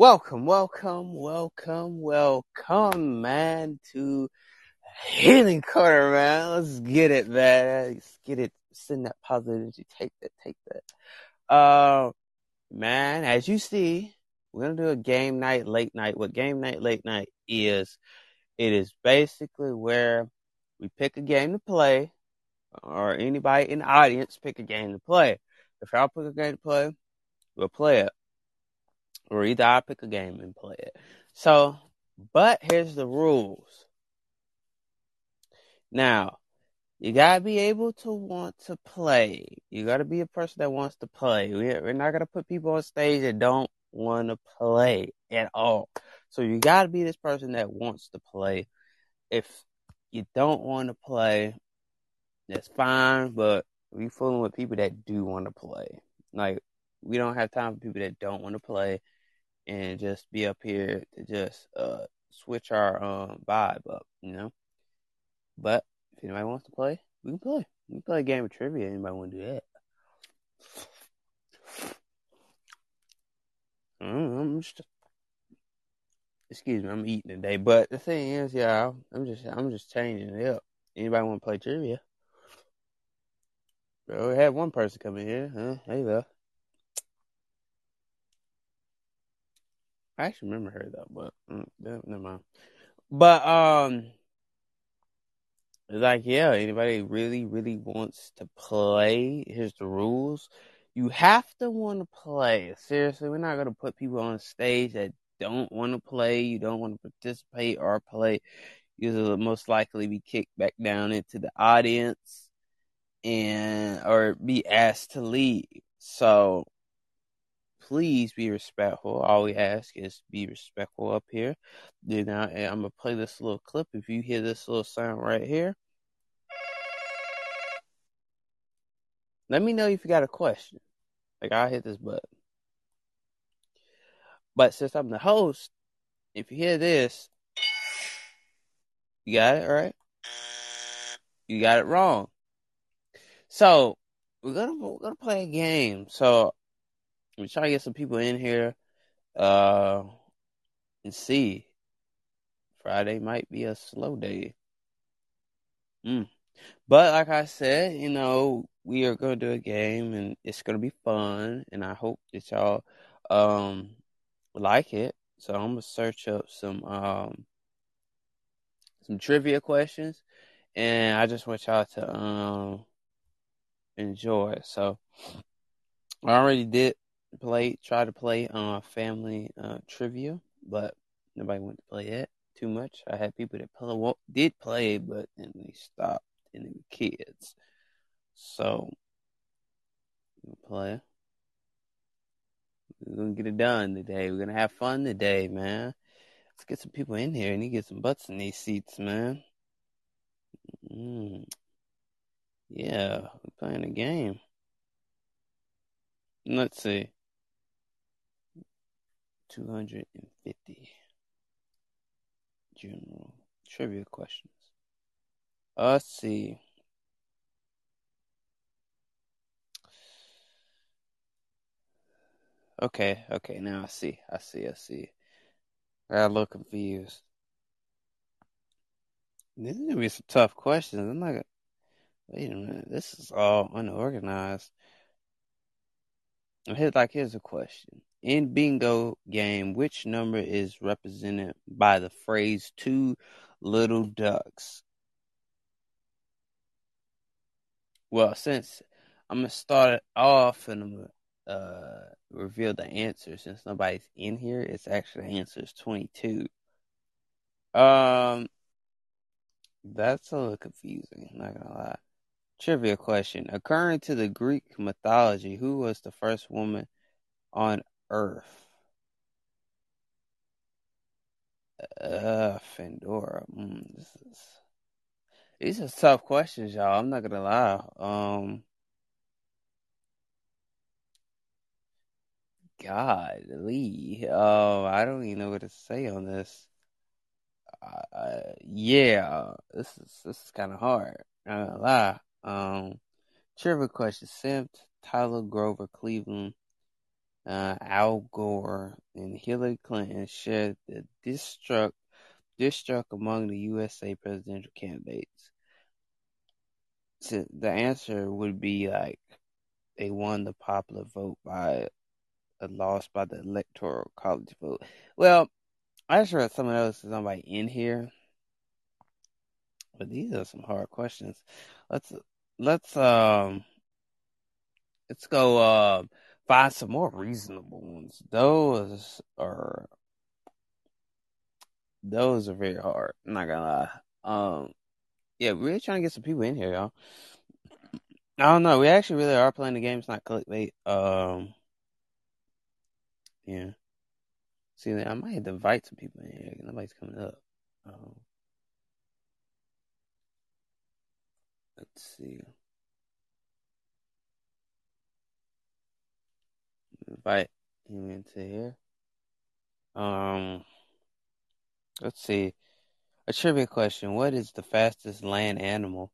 Welcome, welcome, welcome, welcome, man, to Healing Corner, man. Let's get it, man. Let's get it. Send that positive energy. Take that, take that. Uh, man, as you see, we're gonna do a game night, late night. What game night, late night is, it is basically where we pick a game to play, or anybody in the audience pick a game to play. If y'all pick a game to play, we'll play it or either I pick a game and play it. So, but here's the rules. Now, you gotta be able to want to play. You gotta be a person that wants to play. We're not gonna put people on stage that don't want to play at all. So you gotta be this person that wants to play. If you don't want to play, that's fine. But we fooling with people that do want to play. Like we don't have time for people that don't want to play and just be up here to just uh switch our um vibe up, you know. But if anybody wants to play, we can play. We can play a game of trivia. Anybody want to do that? I'm just, excuse me, I'm eating today. But the thing is, y'all, I'm just, I'm just changing it up. Anybody want to play trivia? Bro, we had one person come in here, huh? Hey there. I actually remember her though, but mm, never mind. But um, like yeah, anybody really really wants to play? Here's the rules. You have to want to play. Seriously, we're not gonna put people on stage that don't want to play. You don't want to participate or play. You'll most likely be kicked back down into the audience and or be asked to leave. So please be respectful. All we ask is be respectful up here. Then I, I'm gonna play this little clip. If you hear this little sound right here, let me know if you got a question. Like I'll hit this button. But since I'm the host, if you hear this, you got it right. You got it wrong. So we're gonna we're gonna play a game. So we try to get some people in here uh, and see. Friday might be a slow day. Mm. But like I said, you know, we are going to do a game and it's going to be fun. And I hope that y'all um, like it. So I'm going to search up some um, some trivia questions. And I just want y'all to um, enjoy. So I already did play, try to play uh, family uh, trivia, but nobody went to play it too much. I had people that play, well, did play, but then they stopped and they were kids. So, we play. We're gonna get it done today. We're gonna have fun today, man. Let's get some people in here and you get some butts in these seats, man. Mm. Yeah, we're playing a game. Let's see. 250 general trivia questions. Let's see. Okay, okay, now I see. I see, I see. I got a little confused. These are gonna be some tough questions. I'm not gonna wait a minute. This is all unorganized. Like here's a question. In bingo game, which number is represented by the phrase two little ducks? Well, since I'm gonna start it off and I'm gonna uh, reveal the answer since nobody's in here, it's actually is 22. Um, that's a little confusing, not gonna lie. Trivia question. According to the Greek mythology, who was the first woman on Earth? Uh, Pandora. Mm, this is these are tough questions, y'all. I'm not gonna lie. Um, God, Lee. Oh, I don't even know what to say on this. Uh, yeah, this is this is kind of hard. Not gonna lie. Um, trivia question: Simp, Tyler Grover, Cleveland uh, Al Gore and Hillary Clinton shared the distrust distrust among the USA presidential candidates. So the answer would be like they won the popular vote by a loss by the electoral college vote. Well, I just read someone else somebody in here, but these are some hard questions. Let's let's um let's go uh, find some more reasonable ones. Those are those are very hard. I'm not gonna lie. Um, yeah, we're really trying to get some people in here, y'all. I don't know. We actually really are playing the game. It's not clickbait. Um, yeah. See, I might have to invite some people in here. Nobody's coming up. Um, let's see. Invite him into here. Um, let's see. A trivia question: What is the fastest land animal?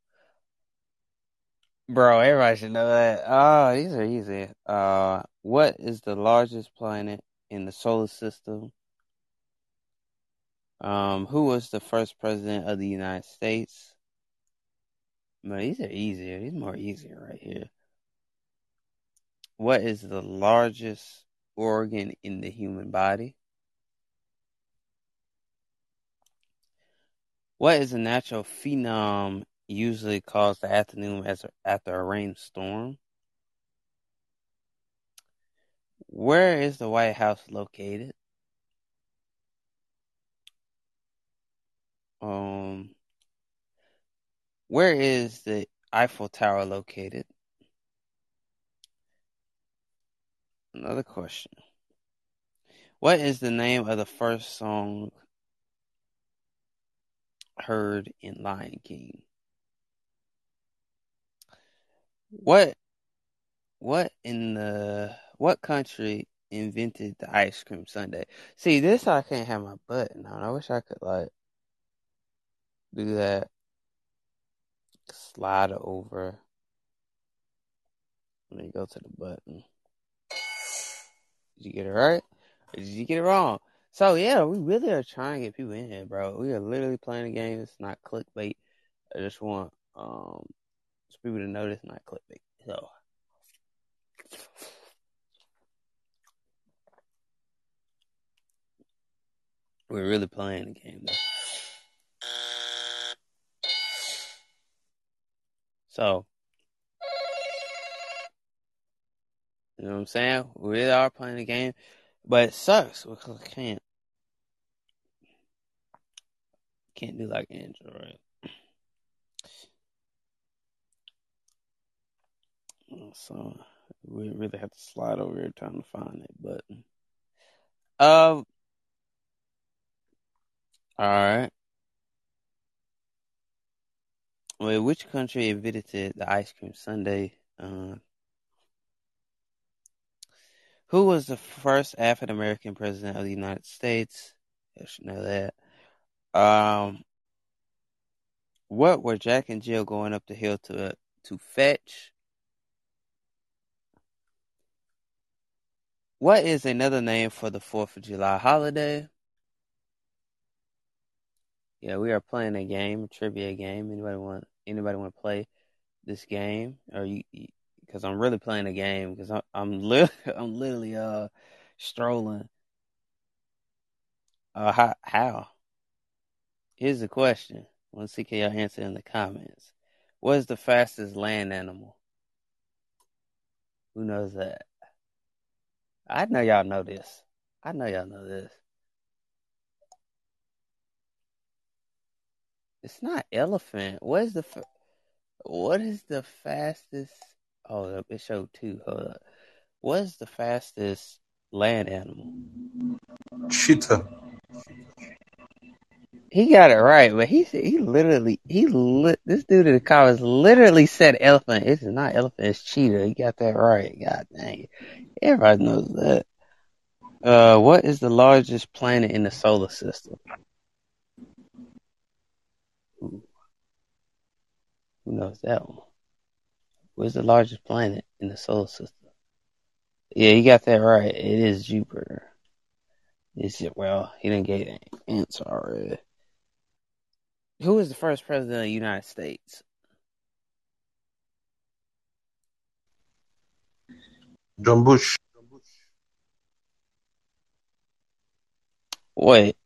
Bro, everybody should know that. Oh, these are easy. Uh, what is the largest planet in the solar system? Um, who was the first president of the United States? No, these are easier. These are more easier right here. What is the largest organ in the human body? What is a natural phenom usually caused the afternoon as after a rainstorm? Where is the White House located? Um, where is the Eiffel Tower located? Another question. What is the name of the first song heard in Lion King? What what in the what country invented the ice cream sundae? See, this I can't have my button on. I wish I could like do that. Slide over. Let me go to the button. Did you get it right? Or did you get it wrong? So yeah, we really are trying to get people in here, bro. We are literally playing a game. It's not clickbait. I just want um people to know it's not clickbait. So we're really playing the game though. So you know what I'm saying? We are playing the game. But it sucks because I can't can't do like Android. So we really have to slide over here trying to find that button. Um. All right. Wait, which country invented the ice cream sundae? Uh, who was the first African American president of the United States? I should know that. Um, what were Jack and Jill going up the hill to to fetch? What is another name for the Fourth of July holiday? Yeah, we are playing a game, a trivia game. Anybody want anybody want to play this game? Or you? Because I'm really playing a game. Because I'm I'm, li- I'm literally uh strolling. Uh, how? how? Here's the question. Let's see can y'all answer in the comments. What is the fastest land animal? Who knows that? I know y'all know this. I know y'all know this. It's not elephant. What is the fa- what is the fastest? Oh, it showed two. Hold up. What is the fastest land animal? Cheetah. He got it right, but he he literally he lit this dude in the comments literally said elephant. It's not elephant, it's cheetah. He got that right. God dang it. Everybody knows that. Uh, what is the largest planet in the solar system? Ooh. Who knows that one? Where's the largest planet in the solar system? Yeah, you got that right. It is Jupiter. Is it? Well, he didn't get an answer already. Who was the first president of the United States? John Bush. Wait,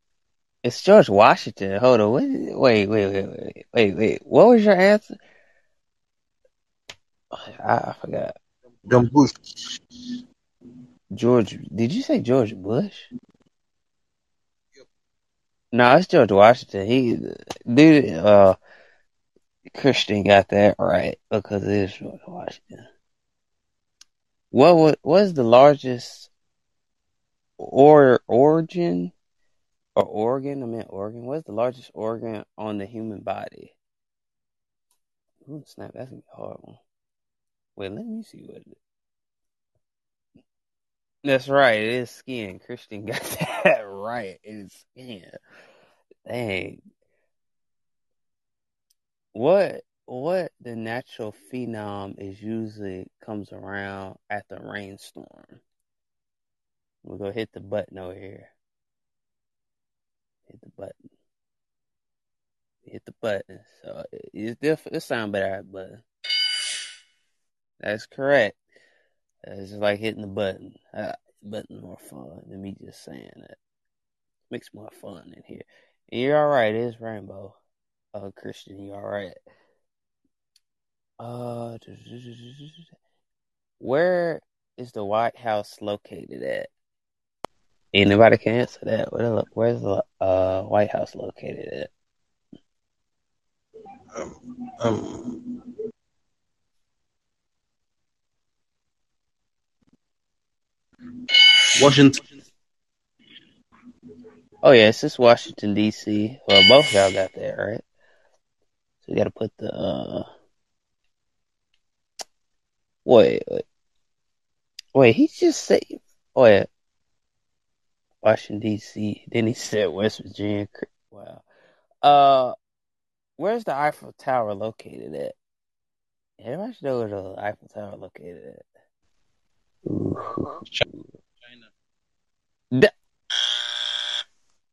it's George Washington. Hold on. Wait, wait, wait, wait, wait, wait. What was your answer? I, I forgot. John Bush. George. Did you say George Bush? No, it's George Washington. He, dude, uh, Christian got that right because it is George Washington. What was what is the largest or origin or organ? I meant organ. What's the largest organ on the human body? Ooh, snap! That's a hard one. Wait, let me see what. That's right. It is skin. Christian got that right. It is skin. Dang. What what the natural phenom is usually comes around after a rainstorm? We'll go hit the button over here. Hit the button. Hit the button. So it's different. It sound better, but that's correct. It's like hitting the button. Uh, button more fun than me just saying it. Makes more fun in here. And you're all right. It is rainbow. Uh, Christian, you're all right? Uh, where is the White House located at? Anybody can answer that. Where, where's the uh, White House located at? Um, um, Washington. Oh yeah, it's just Washington D.C. Well, both y'all got that right. So you got to put the. Uh... Wait, wait, wait. He just said. Oh yeah, Washington D.C. Then he said West Virginia. Wow. Uh, where's the Eiffel Tower located at? Everybody should know where the Eiffel Tower located at. China.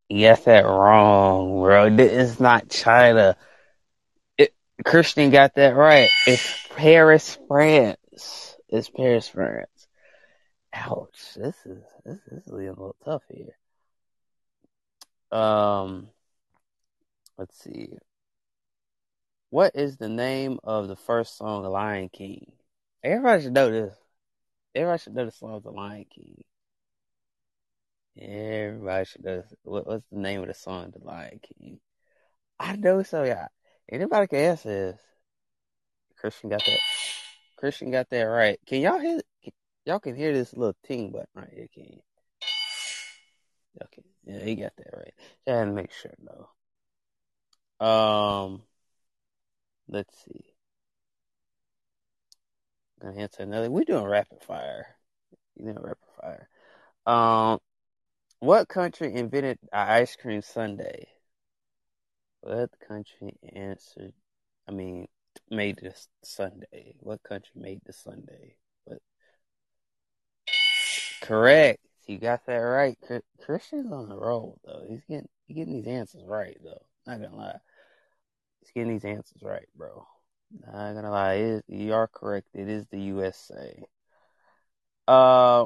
Got that wrong, bro. It's not China. It, Christian got that right. It's Paris, France. It's Paris, France. Ouch. This is this, this is a little tough here. Um, let's see. What is the name of the first song, Lion King? Everybody should know this. Everybody should know the song, The Lion King. Everybody should know. What, what's the name of the song, The Lion King? I know so, yeah. Anybody can answer this. Christian got that. Christian got that right. Can y'all hear? Y'all can hear this little ting button right here, can you? Okay, yeah, he got that right. Had to make sure though. Um, let's see. Gonna answer another. We're doing rapid fire. You know, rapid fire. Um, what country invented ice cream sundae? What country answered? I mean, made this sundae. What country made the sundae? What? Correct. You got that right. Christian's on the roll though. He's getting he's getting these answers right though. Not gonna lie. He's getting these answers right, bro. Not gonna lie. Is, you are correct. It is the USA. Uh,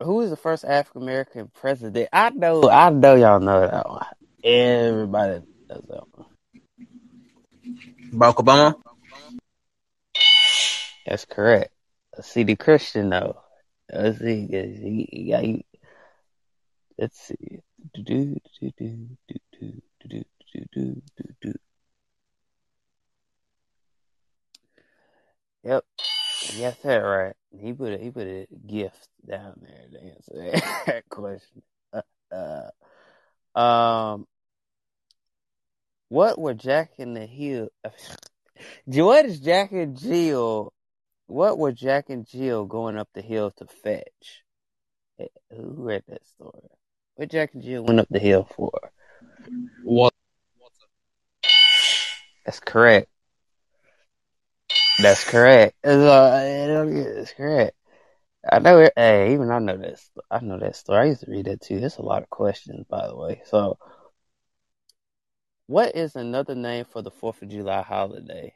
who is the first African American president? I know. I know y'all know that one. Everybody knows that one. Barack Obama. That's correct. See the Christian though. Let's see. He, he you. Let's see. Do, do, do, do, do, do, do, do, do, do, do. Yep. Yes, that right. He put a, he put a gift down there to answer that question. Uh, um, what were Jack and the Hill? what is Jack and Jill what were Jack and Jill going up the hill to fetch? Who read that story? What Jack and Jill went up the hill for? Water. That's correct. That's correct. That's uh, correct. I know it. Hey, even I know that. I know that story. I used to read that too. There's a lot of questions, by the way. So, what is another name for the Fourth of July holiday?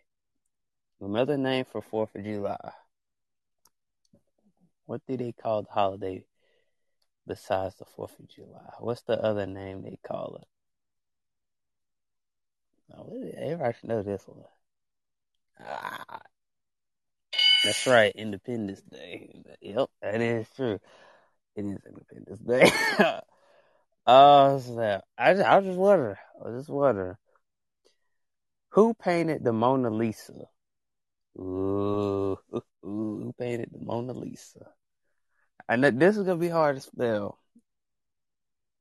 Another name for Fourth of July. What do they call the holiday besides the Fourth of July? What's the other name they call it? Oh, everybody should know this one. Ah, that's right, Independence Day. Yep, that is true. It is Independence Day. Oh. I just, I was just wondering. I was just wondering. Who painted the Mona Lisa? Ooh, ooh, who painted the Mona Lisa? I know this is gonna be hard to spell.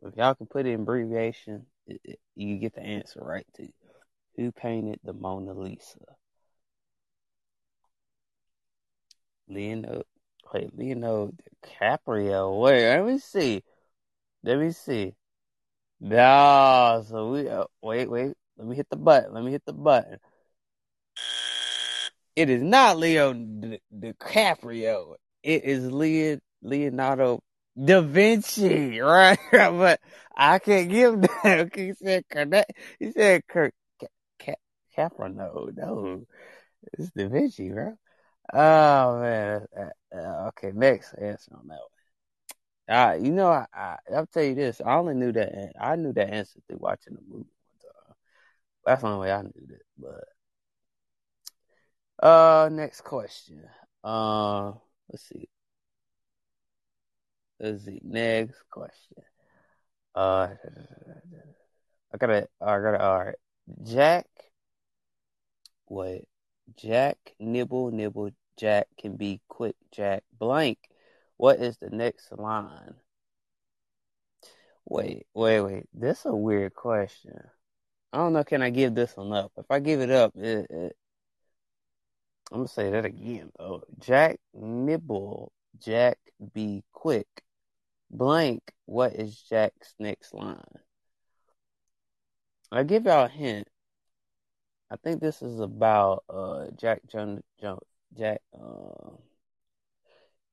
If y'all can put it in abbreviation, it, it, you get the answer right too. Who painted the Mona Lisa? Leonardo. Wait, Leonardo DiCaprio. Wait, let me see. Let me see. No, so we uh, wait, wait. Let me hit the button. Let me hit the button. It is not Leo Di- DiCaprio. It is Leon, Leonardo da Vinci, right? but I can't give that. He said Cornet. He said Kurt Capra. No, no, it's Da Vinci, bro. Oh man. Okay, next answer on that one. Uh, you know, I, I I'll tell you this. I only knew that I knew that answer through watching the movie. That's the only way I knew that. But uh, next question. Uh, let's see. Let's see. Next question. Uh, I gotta. I gotta. All right. Jack. Wait. Jack nibble nibble. Jack can be quick. Jack blank. What is the next line? Wait, wait, wait. This is a weird question. I don't know. Can I give this one up? If I give it up, it, it, I'm gonna say that again though. Jack nibble. Jack be quick. Blank. What is Jack's next line? I'll give y'all a hint. I think this is about uh Jack Jones. Jack. Uh,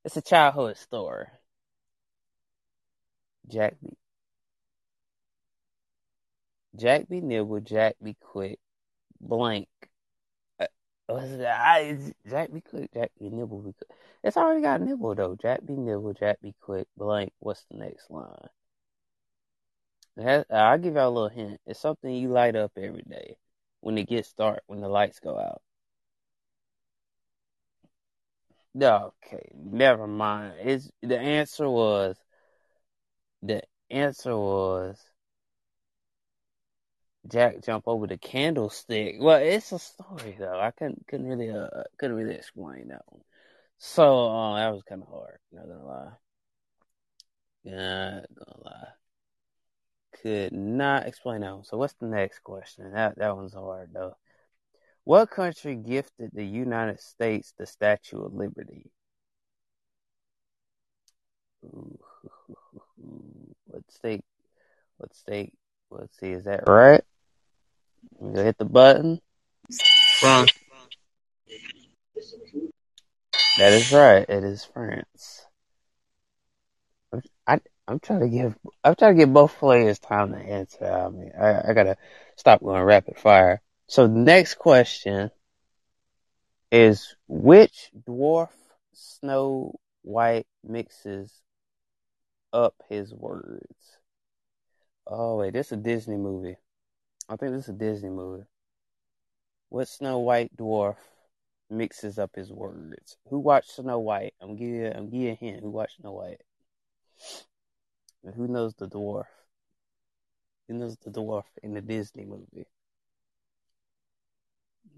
it's a childhood story. Jack be Jack be nibble, Jack be quick, blank. Uh? I, Jack be quick, Jack be nibble, be quick. It's already got nibble though. Jack be nibble, Jack be quick, blank. What's the next line? I'll give y'all a little hint. It's something you light up every day when it gets dark, when the lights go out. Okay, never mind. It's the answer was the answer was Jack jump over the candlestick. Well, it's a story though. I couldn't couldn't really uh couldn't really explain that one. So uh, that was kind of hard. Not gonna lie. Not gonna lie. Could not explain that one. So what's the next question? That that one's hard though. What country gifted the United States the Statue of Liberty? Ooh, what state? What state? Let's see, is that right? Gonna hit the button. France. That is right. It is France. I'm trying to give I'm trying to give both players time to answer. I mean, I, I gotta stop going rapid fire. So the next question is which dwarf Snow White mixes up his words? Oh wait, this is a Disney movie. I think this is a Disney movie. What Snow White dwarf mixes up his words? Who watched Snow White? I'm giving I'm giving a hint. Who watched Snow White? And who knows the dwarf? Who knows the dwarf in the Disney movie?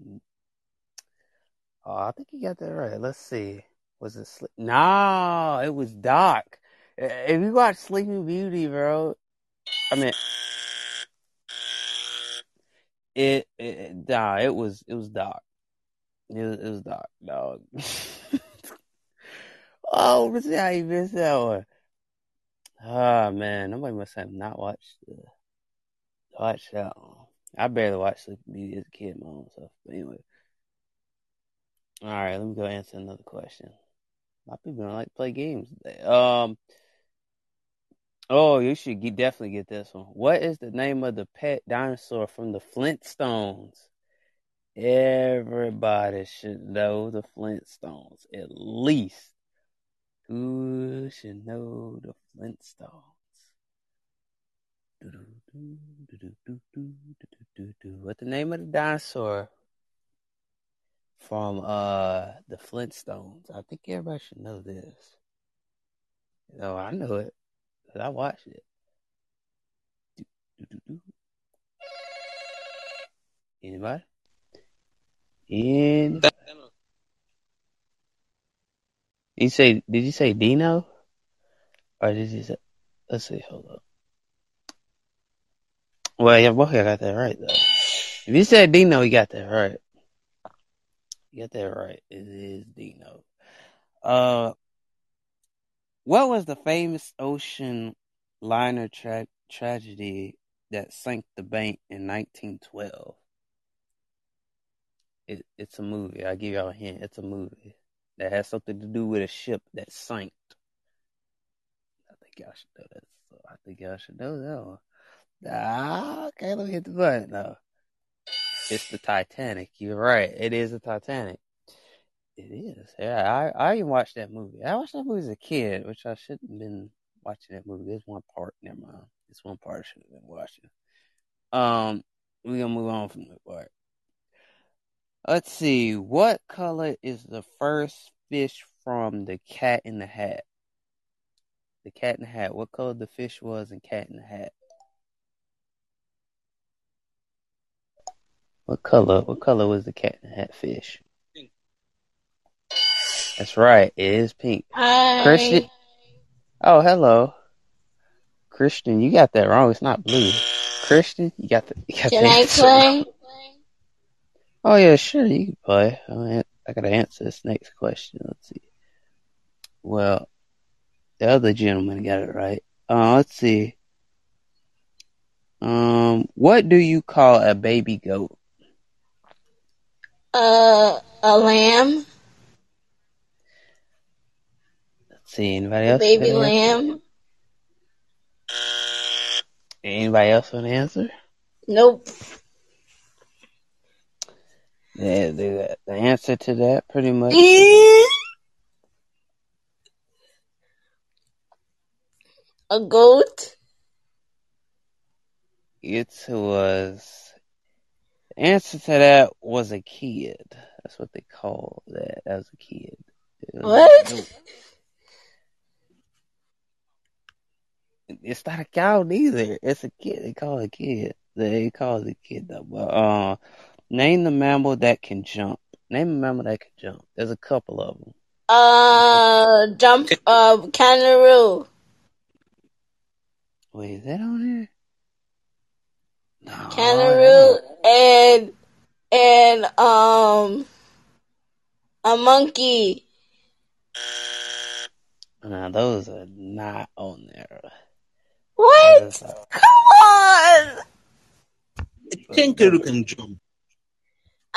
Mm. Oh, I think you got that right. Let's see. Was it Sli- No, it was Doc. If you watch Sleeping Beauty, bro, I mean, it, it nah, it was it was Doc. It was, it was Doc, dog. oh, see how you missed that one. Oh man, nobody must have not watched the watch that one. I barely watched Sleeping Beauty as a kid, my own stuff. But anyway, all right, let me go answer another question. A lot of people don't like to play games. Um. Oh, you should get, definitely get this one. What is the name of the pet dinosaur from the Flintstones? Everybody should know the Flintstones, at least. Who should know the Flintstones? What the name of the dinosaur from uh the Flintstones? I think everybody should know this. Oh, I know it. Cause I watched it. Anybody? In you say did you say Dino? Or did you say let's see, hold up. Well yeah, both got that right though. If you said Dino, you got that right. You got that right. It is Dino. Uh what was the famous ocean liner tra- tragedy that sank the bank in 1912? It, it's a movie. I'll give y'all a hint. It's a movie that has something to do with a ship that sank. I think y'all should know that. So I think y'all should know that one. Ah, okay, let me hit the button. No, it's the Titanic. You're right. It is the Titanic. It is. Yeah, I I even watched that movie. I watched that movie as a kid, which I shouldn't have been watching that movie. There's one part. Never mind. It's one part I should have been watching. Um, we're gonna move on from that part. Let's see. What color is the first fish from the Cat in the Hat? The Cat in the Hat. What color the fish was in Cat in the Hat? What color? What color was the Cat in the Hat fish? Pink. That's right. It is pink. Hi. Christian. Oh, hello. Christian, you got that wrong. It's not blue. Christian, you got the. You got Can the I answer play? Oh yeah, sure. You can play. I I gotta answer this next question. Let's see. Well, the other gentleman got it right. Uh, let's see. Um, what do you call a baby goat? Uh, a lamb, Let's see. Anybody a else? baby answer? lamb. Anybody else want to answer? Nope. Yeah, the, the answer to that pretty much. a goat. It was the answer to that was a kid. That's what they call that as a kid. It was a What? It's not a cow neither. It's a kid. They call it a kid. They call it a kid though. But uh, name the mammal that can jump. Name a mammal that can jump. There's a couple of them. Uh, jump. Uh, kangaroo. Wait, is that on here? No. Kangaroo and and um a monkey. No, those are not on there. What? Are- Come on! A kangaroo can jump.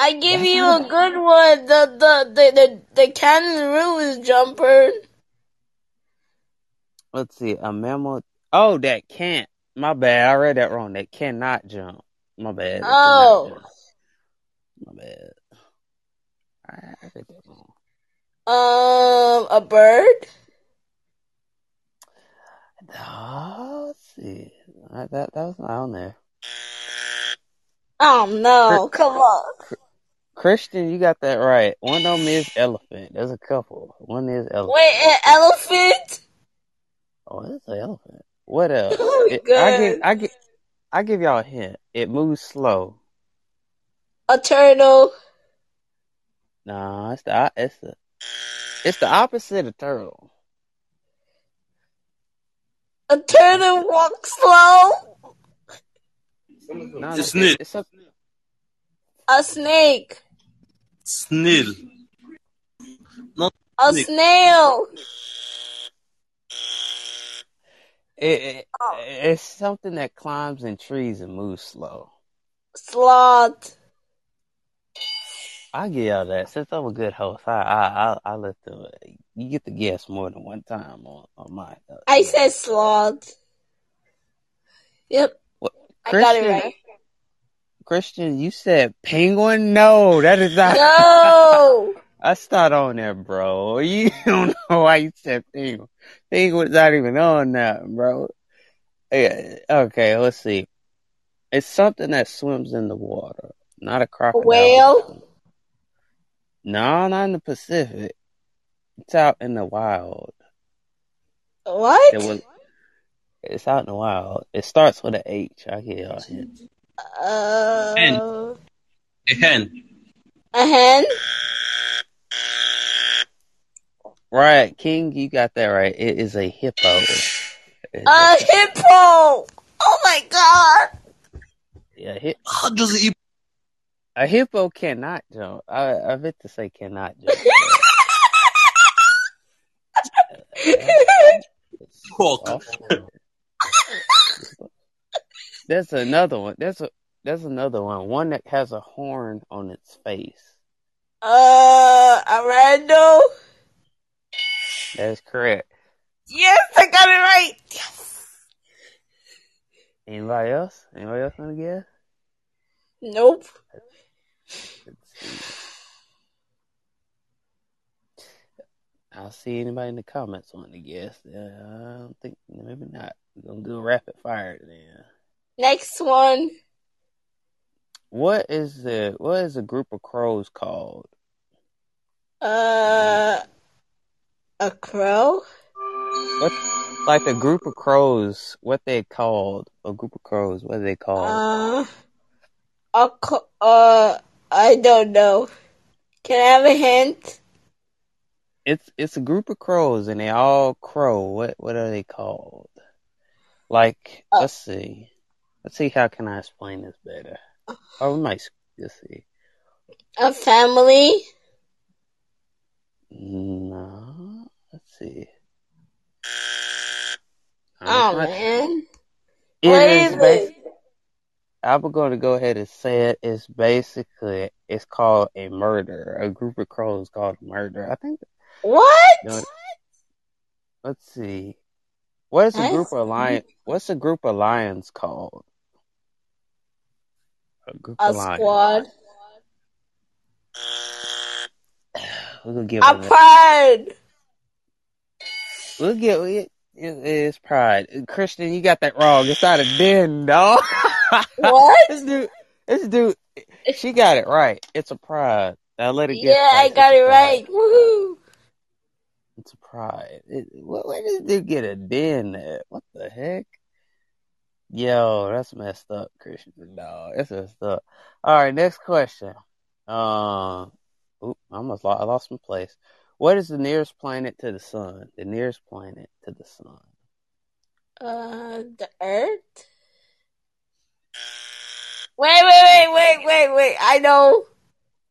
I give you a good one. The the the the, the kangaroo is jumper. Let's see, a mammal. Oh, that can't. My bad. I read that wrong. That cannot jump. My bad. That Oh. My bad. I, read that wrong. Um, a bird. Oh, let's see. That, that that was not on there. Oh no! Come on. Christian, you got that right. One of them is elephant. There's a couple. One is elephant. Wait, an elephant? Oh, it's an elephant. What else? Oh my It, I give! I give I give y'all a hint. It moves slow. A turtle. No, it's the it's the it's the opposite of turtle. A turtle walks slow. No, no, The it's it's a A snake. Snail. Not A snake. snail. it, it, Oh, it's something that climbs in trees and moves slow. sloth. I get y'all that. Since I'm a good host, I I I, I let the you get to guess more than one time on on my. Uh, I said sloth. Yep, What? I got it right. Christian, you said penguin. No, that is not. No. That's not on there, bro. You don't know why you said penguin. Penguin's not even on that, bro. Yeah, okay, let's see. It's something that swims in the water, not a crocodile. whale? No, not in the Pacific. It's out in the wild. What? It was. It's out in the wild. It starts with an H. I get y'all hint. Uh, A hen. a hen? Right, King, you got that right. It is a hippo. A a- hippo! Oh my god! yeah, hi- How does it a hippo cannot jump. I, I meant to say cannot jump. Walk. There's another one. That's a there's another one. One that has a horn on its face. Uh, a rando? That's correct. Yes, I got it right! Yes! Anybody else? Anybody else want to guess? Nope. I'll see anybody in the comments want to guess. Uh, I don't think maybe not. We're gonna do a rapid fire then. Next one. What is the what is a group of crows called? Uh, a crow? What like a group of crows? What they called? A group of crows? What are they called? Uh, a co- uh, I don't know. Can I have a hint? it's it's a group of crows and they all crow. What what are they called? Like Uh. let's see. Let's see how can I explain this better. Oh, we might let's see. A family? No, let's see. Oh not- man. It What is is bas-? I'm going to go ahead and say it. It's basically it's called a murder. A group of crows called murder. I think. What? No, let's see. What is a group of lion? What's a group of lions called? A group A of lions. squad. We're gonna give A pride. We'll give it. It is pride. Christian, you got that wrong. It's not a den, dog. What? this dude, this dude, she got it right. It's a pride. Now let it get. Yeah, I got it right. Woohoo! It's pride. It, where, does dude get a den at? What the heck? Yo, that's messed up, Christian. No, that's messed up. All right, next question. Um, oop, I almost lost, I lost my place. What is the nearest planet to the sun? The nearest planet to the sun. Uh, the Earth. Wait, wait, wait, wait, wait, wait. I know.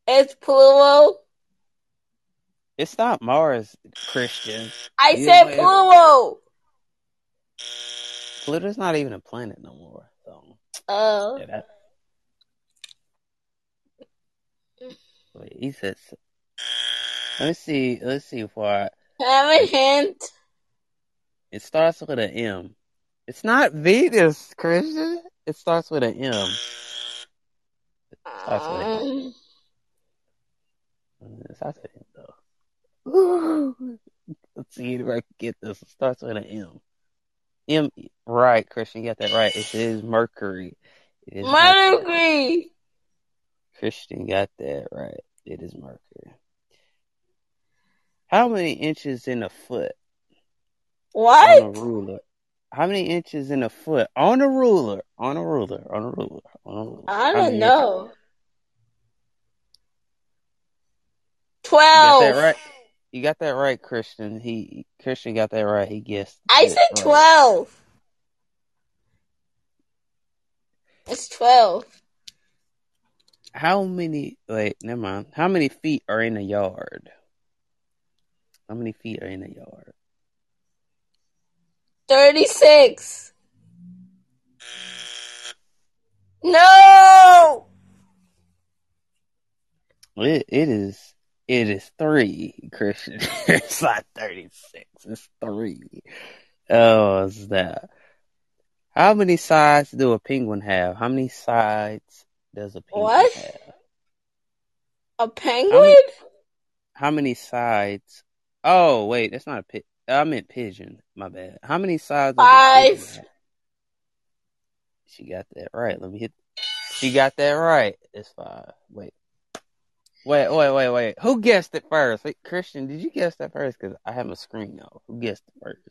It's Pluto. It's not Mars, Christian. I You said. Pluto. Pluto's not even a planet no more. So Uh, yeah, that. Wait, he said. s- Let me see. Let's see. For I, have a hint. it starts with an M. It's not Venus, Christian. It starts with an M. Starts with an Um, It starts with an M though. Let's see if I can get this. It starts with an M. M. Right, Christian. You got that right. It is Mercury. It is Mercury. Mercury. Christian got that right. It is Mercury. How many inches in a foot What? on a ruler? How many inches in a foot on a ruler? On a ruler? On a ruler? On a ruler? I don't know. inches? You got Twelve. that right. You got that right, Christian. He Christian got that right. He guessed. I said right. twelve. It's twelve. How many? Wait, never mind. How many feet are in a yard? How many feet are in a yard? Thirty-six. No. It, it is it is three, Christian. it's not thirty six. It's three. Oh, what's that? How many sides do a penguin have? How many sides does a penguin What? have? A penguin? How many sides? Oh, wait, that's not a pit. I meant pigeon. My bad. How many sides? does a pigeon Five. She got that right. Let me hit. She got that right. It's five. Wait. Wait, wait, wait, wait. Who guessed it first? Wait, Christian, did you guess that first? Because I have my screen off. Who guessed it first?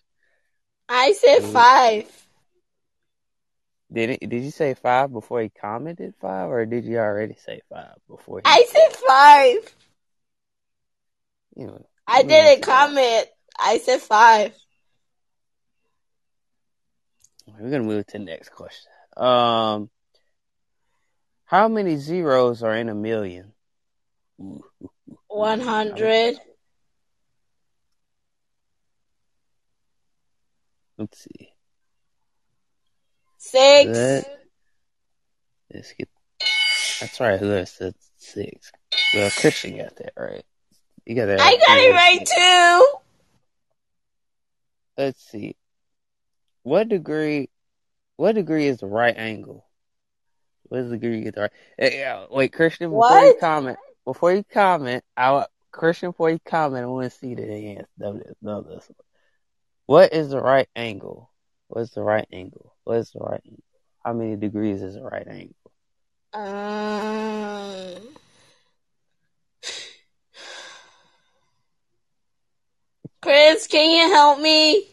I said Ooh. five. Did it? Did you say five before he commented five, or did you already say five before he? I said five. You know, I didn't what's- comment. I said five. We're gonna move to the next question. Um, how many zeros are in a million? One hundred. Let's see. Six. That- Let's get. That's right. Who has said six? Well, Christian got that right. You got that. I right. got it right too. Let's see. What degree? What degree is the right angle? What is the degree is the right? Hey, wait, Christian. Before you comment, before you comment, I wa- Christian. Before you comment, I want to see the answer. Know this. Know this. What is the right angle? What's the right angle? What is the right angle? How many degrees is the right angle? Um. Chris, can you help me?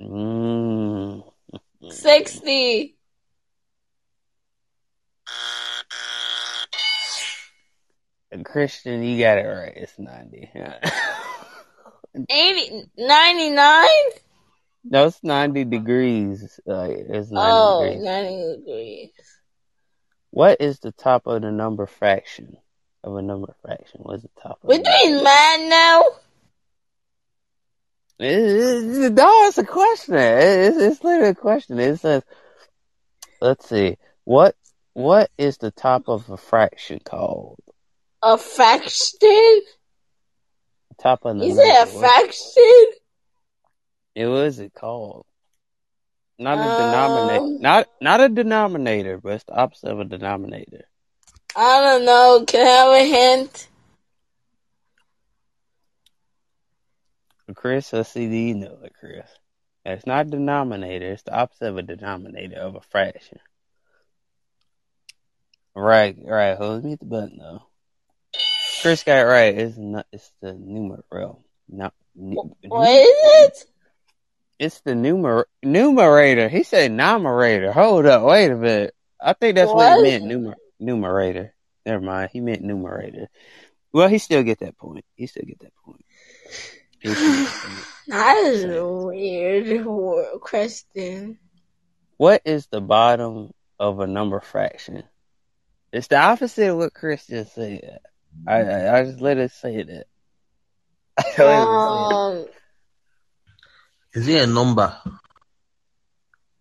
Mm. Sixty. Christian, you got it right. It's ninety. 80, 99? no, it's ninety degrees. Uh, it's ninety Oh, degrees. 90 degrees. What is the top of the number fraction of a number fraction? What's the top of We're the number? doing math now? It- it- No, it's a question. It's, it's literally a question. It says, let's see, what what is the top of a fraction called? A fraction? Top of the You said a fraction? it was it called? Not a Um, denominator. Not not a denominator, but it's the opposite of a denominator. I don't know. Can I have a hint? Chris, let's see, do you know it, Chris? It's not a denominator. It's the opposite of a denominator of a fraction. Right, right. Hold me at the button though. Chris got it right. It's not. It's the numerator. Not. What is it? It's the numer numerator. He said numerator. Hold up. Wait a minute. I think that's what, What? he meant. Numer numerator. Never mind. He meant numerator. Well, he still get that point. He still get that point. He still get that point. That is a weird question. What is the bottom of a number fraction? It's the opposite of what Chris just said. I I, I just let it say that. It. Um, is it a number?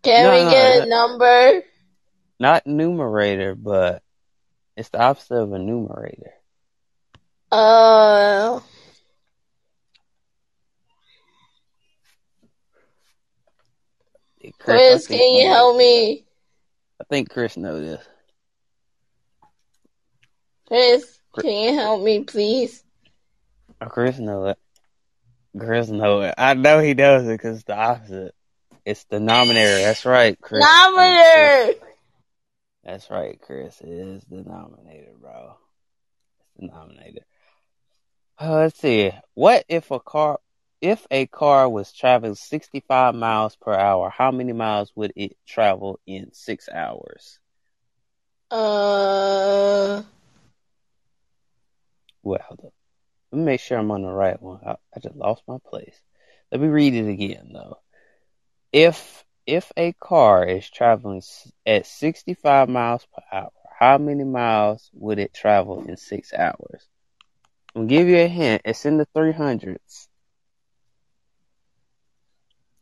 can No, we no, get a that- number? Not numerator, but it's the opposite of a numerator. Uh, Chris, Chris, can you help me? I think Chris knows this. Chris, can you help me, please? Chris know it. Chris know it. I know he knows it because it's the opposite. It's the nominator. That's right, Chris. Nominator! That's right, Chris. It is the nominator, bro. It's the denominator. Uh, let's see. What if a car if a car was traveling 65 miles per hour, how many miles would it travel in 6 hours? Uh, Well, hold up. Let me make sure I'm on the right one. I, I just lost my place. Let me read it again though. If if a car is traveling at 65 miles per hour, how many miles would it travel in 6 hours? I'll give you a hint. It's in the 300s. It's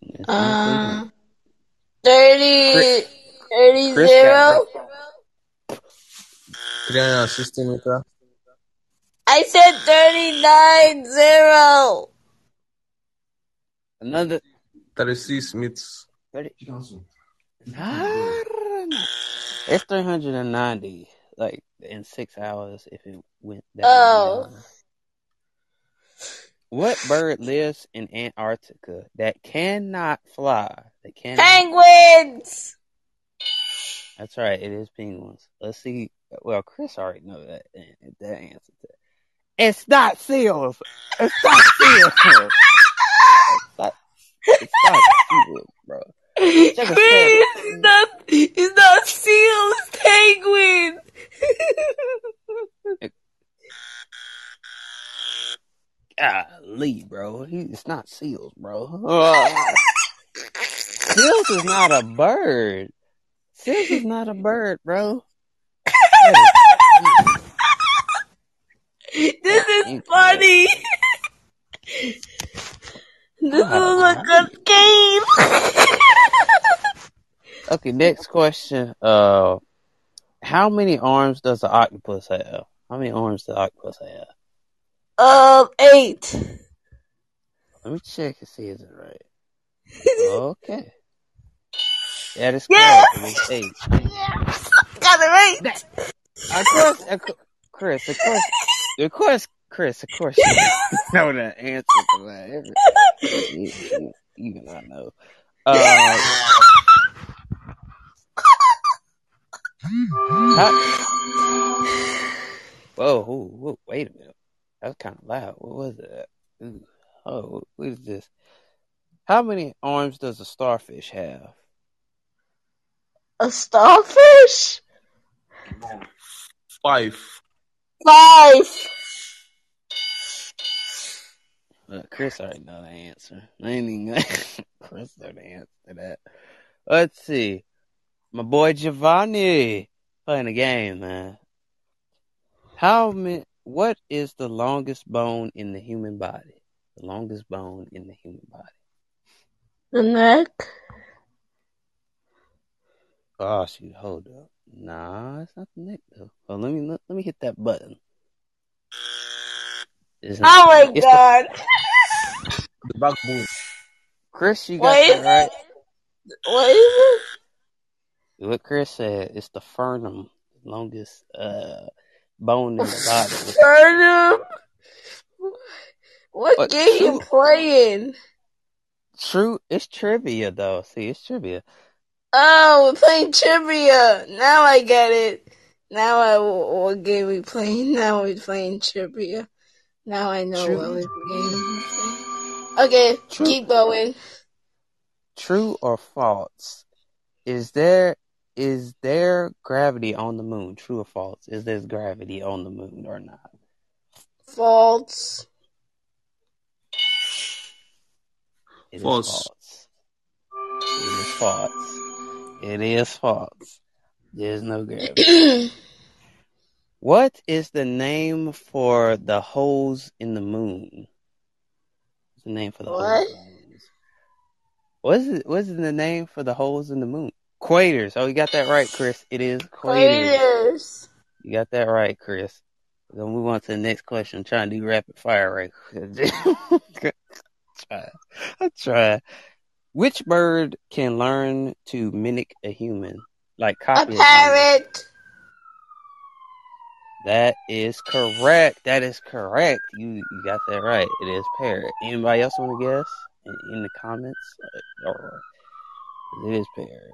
in the uh, 300s. 30, 30 30 Chris zero. got 360 meter. I said 39 zero. Another 36 meters. 30. It's 390, like in six hours if it went that Oh. long. What bird lives in Antarctica that cannot fly? That cannot. Penguins. That's right. It is penguins. Let's see. Well, Chris already know that. That answer. To It's not seals. It's not seals. it's not. It's not seals, bro. Chris, it's not, it's not seals, penguins. Golly, bro. He, it's not seals, bro. Uh, seals is not a bird. Seals is not a bird, bro. That this is funny. this is a good game. Okay, next question. Uh, how many arms does an octopus have? How many arms does an octopus have? um, eight. Let me check and see is it right. Okay. That is Yes! correct. It eight. Yes, got it right. Of course, of course, Chris, of course, of course, Chris, of course, you know the answer to that. Every- you, you, you do not know. Uh, how- whoa, whoa, whoa, wait a minute. That was kind of loud. What was that? Ooh, oh, what is this? How many arms does a starfish have? A starfish? Five. Five. Uh, Chris already know the answer. I ain't even Chris know the answer to that. Let's see. My boy Giovanni playing a game, man. How many? What is the longest bone in the human body? The longest bone in the human body. The neck? Oh shoot, hold up. Nah, it's not the neck though. Oh, let me let, let me hit that button. It's not- Oh my It's the- god. The backbone. Chris, you got What is that right. it? What is it? What Chris said, it's the fernum, longest uh bone in the body. Sternum? What What, game you playing? True, it's trivia though. See, it's trivia. Oh, we're playing trivia. Now I get it. Now I what game we playing? Now we're playing trivia. Now I know True. what we're playing. Okay, True. keep going. True or false? Is there is there gravity on the moon? True or false? Is there gravity on the moon or not? False. It is False. false. It is false. It is false. There's no gravity. What is the name for the holes in the moon? What's the name for the What? holes in the moon? What is it? What is the name for the holes in the moon? Quaters. Oh, you got that right, Chris. It is quaters. Craters. You got that right, Chris. We're gonna move on to the next question. I'm trying to do rapid fire right. I try. Which bird can learn to mimic a human? Like copy a parrot. That is correct. That is correct. You you got that right. It is parrot. Anybody else want to guess in, in the comments? Uh, Or it is parrot.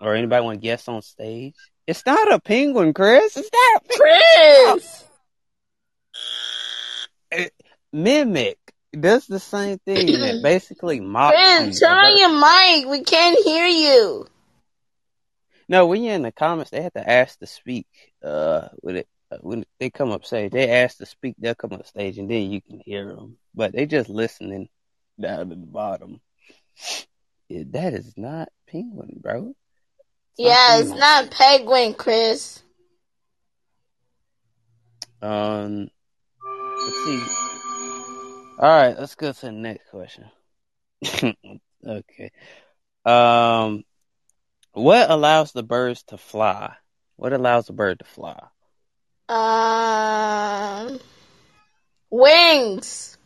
Or anybody want to guess on stage? It's not a penguin, Chris. It's not a penguin. Chris. It- mimic does the same thing. It basically mocks Chris, you. turn on your mic. We can't hear you. No, when you're in the comments, they have to ask to speak. Uh, when it uh, when they come up stage, they ask to speak. They'll come up stage, and then you can hear them. But they just listening down at the bottom. Yeah, that is not penguin, bro. Yeah, it's not penguin, Chris. Um, let's see. All right, let's go to the next question. okay. Um, What allows the birds to fly? What allows a bird to fly? Um, wings.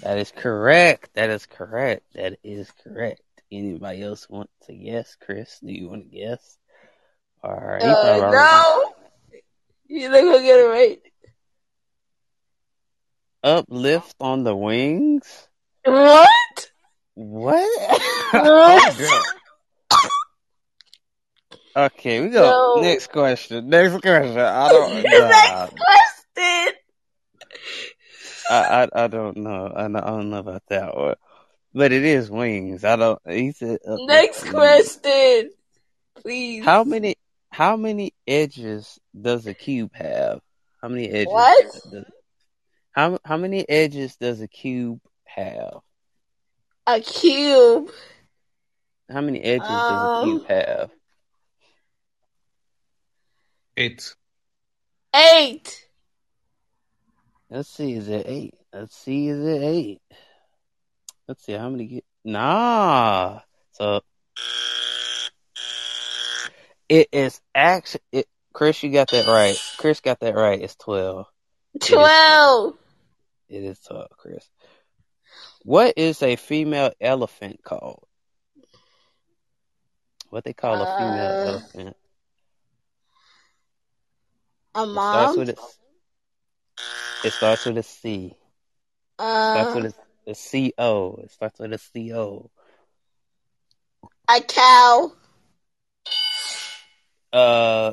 That is correct. That is correct. That is correct. Anybody else want to guess? Chris, do you want to guess? All right. Uh, no. You're not gonna get it right. Uplift on the wings? What? What? What? Okay, we go. No. Next question. Next question. I don't Next know. question. I, I I don't know. I don't, I don't know about that one. But it is wings. I don't. He said Next on the wings. question, please. How many how many edges does a cube have? How many edges? What? Does, how how many edges does a cube have? A cube. How many edges does a Um, cube have? Eight. Eight. Let's see, is it eight? Let's see, is it eight? Let's see how many get nah. So it is actually it Chris, you got that right. Chris got that right. It's twelve. Twelve. It is twelve, Chris. What is a female elephant called? What they call a female Uh, elephant? A It starts mom. with a it starts with a C. starts Uh, with a, a C O. It starts with a C O. a cow. Uh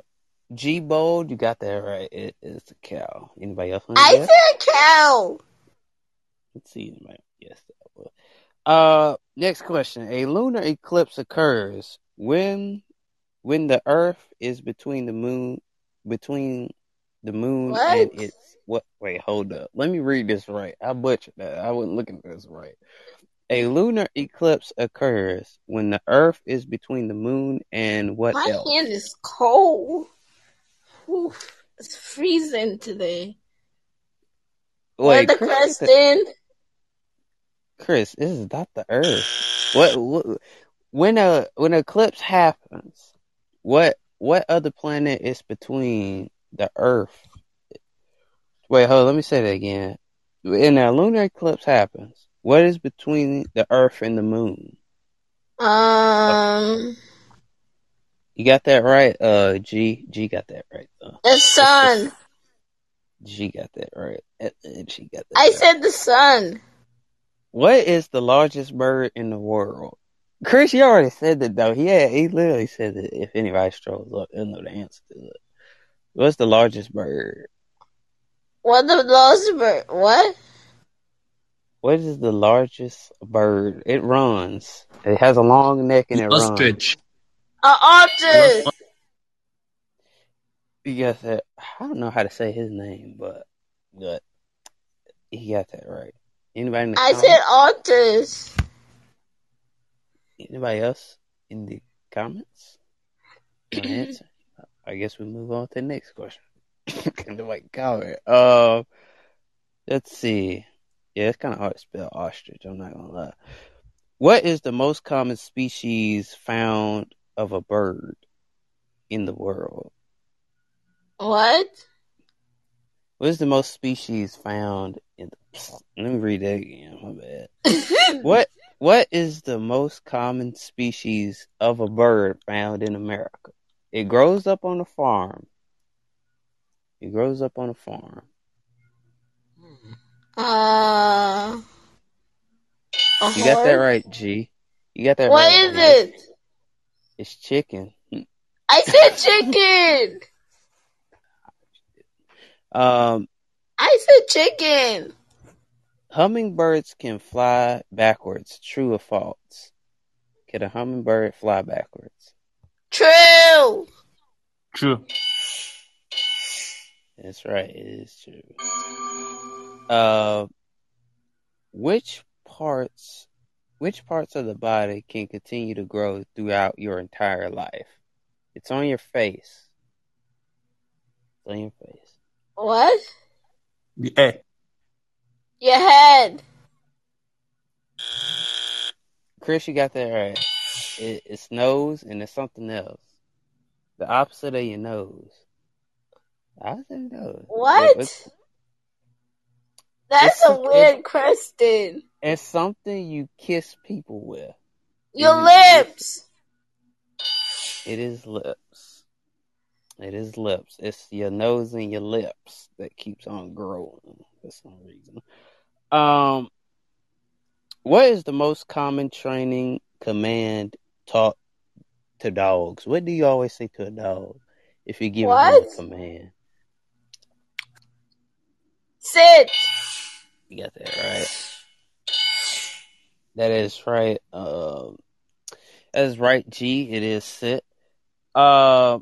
G Bold, you got that right. It is a cow. Anybody else want to I guess? said cow. Let's see. Anybody one. Uh, next question. A lunar eclipse occurs when when the Earth is between the moon between the moon What? and its what? Wait, hold up. Let me read this right. I butchered that. I wasn't looking at this right. A lunar eclipse occurs when the Earth is between the moon and what My else? hand is cold. Oof, it's freezing today. Wait, what the Chris, question? Chris, this is not the Earth. What, what when a when eclipse happens? What what other planet is between the Earth? Wait, hold. on, Let me say that again. When a lunar eclipse happens, what is between the Earth and the Moon? Um, You got that right. Uh, G G got that right. Uh, the sun. G got that right. And- and She got that. I right. said the sun. What is the largest bird in the world? Chris, you already said that though. Yeah, he literally said that if anybody strolls up, he'll know the answer to it. What's the largest bird? What the largest bird? What? What is the largest bird? It runs. It has a long neck and it runs. Ostrich. A ostrich. You got that. I don't know how to say his name, but but he got that right. Anybody in the I comments? said ostrich. Anybody else in the comments? No answer. I guess we move on to the next question. Nobody comment. Uh, let's see. Yeah, it's kind of hard to spell ostrich. I'm not gonna lie. What is the most common species found of a bird in the world? What? What is the most species found in? The... Let me read that again. My bad. What What is the most common species of a bird found in America? It grows up on a farm. It grows up on a farm. Uh, a You got that right, G. You got that What right. is G. it? It's chicken. I said chicken. Um, I said chicken. hummingbirds can fly backwards. True or false? Can a hummingbird fly backwards? True. True. That's right. It is true. Uh, which parts, which parts of the body can continue to grow throughout your entire life? It's on your face. It's on your face. What? The air. Your head. Chris, you got that right. It, it's nose and it's something else. The opposite of your nose. I say nose. What? It's, That's it's- a weird question. it's something you kiss people with. Your Mhm. lips. It is lips. It is lips. It's your nose and your lips that keeps on growing for some reason. Um, what is the most common training command taught to dogs? What do you always say to a dog if you give them a command? Sit. You got that right. That is right. Um, that is right. G. It is sit. Uh,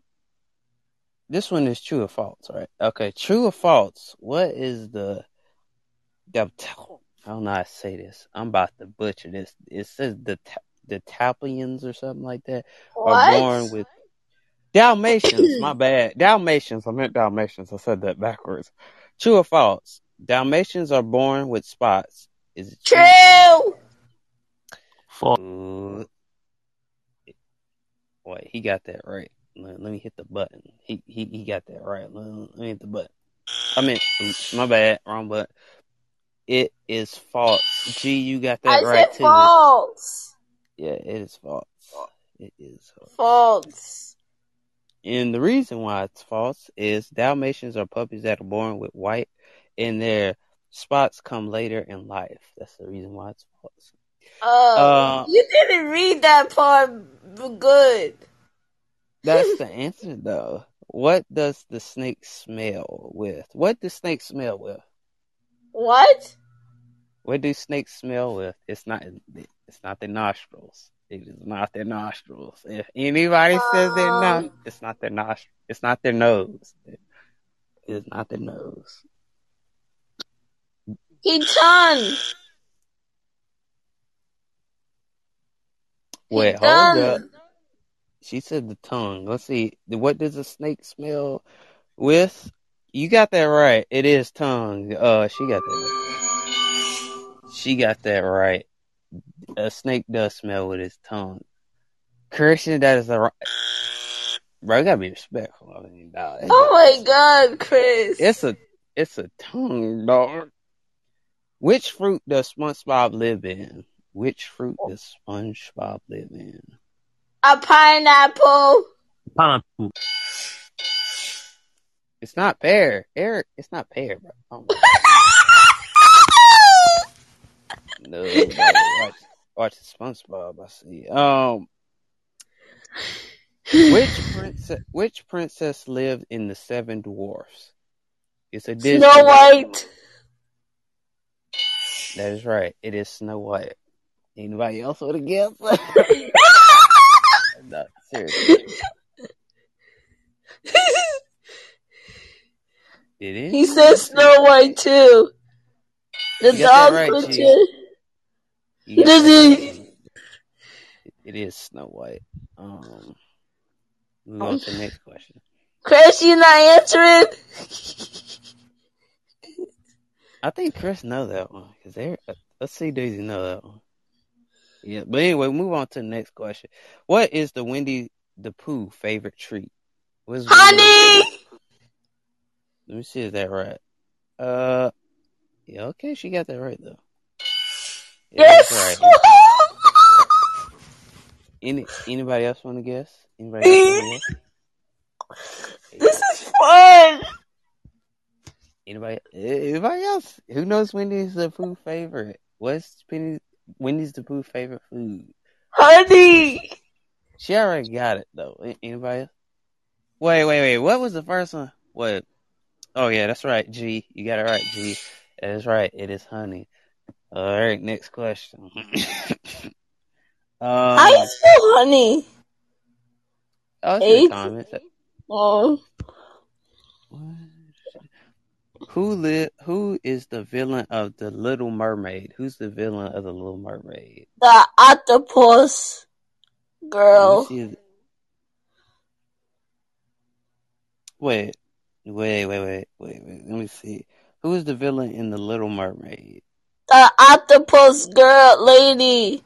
this one is true or false, right? Okay, true or false? What is the? the I don't know how to say this. I'm about to butcher this. It says the the Taplians or something like that are born with Dalmatians. my bad. Dalmatians. I meant Dalmatians. I said that backwards. True or false? Dalmatians are born with spots. Is it true? True. False. Mm. Wait, he got that right. Let, let me hit the button. He he he got that right. Let, let me hit the button. I mean, my bad, wrong button. It is false. G, you got that I right said too. false. Yeah, it is false. It is false. False. And the reason why it's false is Dalmatians are puppies that are born with white, and their spots come later in life. That's the reason why it's false. Oh, Uh, you didn't read that part good. That's the answer, though. What does the snake smell with? What does snake smell with? What? What do snakes smell with? It's not. It's not their nostrils. It is not their nostrils. If anybody says they're not, Um. it's not their nostrils. It's not their nose. It is not their nose. He Wait, hold up. She said the tongue. Let's see. What does a snake smell with? You got that right. It is tongue. Uh, she got that right. She got that right. A snake does smell with its tongue. Christian, that is the right. Bro, gotta be respectful. I mean, dog, Oh my god, Chris. It's a, it's a tongue, dog. Which fruit does SpongeBob live in? Which fruit does SpongeBob live in? a pineapple. Pineapple. It's not pear. Eric, it's not pear, bro. Oh my no, no, watch, watch the SpongeBob. I see. Um, which princess? Which princess lived in the Seven Dwarfs? It's a Disney. Snow White. That is right. It is Snow White. Anybody else want to guess? no, seriously. It is. he said Snow White too. The dog right, G. picture. You got Does that he- right. It is Snow White. Um, move on to the next question. Chris, you not answering? I think Chris know that one because they. Let's see, Daisy know that one. Yeah, but anyway, move on to the next question. What is the Windy the Pooh favorite treat? What is Winnie the Honey! Let me see, is that right? Uh, yeah, okay, she got that right though. Yeah, Yes! right. Any anybody else want to guess? Anybody else want to guess? this is fun! Anybody? Anybody else? Who knows Wendy's the food favorite? What's Penny, Wendy's the Pooh favorite food? Honey! She already got it though. Anybody? Else? Wait, wait, wait. What was the first one? What? Oh yeah, that's right. G, you got it right. G, that is right. It is honey. All right, next question. um, How you spell honey? oh, it's H? your time. It's a- Oh, Who li- Who is the villain of the Little Mermaid? Who's the villain of the Little Mermaid? the octopus girl. Wait, wait, wait, wait, wait, wait. Let me see. Who is the villain in the Little Mermaid? The octopus girl lady.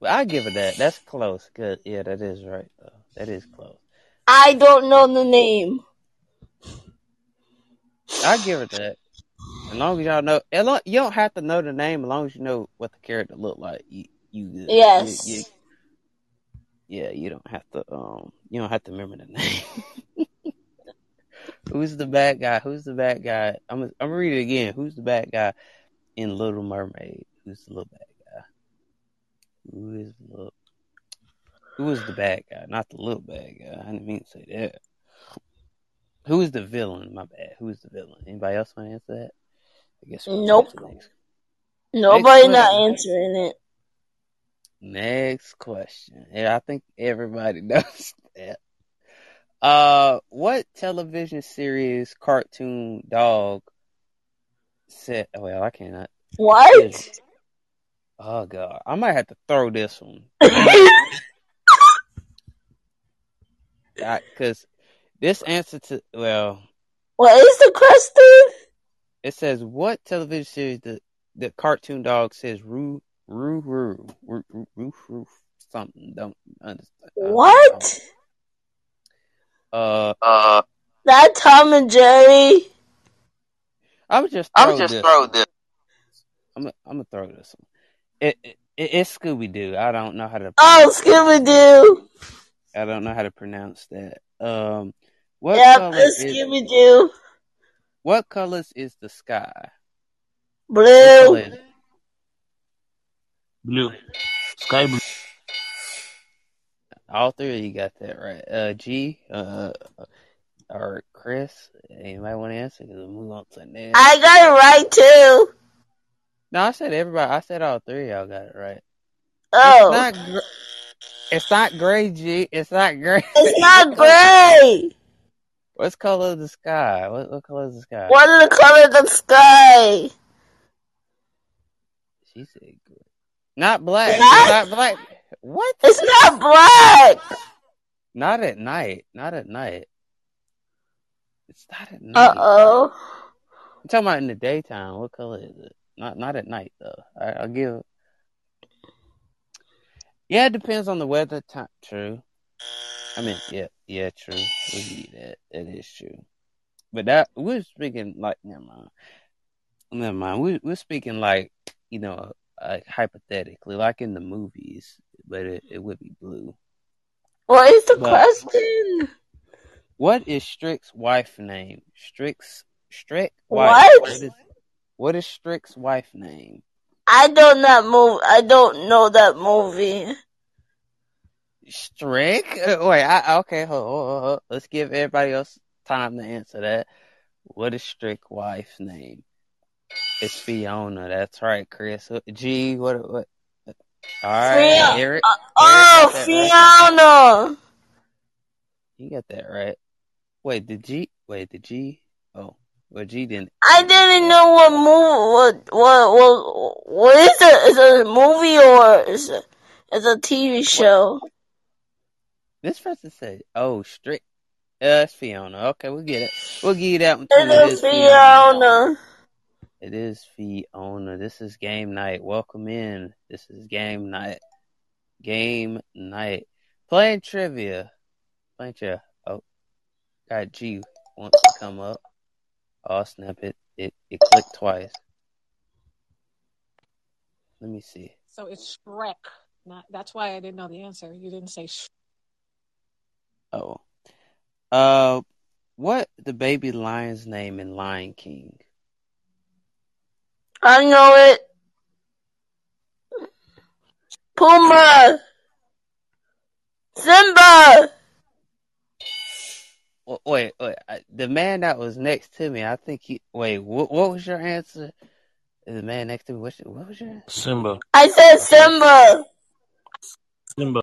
But I give it that. That's close. Good. Yeah, that is right though. That is close. I don't know the name. I give it that. As long as y'all know, as long- you don't have to know the name. As long as you know what the character look like, you, you good. Yes. You- you- yeah, you don't have to. Um, you don't have to remember the name. Who's the bad guy? Who's the bad guy? I'm. gonna- I'm gonna read it again. Who's the bad guy in Little Mermaid? Who's the little bad guy? Who is the little? Who is the bad guy? Not the little bad guy. I didn't mean to say that. Who is the villain? My bad. Who is the villain? Anybody else want to answer that? I guess we'll Nope. next, Nobody not answering it. next question. Yeah, I think everybody knows that. Uh, what television series cartoon dog said? Well, I cannot. What? Oh god, I might have to throw this one because this answer to well, what is the question? it says what television series the the cartoon dog says roo roo roo roo roo roo, roo something don't understand. What? Uh, Uh, That Tom and Jerry? I would just I throw would just this. throw this. I'm gonna I'm gonna throw this one. It, it it's Scooby Doo. I don't know how to. Oh, Scooby Doo. I don't know how to pronounce that. Um, what Yep, color it's is Scooby Doo. what colors is the sky? What Blue. color is it? Blue. Sky blue. All three of you got that right. Uh, G, uh, or Chris. Anybody want to answer? Because we'll move on to next. I got it right too. no, I said everybody. I said all three of y'all got it right. Oh, It's not. It's not gray, G. It's not gray. it's not gray. What's color of the sky? What, what color is the sky? What is the color of the sky? She said gray. Not black. Black? Not black. What? It's not black. Not at night. Not at night. It's not at night. Uh oh. I'm talking about in the daytime. What color is it? Not not at night though. I, I'll give. Yeah, it depends on the weather. Time. True. I mean, yeah, yeah, true. We'll that. That is true. But that we're speaking like never mind. Never mind. We we're speaking like you know, like hypothetically, like in the movies. But it, it would be blue. What is the But- question? What is Strick's wife name? Strick's Strick wife. What? What is, what is Strick's wife name? I don't that move. I don't know that movie. Strick? Uh, Wait, I, okay, hold, hold, hold. Let's give everybody else time to answer that. What is Strick's wife's name? It's Fiona. That's right, Chris. Uh, G, what? What? All right, Fiona. Eric. Oh, got that right. Fiona. You got that right. Wait, the G? Wait, the G? Oh, well, G didn't. I didn't know what movie. What what what what is it? Is it a movie or is? It's a TV show. This person said, "Oh, strict." Uh, it's Fiona. Okay, we'll get it. We'll give you that one too. It It's Fiona. Fiona. It is Fiona. This is game night. Welcome in. This is game night. Game night. Playing trivia. Playing trivia. Oh, got G wants to come up. Oh, snap it. It it clicked twice. Let me see. So it's Shrek. Not that's why I didn't know the answer. You didn't say Sh- Oh. Uh, what the baby lion's name in Lion King? I know it. Puma. Simba. Wa- Wait, wait. The man that was next to me, I think he. Wait, what? What was your answer? The man next to me. What, what was your answer? Simba. I said Simba. Simba.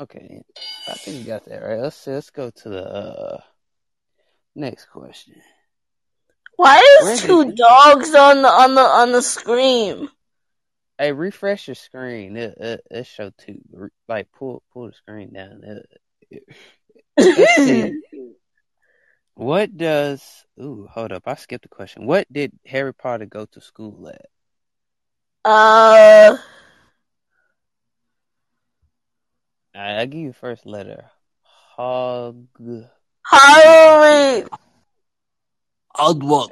Okay, I think you got that right. Let's see, let's go to the uh, next question. Why Where is did- two dogs on the on the on the screen? Hey, refresh your screen. It it, it show two. Like pull pull the screen down. It, it- let's see. What does? Ooh, hold up. I skipped a question. What did Harry Potter go to school at? uh, I, I give you first letter. Hog. Halloween. Outward.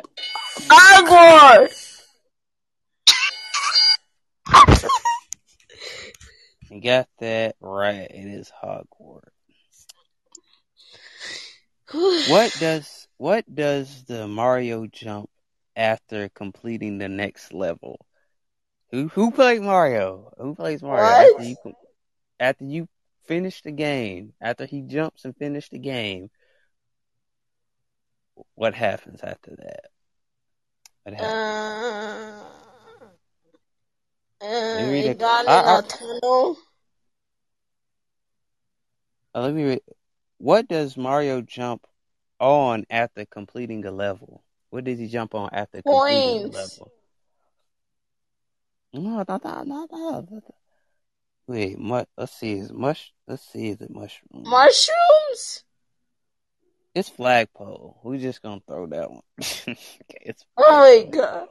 Hogwarts. You got that right. It is Hogwarts. What does what does the Mario jump after completing the next level? Who who played Mario? Who plays Mario after you after you finish the game? After he jumps and finish the game, what happens after that? What happens? Uh, uh, me read it. got in I- I- a tunnel. Uh, let me read. What does Mario jump on after completing a level? What does he jump on after completing the Points. level? No, no, no, no, no. Wait, mu- let's see. Is mush? Let's see. Is it mushroom? Mushrooms? It's flagpole. We just gonna throw that one. okay, it's Oh my god.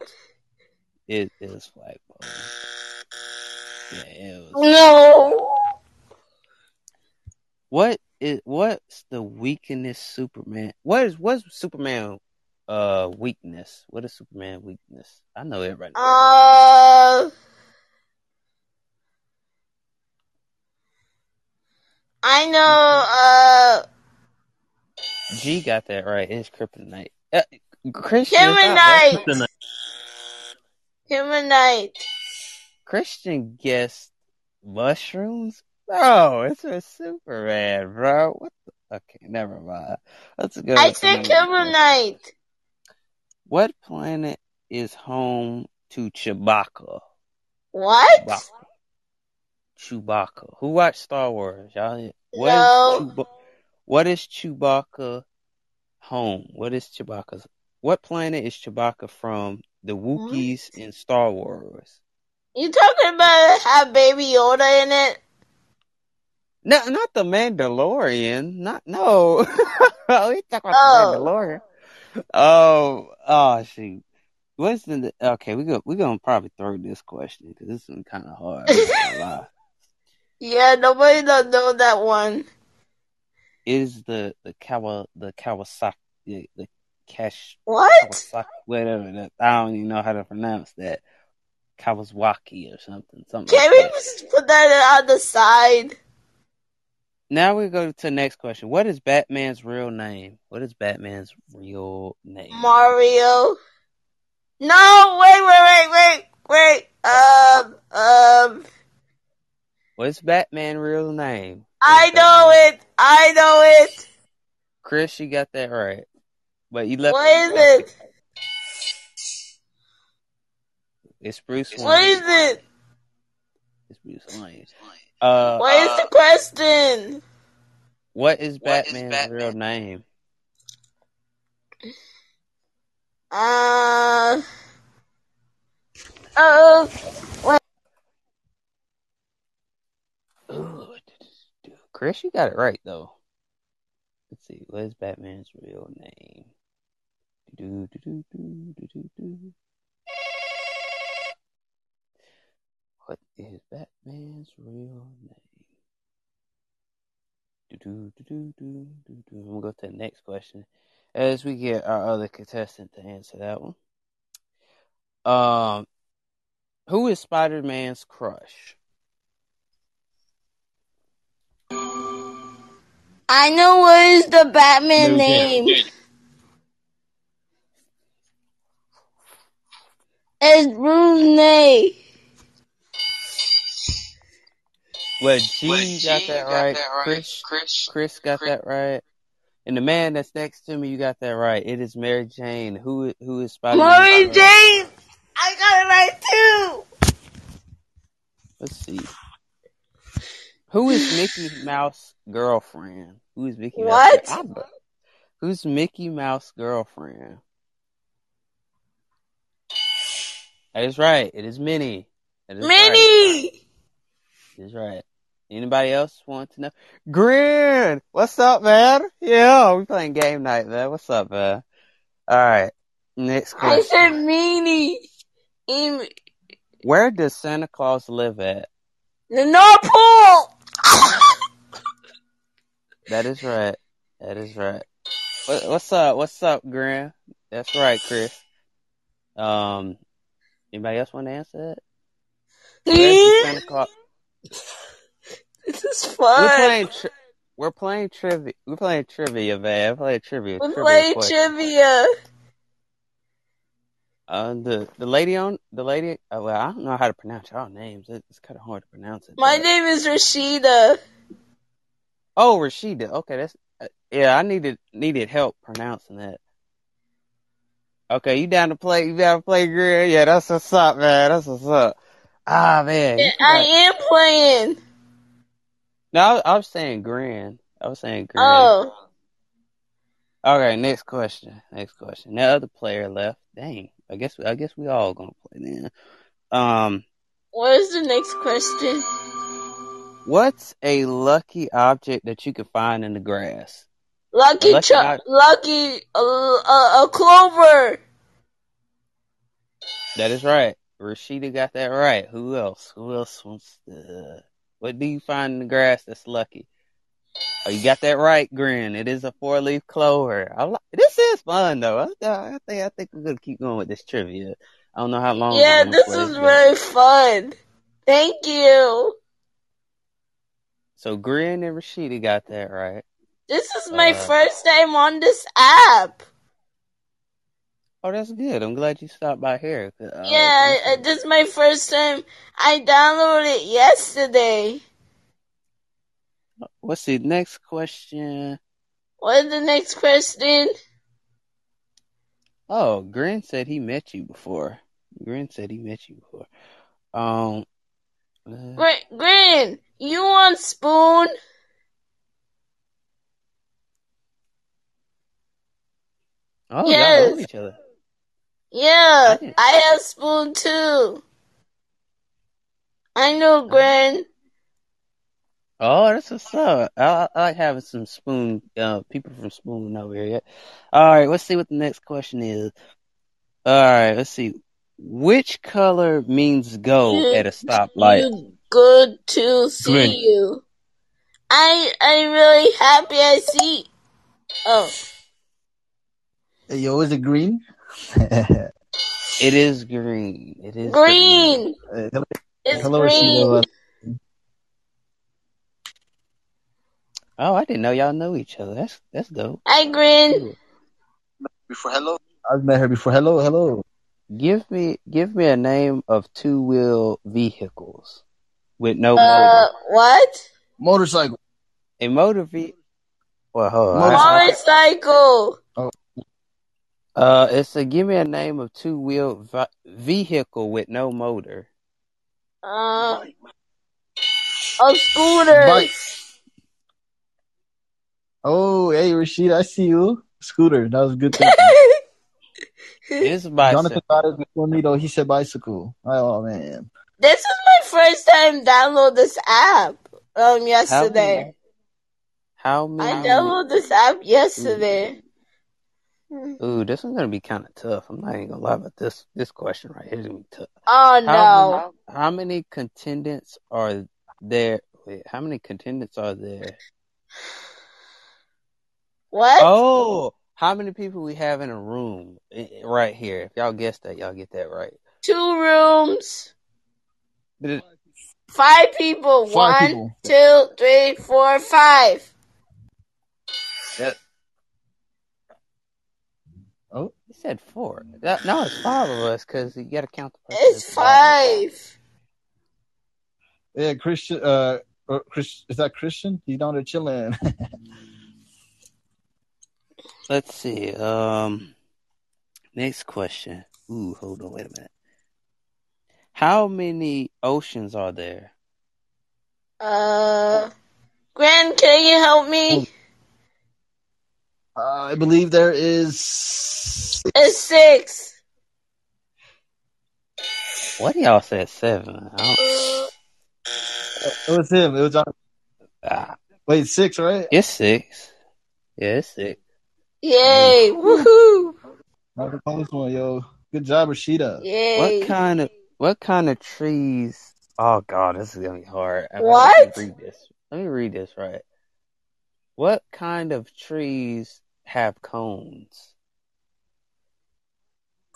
it is flagpole. Yeah, it was. No. What is what's the weakness Superman? What is what's Superman uh weakness? What is Superman weakness? I know everybody. knows Uh, I know, uh. G got that right. It's kryptonite. Uh, Christian stop, bro. Kryptonite. Christian guessed mushrooms. Bro, it's a Superman, bro. What the? Okay, never mind. Let's go. I said next question. What planet is home to Chewbacca? What? Chewbacca. Chewbacca. Who watched Star Wars? Y'all. What No. is What is Chewbacca home? What is Chewbacca's? What planet is Chewbacca from? The Wookiees in Star Wars. You talking about have Baby Yoda in it? No, not the Mandalorian. Not no. Oh, we talk about Oh. the Mandalorian. Oh, oh, shoot. What's the okay? We go. We're gonna probably throw this question because this is kind of hard. I'm not gonna lie. Yeah, nobody don't know that one. Is the the Kawa the Kawasaki the, the Cash What? Kawasaki whatever that I don't even know how to pronounce that Kawasaki or something something. Can like we that. just put that on the side? Now we go to the next question. What is Batman's real name? What is Batman's real name? Mario. No, wait, wait, wait, wait, wait. Um, um, What's Batman real name? I know Batman- it. I know it. Chris, you got that right. But you left. What is it? It's Bruce Wayne. What is it? It's Bruce Wayne. Uh, What is the question? what is Batman's real name? Uh, uh, Ooh, Chris, you got it right though. Let's see. What is Batman's real name? Do, do, do, do, do, do, do. What is Batman's real name? Do, do, do, do, do, do, do. We'll go to the next question as we get our other contestant to answer that one. Um, who is Spider Man's crush? I know what is the Batman Mary name. It's Bruce Brunei. Well, G, got, that, right. Chris, Chris, got that right. And the man that's next to me, you got that right. It is Mary Jane. Who who is Spider Mary Jane. I got it right too. Let's see. Who is Mickey Mouse girlfriend? Who is Mickey What? Mouse? I bet- Who's Mickey Mouse girlfriend? That is right. It is Minnie. That is. Minnie. It is right. Anybody else want to know? Grin! What's up, man? Yeah, we playing game night, man. What's up, man? Alright. Next I question. said Minnie. In Where does Santa Claus live at? the North Pole. That is right. That is right. What, what's up? What's up, Graham? That's right, Chris. Um, anybody else want to answer that? Where's Santa Claus? This is We're fun. playing. Tri- we're playing trivia. We're playing trivia, man. We're playing trivia. We're trivia playing question. trivia. Uh, the the lady on the lady. Uh, well, I don't know how to pronounce y'all names. It- It's kind of hard to pronounce it. My but- name is Rashida. Oh, Rashida. Okay, that's uh, yeah. I needed needed help pronouncing that. Okay, you down to play? You down to play, girl? Yeah, that's what's up, man. That's what's up. Ah, man. Yeah, I am playing. No, I I was saying grand. I was saying grand. Oh, Okay, next question. Next question. The other player left. Dang. I guess I guess we all gonna play then. Um, What is the next question? what's a lucky object that you can find in the grass? Lucky, Lucky Ch- I- lucky, uh, uh, a clover. That is right. Rashida got that right. Who else? Who else wants to? What do you find in the grass that's lucky? Oh, you got that right, Grin. It is a four leaf clover. I li- this is fun though. I, I think I think we're gonna keep going with this trivia. I don't know how long. Yeah, this is very fun. Thank you. So Grin and Rashida got that right. This is my Uh, first time on this app. Oh, that's good. I'm glad you stopped by here. Uh, yeah, uh, this is my first time. I downloaded it yesterday. What's the next question? What is the next question? Oh, Grin said he met you before. Grin said he met you before. Um. uh, Grin, you want spoon? oh, y'all Yes. know each other. Yeah, I I have spoon too. I know, Grin. Oh, that's what's up. I, I like having some spoon, uh, people from Spoon over here. Yeah. All right, let's see what the next question is. All right, let's see. Which color means go You- at a stoplight? You good to see Green. you. I I'm really happy I see. Oh, Hey, yo, is it green? It is green. It is green. Uh, hello, It's hello, green. Oh, I didn't know y'all know each other. That's that's dope. Hi, green. Before hello, I've met her before. Hello, hello. Give me give me a name of two wheel vehicles with no Uh, motor. what? Motorcycle. A motor v. Well, hold on. Motorcycle. I- I- Motorcycle. Uh, it's a give me a name of two wheel vi- vehicle with no motor. Uh, a scooter. Bike. Oh, hey, Rashida, I see you. Scooter. That was good. thinking. It's a Jonathan bicycle. got it before me though. He said bicycle. Oh man. this is my first time download this app. Um, How yesterday. many? How many? I downloaded this app yesterday. Mm-hmm. Ooh, this one's gonna be kind of tough. I'm not even gonna lie about this. This question right here is gonna be tough. Oh How no. many, how many contendants are there? Wait, how many contendants are there? What? Oh, how many people we have in a room eh, eh, right here? If y'all guess that, y'all get that right. Two rooms. It- Five people. Five One, people. two, three, four, five. that- Oh, He said four. That, no, it's five of us because you got to count the person. It's that's five. yeah, Christian. Uh, uh, Chris, is that Christian? He's down there chilling. Let's see. Um, next question. Ooh, hold on, wait a minute. How many oceans are there? Uh, Gran, can you help me? Uh, I believe there is. It's six. What do y'all say? Seven. It was him. It was Jonathan. ah, Wait, six, right? it's six. Yeah, it's six. Yay! Woohoo! Not the close one, yo. Good job, Rashida. Yay! What kind of what kind of trees? Oh God, this is gonna be hard. I- I- What? Let me read this. Let me read this right. What kind of trees have cones?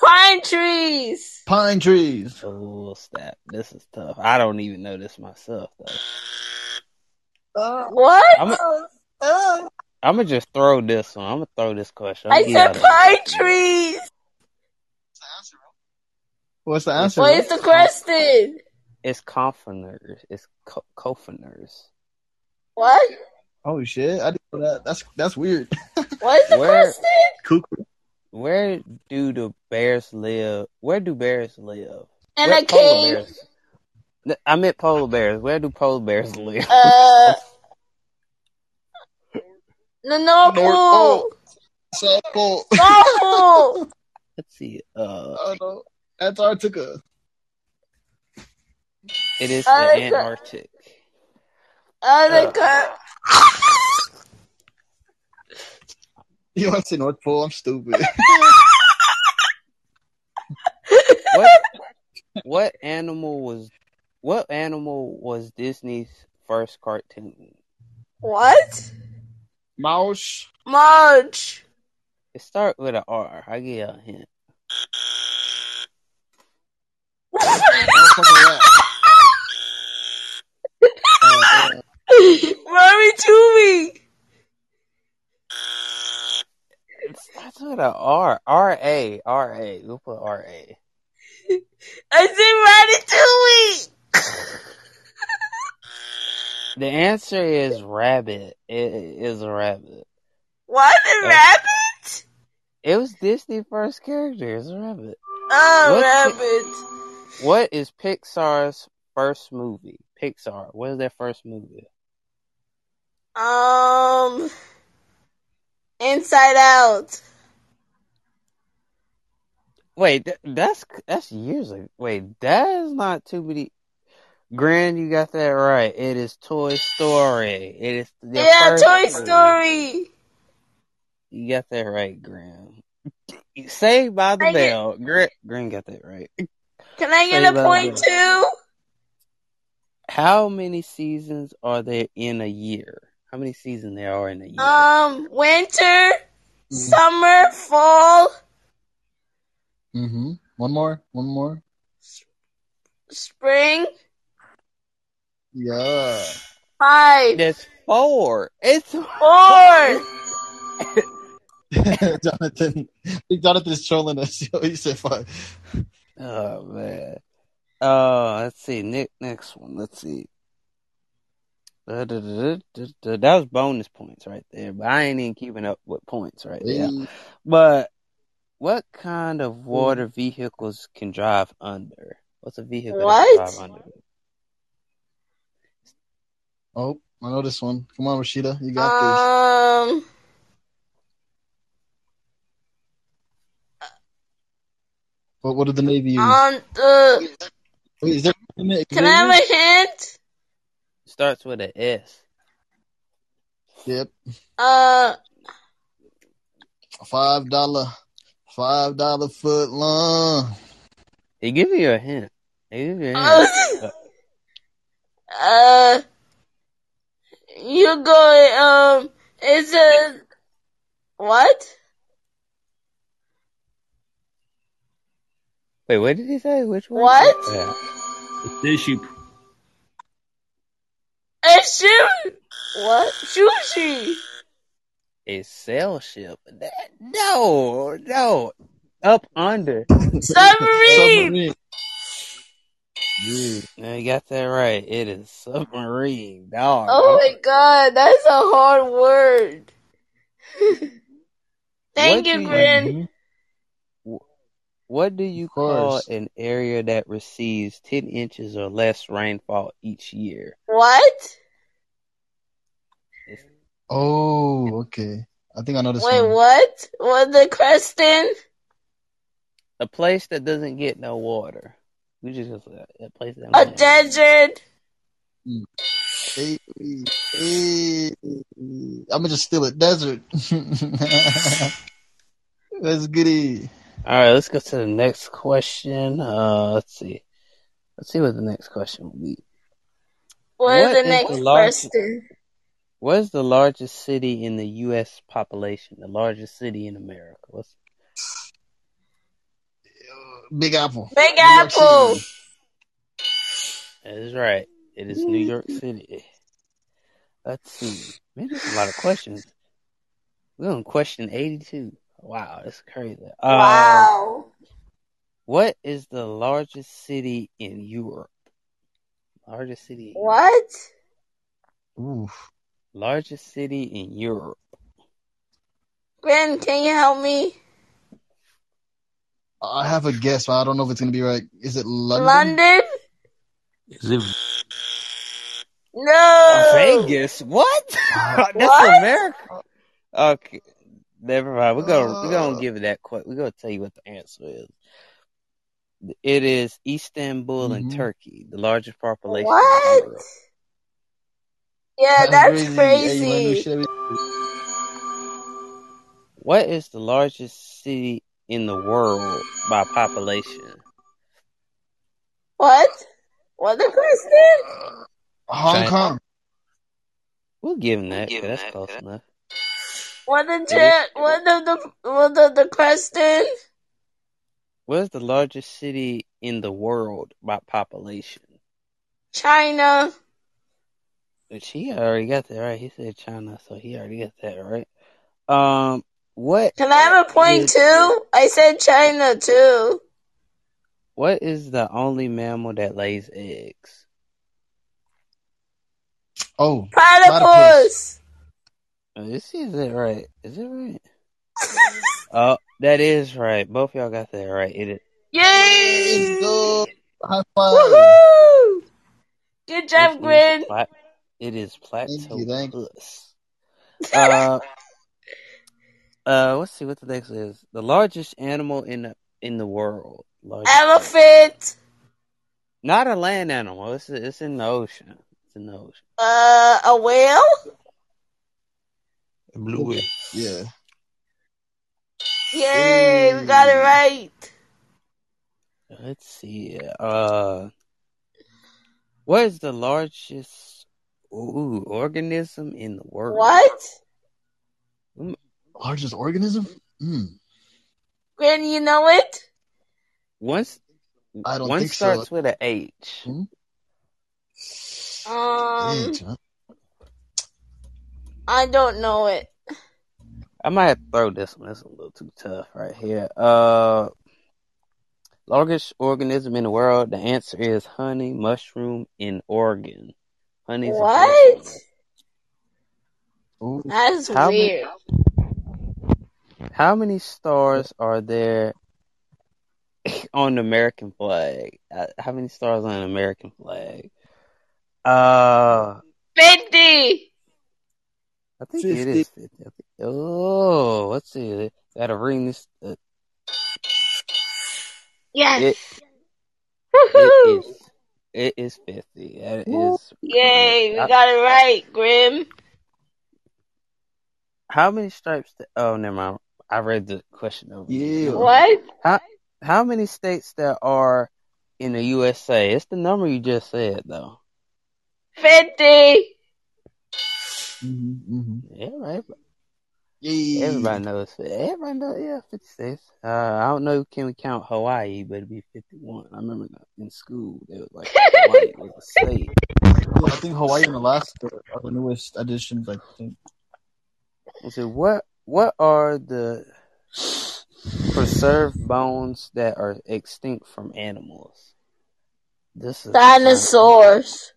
Pine trees. Pine trees. Oh, snap. This is tough. I don't even know this myself, though. Uh, what? I'm uh, uh. I'm gonna just throw this one. I'm gonna throw this question. I I'ma said pine the- trees. What's the answer? What is the question? It's confiners. It's co- confiners. What? Oh shit! I didn't know that. That's that's weird. What is the Where- question? Cuckoo. Where do the bears live? Where do bears live? In Where a cave. Bears? N- I meant polar bears. Where do polar bears live? Uh, the North North Pole. Pole. South Pole. North Pole. Let's see. Uh, Oh no, Antarctica. it is Uh, the it's a- Antarctic. Other co- You want to say North Pole? I'm stupid. What? what animal was? What animal was Disney's first cartoon? What? Mouse. March. It starts with an R. I give you a hint. Motherfucking rat. Uh, Mommy Chewy. It starts with an R. R A. R A. We'll put R A. I said Ratatouille. The answer is rabbit. It is a rabbit. What? A rabbit? It was Disney first character. It's a rabbit. Oh, what- rabbit. What is Pixar's first movie? Pixar. What is their first movie? Um, Inside Out. Wait, that's that's years ago. Wait, that is not too many. Grand, you got that right. It is Toy Story. It is yeah, Toy movie. Story. You got that right, Graham. Saved by the I get- Bell. Graham, Graham got that right. Can I get Say a point too? How many seasons are there in a year? How many seasons there are in a year? Um, winter, summer, fall, mm-hmm. One more. One more. spring. Yeah. Five, There's four. It's four. Jonathan. I think Jonathan's trolling us. Yo, he said five. Oh man. Uh, let's see. Next, next one. Let's see. Da, da, da, da, da. That was bonus points right there, but I ain't even keeping up with points right there. Hey. But what kind of hmm. water vehicles can drive under? What's a vehicle that What? can drive under? Oh, I know this one. Come on, Rashida. You got Um, this. What, what did the Navy use? on the. Wait, is there Can I have a hint? Starts with an S. Yep. Uh, Five dollar. Five dollar foot long. They give you a hint. They give you a hint. uh, uh, you go. Um, it's a what? Wait, what did he say? Which one? What? Yeah. This sheep. A shoe? What? Sushi. A sail ship. That, no, no. Up under. Submarine. Submarine. Yeah. You got that right. It is submarine, dog. Oh my god, that's a hard word. Thank What you, do Grin. What do you call an area that receives 10 inches or less rainfall each year? What? It's Oh, okay. I think I know this Wait, one. what? What the question? a place that doesn't get no water. We just a place that A don't- desert. Hey, hey, I'm gonna just steal it. Desert. That's goody. All right, let's go to the next question. Uh, let's see. Let's see what the next question will be. What is What the is next the largest- question? What is the largest city in the U.S. population? The largest city in America. What's Big Apple. Big New Apple. City. that is right. It is New York City. Let's see. Man, there's a lot of questions. We're on question 82. Wow, that's crazy. Uh, Wow. What is the largest city in Europe? Largest city. What? Oof. Largest city in Europe. Gwen, can you help me? I have a guess, but I don't know if it's gonna be right. Is it London? London? Is it No. Vegas? What? That's What? America. Okay, never mind. We're gonna we're gonna Uh. give it that. que- We're gonna tell you what the answer is. It is Istanbul and Mhm. Turkey, the largest population. What? In Europe. Yeah, that's Hey, crazy. you learn new shit every- What is the largest city in the world by population? What? What the question? Hong China. Kong. We'll give him that. 'cause that's close enough. What the It chat? What the the what the the question? What is the largest city in the world by population? China. Which he already got that right. He said China, so he already got that right. Um, what Can I have a point is too? I said China too. what is the only mammal that lays eggs? Oh, Platypus. Oh, this is it right. Is it right? Oh, that is right. Both y'all got that right. It is. Yay! let's go. High five. Woohoo! Good job, is, Gwen. Pla- it is Thank you, thank you. platypus. Uh, uh, let's see what the next is. The largest animal in the in the world. Largest animal. Elephant. Not a land animal. It's it's in the ocean. It's in the ocean. Uh, a whale. A blue whale. Yeah. Yay! We got it right. Let's see. Uh, what is the largest ooh, organism in the world? What? Largest organism? Hmm. Gwen, you know it? Once I don't one think starts so. with a H. Hmm? Um, Age, huh? I don't know it. I might have to throw this one. It's a little too tough right here. Uh, largest organism in the world. The answer is honey mushroom in Oregon. Honey's What? Ooh. That's How many- weird. How many stars are there on the American flag? Uh, How many stars on an American flag? Uh, Fifty. I think it 50. is 50. Oh, let's see. Gotta ring this. Uh, Yes. it it is it is 50. That Woo. is Yay! We correct. got it right, Grim. How many stripes? th- oh, never mind. I read the question over. Yeah. What? How how many states there are in the USA? It's the number you just said, though. Fifty. hmm hmm Yeah, right. Yeah. Everybody knows. Everybody knows. Yeah, fifty states. Uh, I don't know. Can we count Hawaii? But it'd be fifty-one. I remember in school they was like Hawaii was a state. I think Hawaii and Alaska are the newest additions. I think. I said, what what are the preserved bones that are extinct from animals? This is Dinosaurs.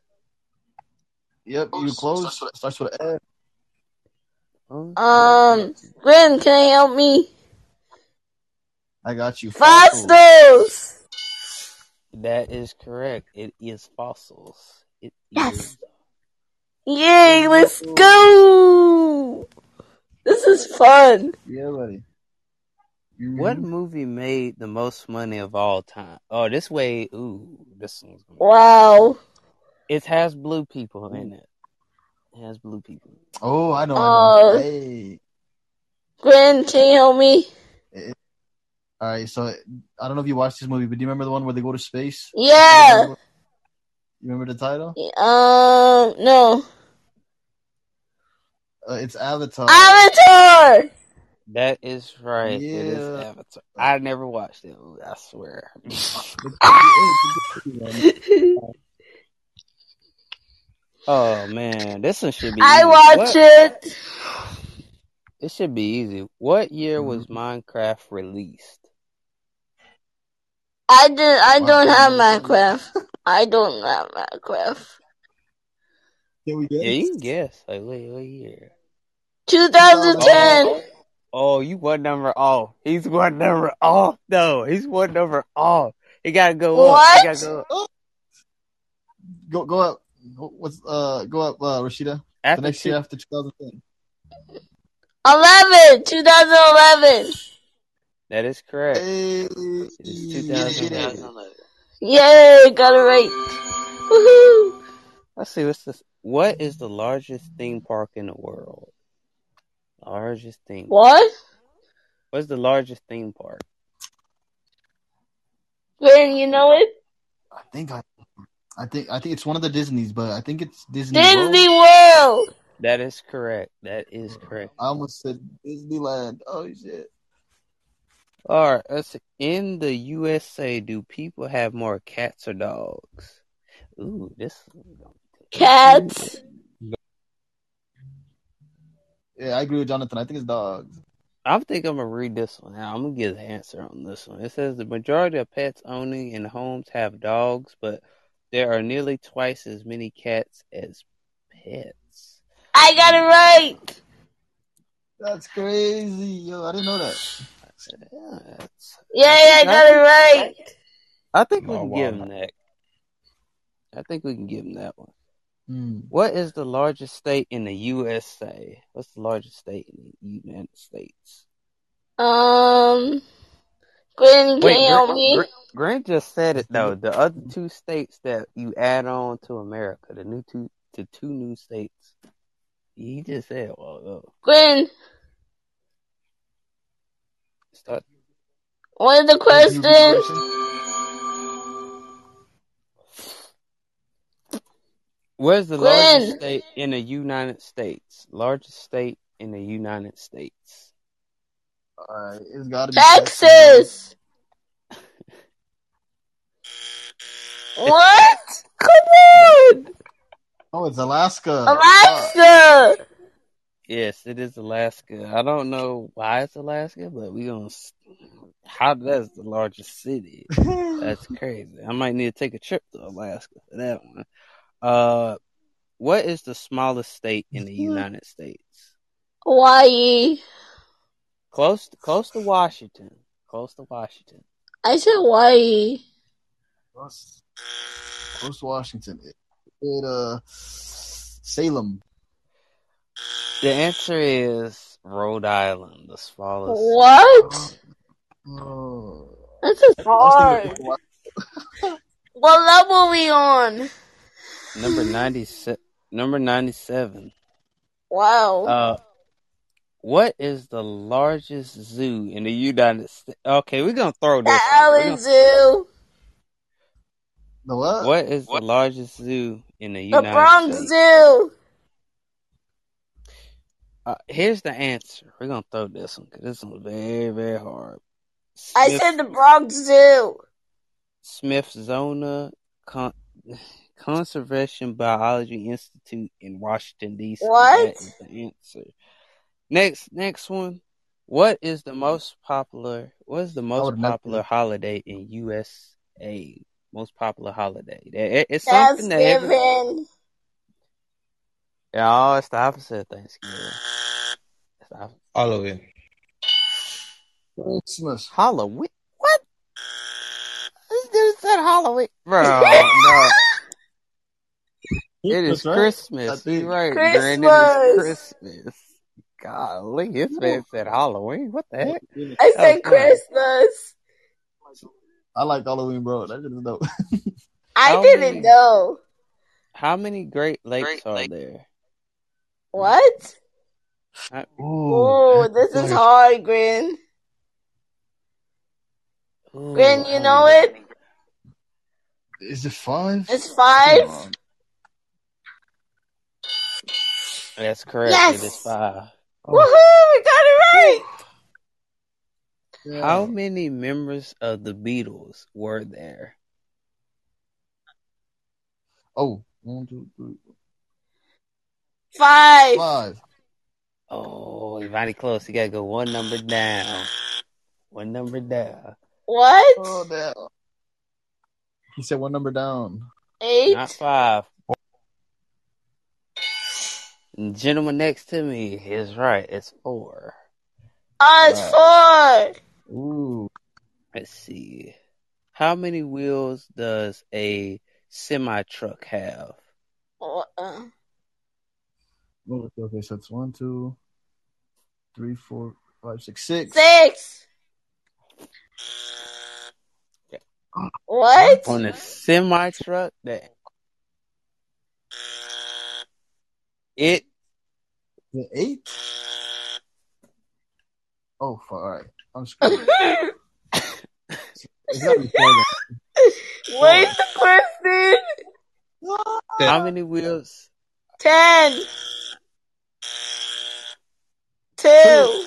Yep, you close. Starts with an F. Um, Grim, can you help me? I got you. Fossils. Fossils. That is correct. It is fossils. It Yes. is. Yay! Let's go. This is fun. Yeah, buddy. Mhm. What movie made the most money of all time? Oh, this way. Ooh, this one's. Wow. It has blue people in it. It has blue people. Oh, I know. I Uh, know. Hey. Gwen, can you help me? All right. So I don't know if you watched this movie, but do you remember the one where they go to space? Yeah. You remember the title? Um, no. Uh, it's Avatar. Avatar. That is right. It is Avatar. I never watched it. I swear. oh man, this one should be. I easy. watch What- it. It should be easy. What year Mm-hmm. was Minecraft released? I did. I Wow. don't have Minecraft. I don't have Minecraft. Can we Yeah, guess? you can guess. Like, what, what year? 2010. Oh, you one number off. He's one number off. No, he's one number off. He gotta go up. What? He gotta go up. Go go up. What's uh go up, uh, Rashida? The next two- year after 2010. 11. 2011. That is correct. Hey, is 2011. Yay! Got it right. Woohoo! Let's see. What's this? What is the largest theme park in the world? Largest theme. What? What's the largest theme park? Gwen, you know it? I think I, I think I think it's one of the Disney's, but I think it's Disney. World. Disney World. That is correct. That is correct. I almost said Disneyland. Oh shit! All right. Let's see. In the USA, do people have more cats or dogs? Ooh, this. Cats. Yeah, I agree with Jonathan. I think it's dogs. I think I'm gonna read this one out. I'm gonna give the answer on this one. It says the majority of pets owning in homes have dogs, but there are nearly twice as many cats as pets. I got it right. That's crazy, yo! I didn't know that. Yeah, that's- Yay! I got it right. I think we Oh, can wow. give him that. I think we can give him that one. Hmm. What is the largest state in the USA? What's the largest state in the United States? Um, Gwen, can Wait, you help Grant, me? Grant- Grant just said it though. Mm-hmm. The other two states that you add on to America, the new two, the two new states. He just said, "Well, ago. Gwen, Start. what are the Can you repeat the questions? question? Where's the Gwen. largest state in the United States? Largest state in the United States. Alright, it's gotta be Texas. What? Come on, Oh, it's Alaska. Alaska. Yes, it is Alaska. I don't know why it's Alaska, but we gonna. How that's the largest city? That's crazy. I might need to take a trip to Alaska for that one. Uh, what is the smallest state in the United States? Hawaii. Close, close to Washington. Close to Washington. I said Hawaii. Close, close to Washington. It, it uh Salem. The answer is Rhode Island, the smallest. What? Oh. This is hard. thinking of- What level are we on? Number ninety se- Number ninety-seven. Wow. Uh, what is the largest zoo in the United States? Okay, we're gonna throw this. one. We're Allen gonna- Zoo. The what? What is the largest zoo in the The United Bronx States? Zoo. Uh, here's the answer. We're gonna throw this one because this one's very, very hard. I said the Bronx Zoo. Smithsonian Con- Conservation Biology Institute in Washington D.C. What? That is the answer. Next, next one. What is the most popular? What is the most popular holiday in USA? Most popular holiday. It- It's something that every, Thanksgiving. oh, it's the opposite of Thanksgiving. It's the opposite. Halloween. Christmas. Halloween. What? This dude said Halloween, bro. no. It is Christmas, right? Christmas. You're think. right, Brandon. It is Christmas. Golly, his man said Halloween. What the heck? I said God. Christmas. I like Halloween, bro. That shit is dope. I didn't many- know. How many Great Lakes Great are Lake. there? What? Ooh, Oh, this is hard, Grin. Ooh, Grin, you don't know it? Is it five? It's five? That's correct. Yes! It is five. Oh, Woohoo! We got it right. Yeah. How many members of the Beatles were there? Oh, one, two, three, Five. five. Oh, you're mighty close. You gotta go one number down. One number down. What? Oh, damn. He said one number down. Eight. Not five. And gentleman next to me is right. It's four. Oh, it's four. Ooh. Let's see. How many wheels does a semi truck have? Oh, uh, Oh, Okay, okay, so it's one, two, three, four, five, six, six. Six. What? On a semi truck that it The eight? Oh, fuck. All right. I'm screwed. Wait, Kristen. How many wheels? Ten. Two. Two.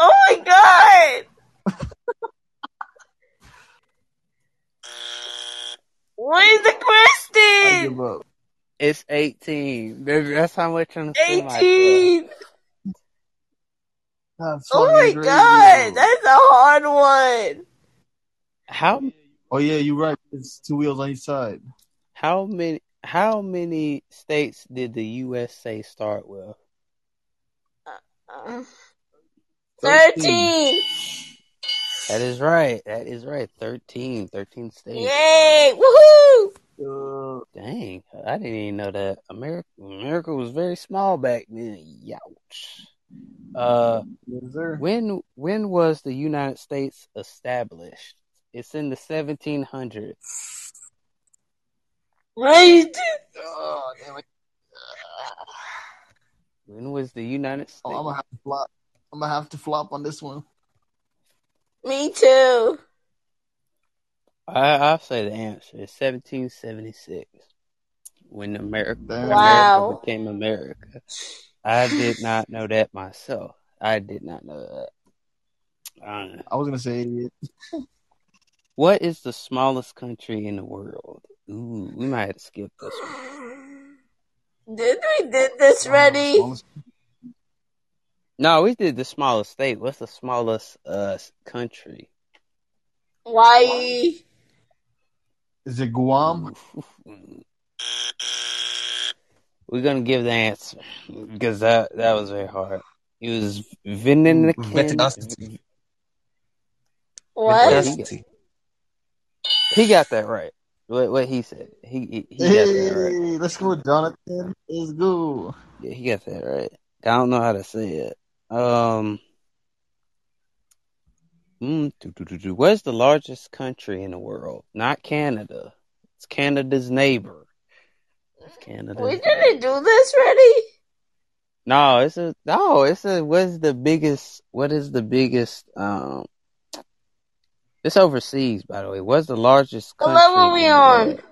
Oh my god! what is the question? It's 18. That's how much I'm 18! Uh, oh my god, that's a hard one. How? Oh yeah, you're right. It's two wheels on each side. How many? How many states did the USA start with? Uh, uh, Thirteen. 13. That is right. That is right. 13. 13 states. Yay! Woohoo! Uh, Dang, I didn't even know that. America, America was very small back then. Youch. Uh yes, when when was the United States established? It's in the 1700s. Right. Oh, damn it. When was the United States? Oh, I'm gonna have to flop. I'm gonna have to flop on this one. Me too. I, I'll say the answer. It's 1776 when America, Wow. America became America. I did not know that myself. I did not know that. Uh, I was gonna say idiot. what is the smallest country in the world? Ooh, we might have to skip this one. Did we did this ready? Smallest- No, we did the smallest state. What's the smallest uh country? Why? Is it Guam? We're gonna give the answer because that that was very hard. It was Vatican. Vaticanity. What? Vatican City. He got that right. What what he said. He he, he got that right. Let's go, with Jonathan. Let's go. Yeah, he got that right. I don't know how to say it. Um. Mm, doo, doo, doo, doo. Where's the largest country in the world? Not Canada. It's Canada's neighbor. It's Canada's We neighbor. didn't do this ready. No, it's a no. It's a what's the biggest? What is the biggest? Um, it's overseas, by the way. What's the largest What country? level we on? world?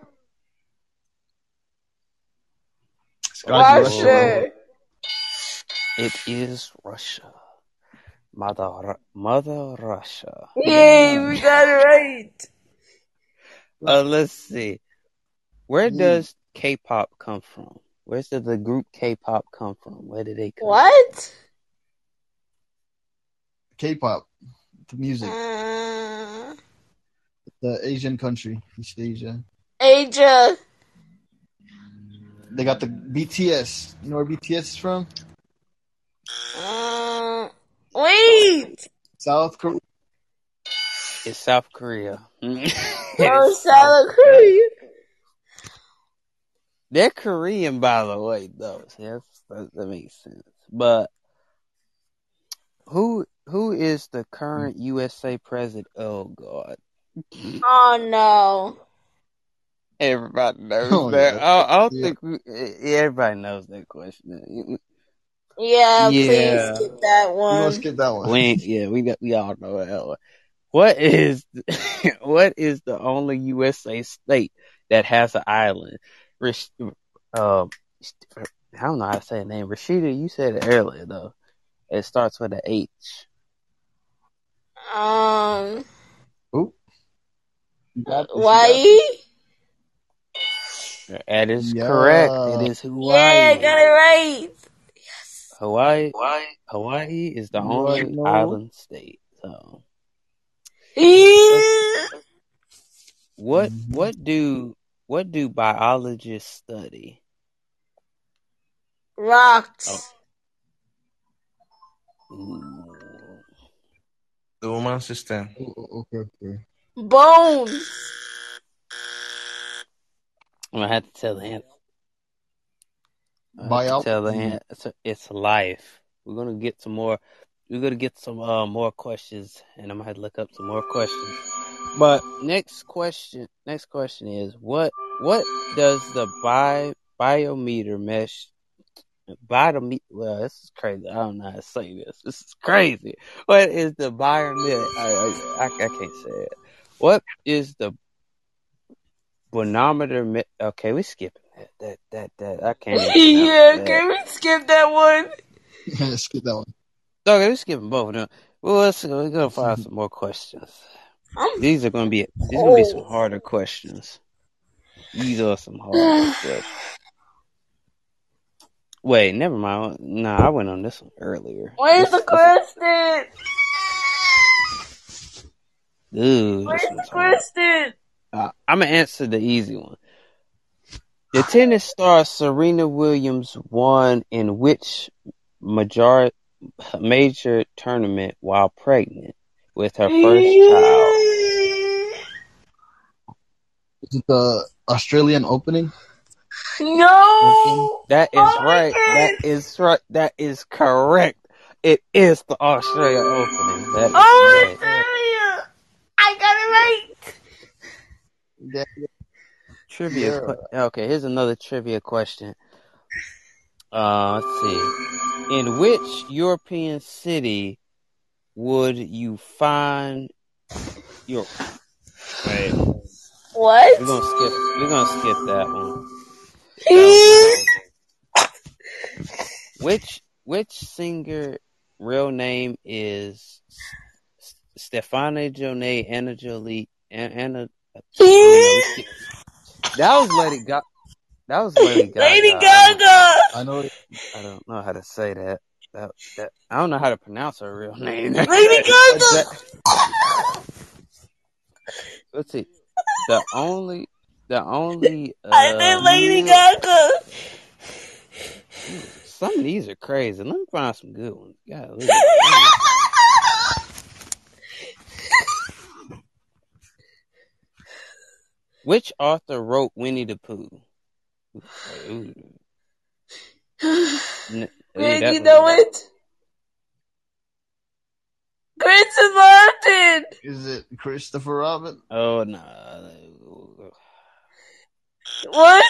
It's gotta be Russia. Russia. It is Russia. Mother, Mother Russia. Yay, we got it right. Uh, let's see. Where does K-pop come from? Where does the group K-pop come from? Where did they come? What? K-pop, the music, Uh, the Asian country, East Asia. Asia. They got the BTS. You know where BTS is from? Uh, wait. South Korea. It's South Korea. Oh, It's South Korea. They're Korean, by the way, though. So that's, that, that makes sense. But who who is the current USA president? Oh God, Oh no. everybody knows Oh, that. yeah. I, I don't Yeah. think we, eh, everybody knows that question. Yeah, Yeah. please skip that We gonna one. skip that one. We yeah, we got, we all know that one. What is what is the only USA state that has an island? Res- Um, I don't know how to say the name. Rashida, you said it earlier though. It starts with a H. Um, Oop. You got this, you got Hawaii. That is Yeah. correct. It is Hawaii. Yeah, I got it right. Yes. Hawaii. Hawaii is the You only already know. island state. So what what do what do biologists study? Rocks. Ooh. The human system. Oh, oh, okay, okay. Bones. I'm gonna have to tell the answer. I have to Biology. tell the answer. It's life. We're gonna get some more. We're gonna get some uh, more questions, and I'm gonna have to look up some more questions. But next question. Next question is what what does the bi biometer mesh biometer? Well, this is crazy. I don't know how to say this. This is crazy. What is the biometer? I, I, I, I can't say it. What is the bonometer? Me- okay, we skipping that. That that that I can't. yeah, that. can we skip that one? Yeah, skip that one. Okay, we're skipping both of them. Well, let's we're gonna find some more questions. I'm These are gonna be these are gonna be some harder questions. These are some hard questions. Wait, never mind. Nah, I went on this one earlier. Where's This, the question? ooh, Where's the question? Uh, I'm gonna answer the easy one. The tennis star Serena Williams won in which major major tournament while pregnant with her first child? Is it the Australian opening? No. That is Oh right. God. That is right. That is correct. It is the Australia opening. That is Oh, correct. Australia. I got it right. Trivia. Yeah. Okay, here's another trivia question. Uh, let's see. In which European city would you find your? Wait, What? we're gonna skip. We're gonna skip that one. That. Which which singer real name is S- Stefani Jonet Angeli An- Anna? I don't know. We skip. That was Lady Gaga. That was Lady Gaga. Lady I Gaga. I know. I don't know how to say that. That, that I don't know how to pronounce her real name. Lady Gaga. let's see. The only, the only. I said Uh, Lady Gaga. some of these are crazy. Let me find some good ones. God, Which author wrote Winnie the Pooh? N- Greg, you know a- it? Kristen Martin. Is it Christopher Robin? Oh no. What?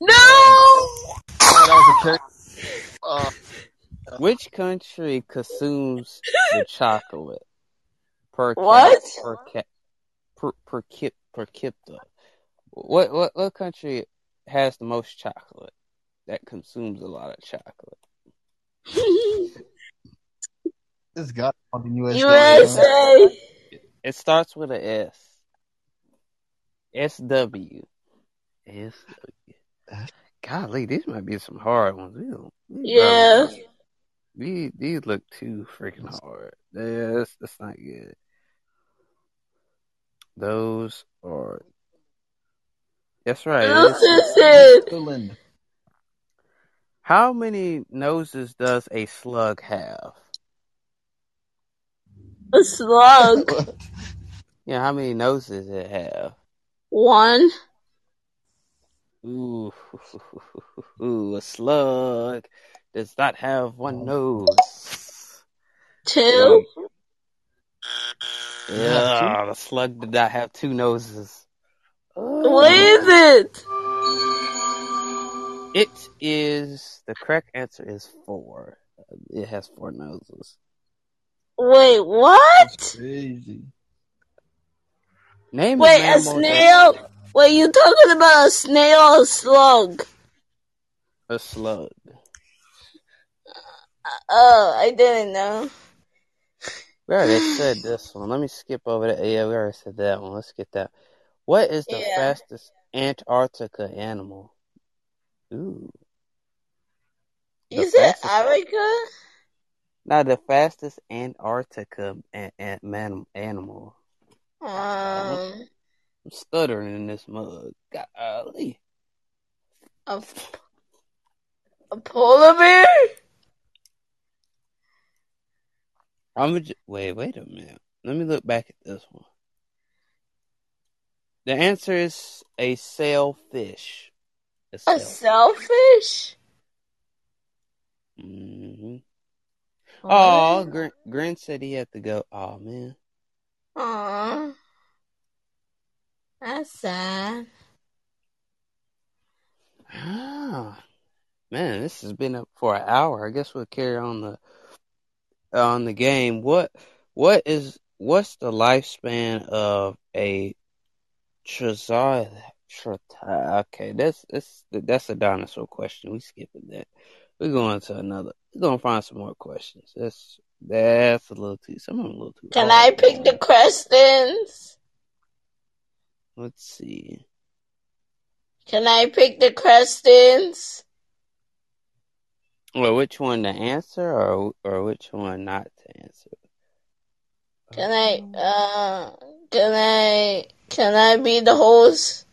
No. Oh, that was a character. Uh, Which country consumes the chocolate per cap, What? per cap per per kip per capita? What what what country has the most chocolate that consumes a lot of chocolate? This guy on the USA. USA. It starts with a S. S W. S W. Golly, these might be some hard ones. We don't, we Yeah. probably- These these look too freaking hard. Yeah, that's, that's not good. Those are. That's right. This it's- is it. Switzerland. How many noses does a slug have? A slug. Yeah, how many noses it have? One. Ooh, ooh, a slug does not have one nose. Two. Yeah, the slug did not have two noses. What is it? It is the correct answer is four. It has four noses. Wait, what? Crazy. Name Wait, a mammal that- snail? Wait, you talking about a snail or a slug? A slug. Uh, oh, I didn't know. We already said this one. Let me skip over that. Yeah, we already said that one. Let's get that. What is the Yeah. fastest Antarctica animal? Ooh. The said fastest- Africa? Now the fastest Antarctica an- an- man- animal. Um, I'm stuttering in this mug. Golly. a, a polar bear? I'm j- wait, wait a minute. Let me look back at this one. The answer is a sailfish. A A sailfish. shellfish? hmm What? Oh, Grin, Grin said he had to go. Oh man. Aw. That's sad. Ah, man, this has been up for an hour. I guess we'll carry on the on the game. What what is what's the lifespan of a Trezor? Okay, that's that's that's a dinosaur question. We skipping that. We're going to another. We're gonna find some more questions. That's that's a little too. Some of them a little too. Can hard. I pick the questions? Let's see. Can I pick the questions? Well, which one to answer, or or which one not to answer? Can I, uh, can I, can I be the host?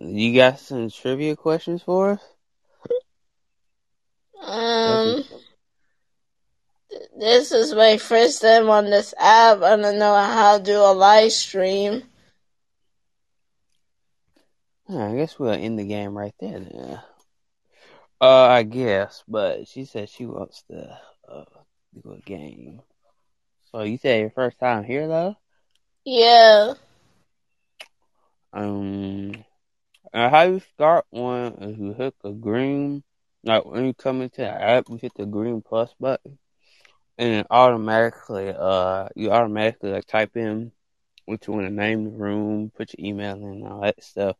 You got some trivia questions for us? Um, this is my first time on this app. I don't know how to do a live stream. I guess we'll end the game right there then. Uh, I guess, but she said she wants to uh do a game. So you said your first time here though? Yeah. Um, uh, how you start one is you hit the green, like when you come into the app, you hit the green plus button, and automatically, uh, you automatically like type in what you want to name the room, put your email in, and all that stuff,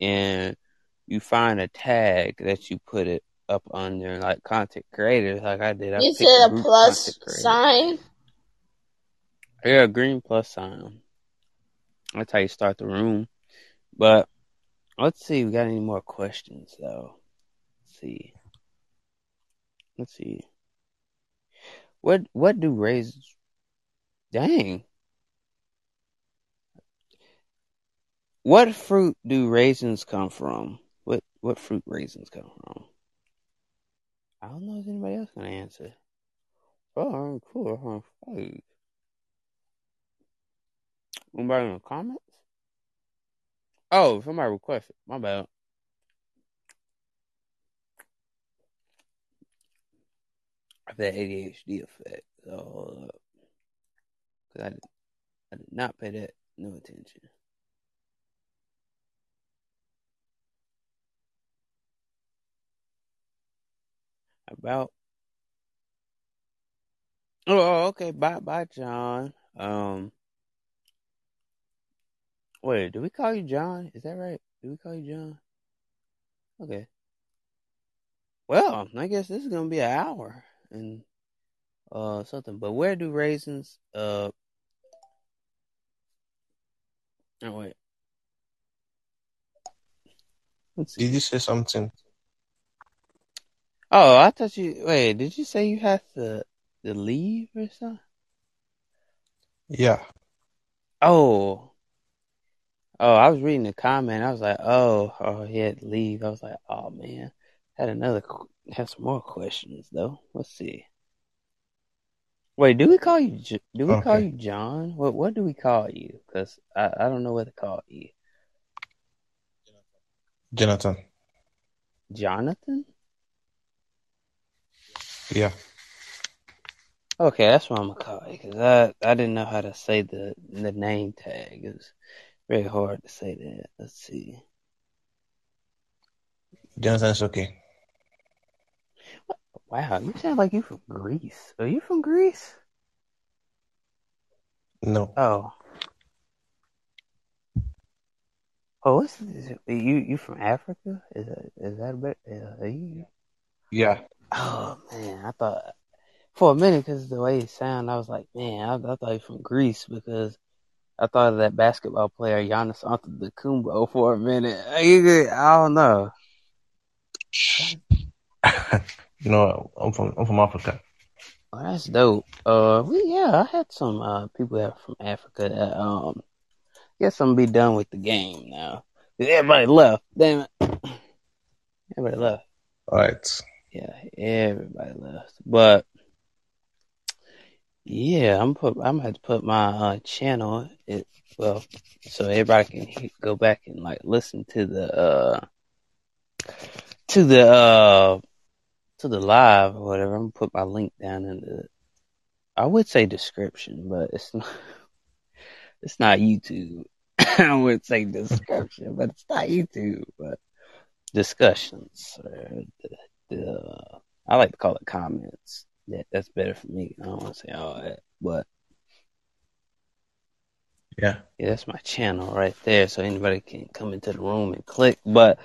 and you find a tag that you put it up under, like content creators, like I did. I You said a plus sign? Yeah, green plus sign. That's how you start the room. But let's see, we got any more questions though. Let's see. Let's see. What what do raisins dang. What fruit do raisins come from? What what fruit raisins come from? I don't know if anybody else can answer. Oh, cool. Huh? Anybody in the comments? Oh, somebody requested. My bad. I that ADHD effect. So, uh, 'cause I, I did not pay that no attention. About. Oh, oh, okay. Bye, bye, John. Um. Wait, do we call you John? Is that right? Do we call you John? Okay. Well, I guess this is gonna be an hour and uh something. But where do raisins uh oh wait. Let's see. Did you say something? Oh, I thought you wait, did you say you have to to leave or something? Yeah. Oh. Oh, I was reading the comment. I was like, oh, oh, he had to leave. I was like, oh man, had another, had some more questions though. Let's see. Wait, do we call you? Do we call you John? What What do we call you? Because I I don't know what to call you. Jonathan. Jonathan? Yeah. Okay, that's what I'm gonna call you because I I didn't know how to say the the name tag. It was very hard to say that. Let's see. Jonathan okay. Wow, you sound like you from Greece. Are you from Greece? No. Oh. Oh, what's this? you? You from Africa? Is that is that a bit? Uh, you? Yeah. Oh man, I thought for a minute because the way it sounded, I was like, man, I, I thought you from Greece because I thought of that basketball player Giannis Antetokounmpo for a minute. I don't know. no, I'm from I'm from Africa. Oh, that's dope. Uh, we, yeah, I had some uh people that from Africa that um. Guess I'm gonna be done with the game now. Everybody left. Damn it. Everybody left. All right. Yeah, everybody left. But yeah, I'm put. I'm gonna put my uh, channel. It well, so everybody can he- go back and like listen to the uh to the uh to the live or whatever. I'm gonna put my link down in the. I would say description, but it's not. It's not YouTube. I would say description, but it's not YouTube. But discussions or the, the I like to call it comments. That that's better for me. I don't want to say all that, but Yeah. yeah, that's my channel right there. So anybody can come into the room and click. But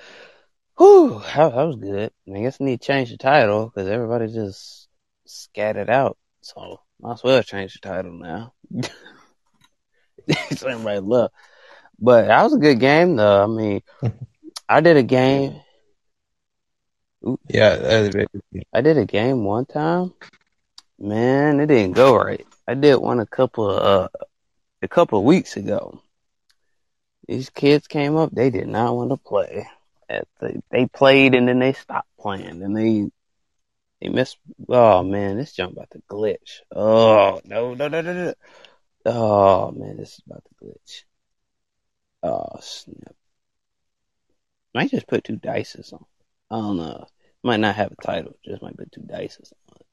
whew, that, that was good. I guess I need to change the title because everybody just scattered out. So might as well change the title now. so everybody left. But that was a good game though. I mean, I did a game. Yeah. I did a game one time. Man, it didn't go right. I did one a couple of, uh, a couple of weeks ago. These kids came up, they did not want to play. They played and then they stopped playing and they, they missed, oh man, this jump about to glitch. Oh, no, no, no, no, no. Oh man, this is about to glitch. Oh snap. Might just put two dices on. I don't know. Might not have a title, just might be two dice or something.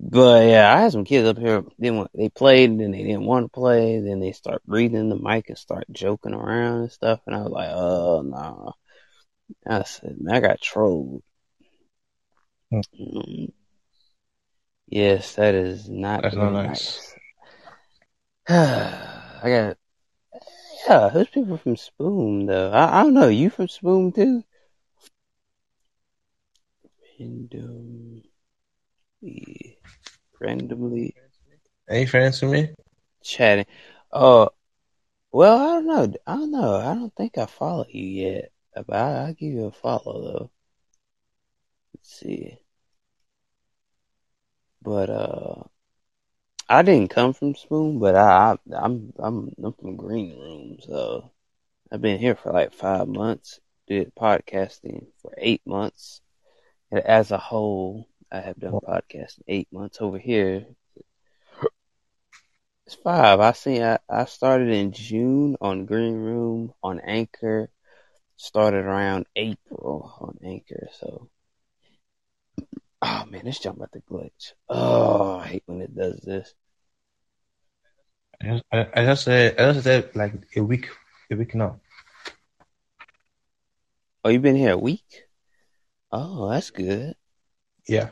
But yeah, I had some kids up here. They want, they played, and then they didn't want to play. Then they start breathing the mic and start joking around and stuff. And I was like, oh no. I said, man, I got trolled. Hmm. Mm. Yes, that is not That's not nice. I got yeah. Who's people from Spoon though? I, I don't know. You from Spoon too? Random, randomly Any friends to me? chatting. Oh, well, I don't know. I don't know. I don't think I follow you yet, but I, I'll give you a follow though. Let's see. But uh, I didn't come from Spoon, but I, I I'm I'm I'm from Green Room, so I've been here for like five months. Did podcasting for eight months, as a whole, I have done podcasting eight months over here. It's five. I seen. I, I started in June on Green Room on Anchor. Started around April on Anchor. So, oh man, this jump about the glitch. Oh, I hate when it does this. I, I just said I just said like a week a week now. Oh, you've been here a week? Oh, that's good. Yeah.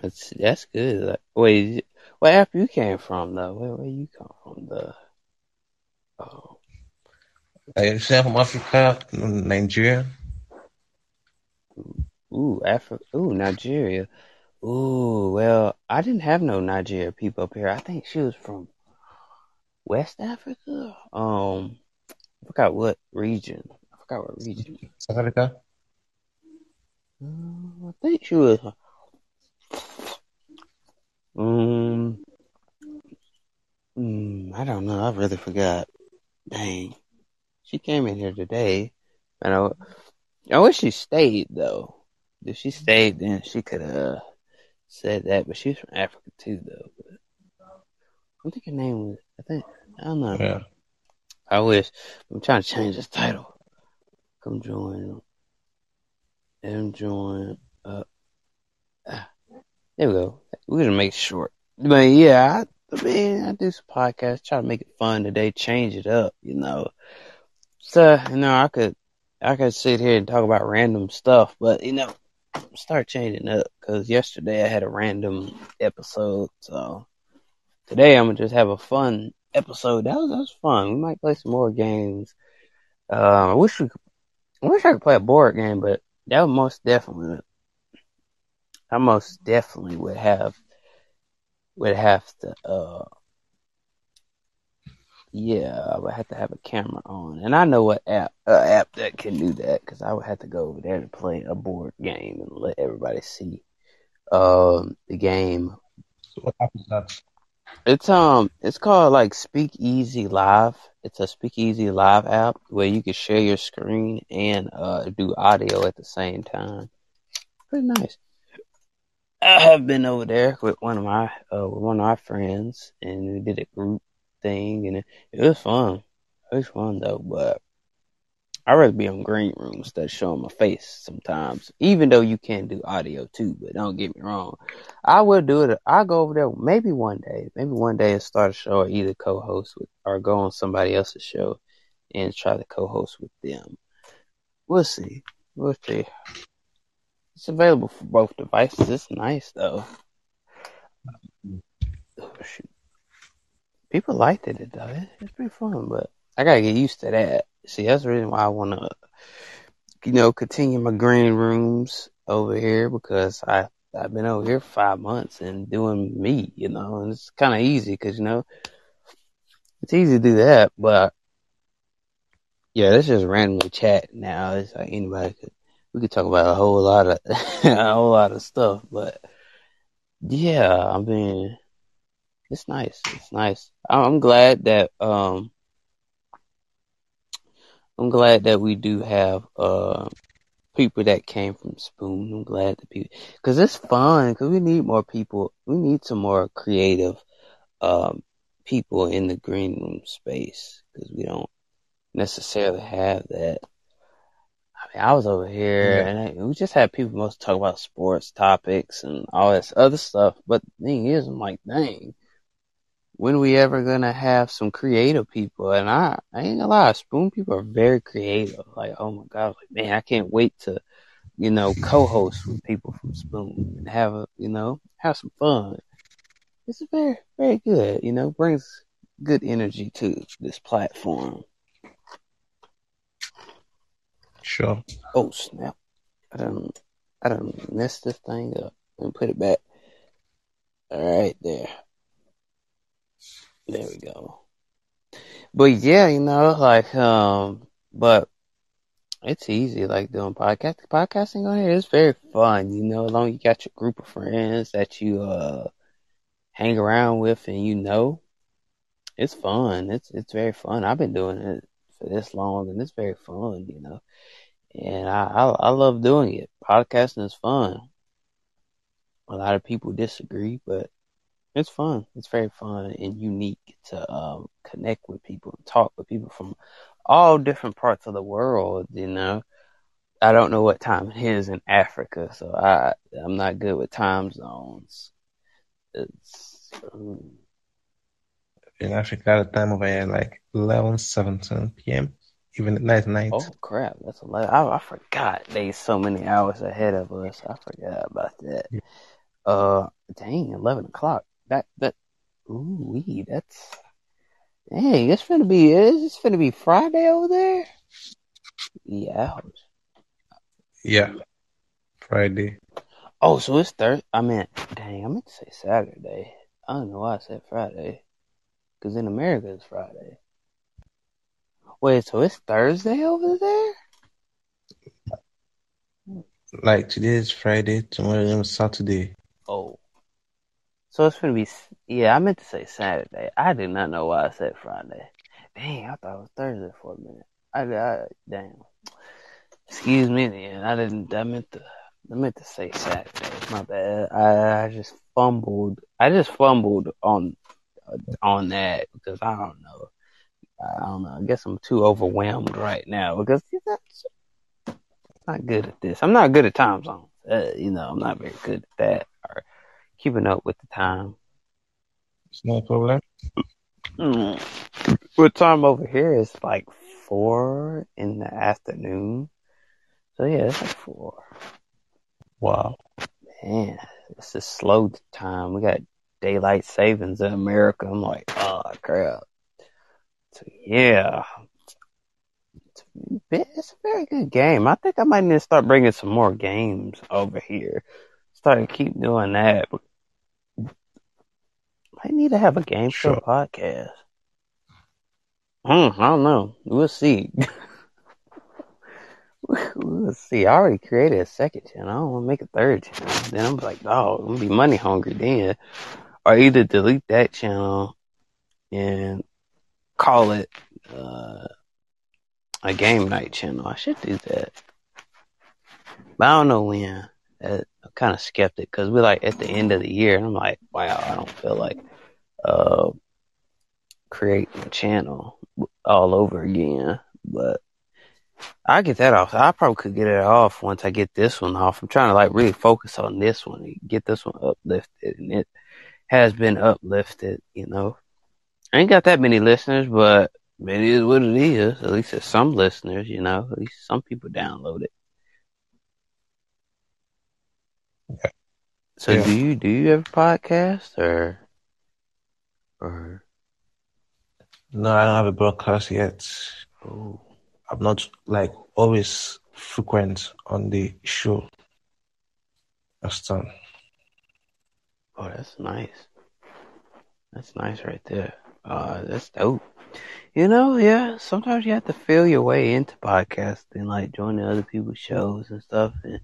That's that's good. Like, wait, what app you came from though? Where where you come from? The oh, I say from Africa, Nigeria. ooh, Africa, ooh, Nigeria. Ooh, well, I didn't have no Nigeria people up here. I think she was from West Africa. Um, I forgot what region. I forgot what region. South Africa. Uh, I think she was. Um, mm, I don't know. I really forgot. Dang, she came in here today, and I, I wish she stayed though. If she stayed, then she could have uh, said that. But she's from Africa too, though. But I think her name was. I think I don't know. Yeah. I wish. I'm trying to change this title. Come join. Them join. Uh, ah, there we go. We're gonna make it short. But yeah, I, I mean, I do some podcasts, try to make it fun today, change it up, you know. So you know, I could, I could sit here and talk about random stuff, but you know, start changing up because yesterday I had a random episode, so today I'm gonna just have a fun, episode. That was that was fun. We might play some more games. Uh, I wish we, I wish I could play a board game, but that most definitely, I most definitely would have, would have to, uh, yeah, I would have to have a camera on, and I know what app, uh, app that can do that because I would have to go over there to play a board game and let everybody see, um, the game. So what happens that? It's um, it's called like Speakeasy Live. It's a Speakeasy Live app where you can share your screen and uh do audio at the same time. Pretty nice. I have been over there with one of my uh with one of my friends, and we did a group thing, and it, it was fun. It was fun though, but I'd rather be on green room that show my face sometimes. Even though you can do audio too, but don't get me wrong. I will do it. I'll go over there maybe one day. Maybe one day and start a show or either co-host with or go on somebody else's show and try to co-host with them. We'll see. We'll see. It's available for both devices. It's nice though. Oh. People liked it though. It- It's pretty fun, but I gotta get used to that. See, that's the reason why I wanna, you know, continue my green rooms over here because I I've been over here five months and doing me, you know, and it's kind of easy because you know it's easy to do that, but yeah, this just randomly chat now. It's like anybody could we could talk about a whole lot of a whole lot of stuff, but yeah, I mean it's nice. It's nice. I'm glad that um I'm glad that we do have uh people that came from Spoon. I'm glad that people because it's fun because we need more people. We need some more creative um people in the green room space because we don't necessarily have that. I mean, I was over here Yeah. and I, we just had people most talk about sports topics and all this other stuff. But the thing is, I'm like, dang, when we ever gonna have some creative people? And I, I ain't gonna lie, Spoon people are very creative. Like, oh my god, like man, I can't wait to, you know, co-host with people from Spoon and have a, you know, have some fun. It's very, very good. You know, brings good energy to this platform. Sure. Oh snap! I don't, I don't mess this thing up and put it back. All right, there. There we go. But yeah, you know, like, um, but it's easy, like doing podcast, podcasting on here. It's very fun, you know, as long as you got your group of friends that you, uh, hang around with and you know, it's fun. It's, it's very fun. I've been doing it for this long and it's very fun, you know, and I, I, I love doing it. Podcasting is fun. A lot of people disagree, but it's fun. It's very fun and unique to um, connect with people and talk with people from all different parts of the world. You know, I don't know what time it is in Africa, so I I'm not good with time zones. It's um, In Africa, the time over here like 11, 17 p.m. Even at night, night. oh crap, that's a lot. I, I forgot they so many hours ahead of us. I forgot about that. Yeah. Uh, dang, eleven o'clock. That that. Ooh, wee, that's. Dang, it's gonna be. Is this gonna be Friday over there? Yeah. Yeah. Friday. Oh, so it's Thursday. I mean, dang, I meant to say Saturday. I don't know why I said Friday. Because in America it's Friday. Wait, so it's Thursday over there? Like today is Friday, tomorrow is Saturday. Oh. So it's gonna be. Yeah, I meant to say Saturday. I did not know why I said Friday. Dang, I thought it was Thursday for a minute. I, I damn. Excuse me, then. I didn't. I meant to. I meant to say Saturday. My bad. I, I just fumbled. I just fumbled on on that because I don't know. I don't know. I guess I'm too overwhelmed right now because that's not good at this. I'm not good at time zones. Uh, you know, I'm not very good at that keeping up with the time. It's no problem. Mm. What time over here is like four in the afternoon. So yeah, it's like four. Wow. Man, it's just slow time. We got daylight savings in America. I'm like, oh crap. So, yeah, it's, it's a very good game. I think I might need to start bringing some more games over here. Start to keep doing that. I need to have a game show Sure. podcast. Hmm, I don't know. We'll see. we'll see. I already created a second channel. I don't want to make a third channel. Then I'm like, oh, I'm gonna be money hungry then. Or either delete that channel and call it uh, a game night channel. I should do that. But I don't know when. Uh, I'm kind of skeptic because we're like at the end of the year, and I'm like, wow, I don't feel like uh, create a channel all over again. But I get that off. I probably could get it off once I get this one off. I'm trying to like really focus on this one, and get this one uplifted, and it has been uplifted. You know, I ain't got that many listeners, but it is what it is. At least there's some listeners. You know, at least some people download it. So Yeah. do you do you have a podcast or No, I don't have a broadcast yet. oh I'm not like always frequent on the show. That's done. oh that's nice. That's nice right there. Uh that's dope. You know, yeah, sometimes you have to feel your way into podcasting, like joining other people's shows and stuff and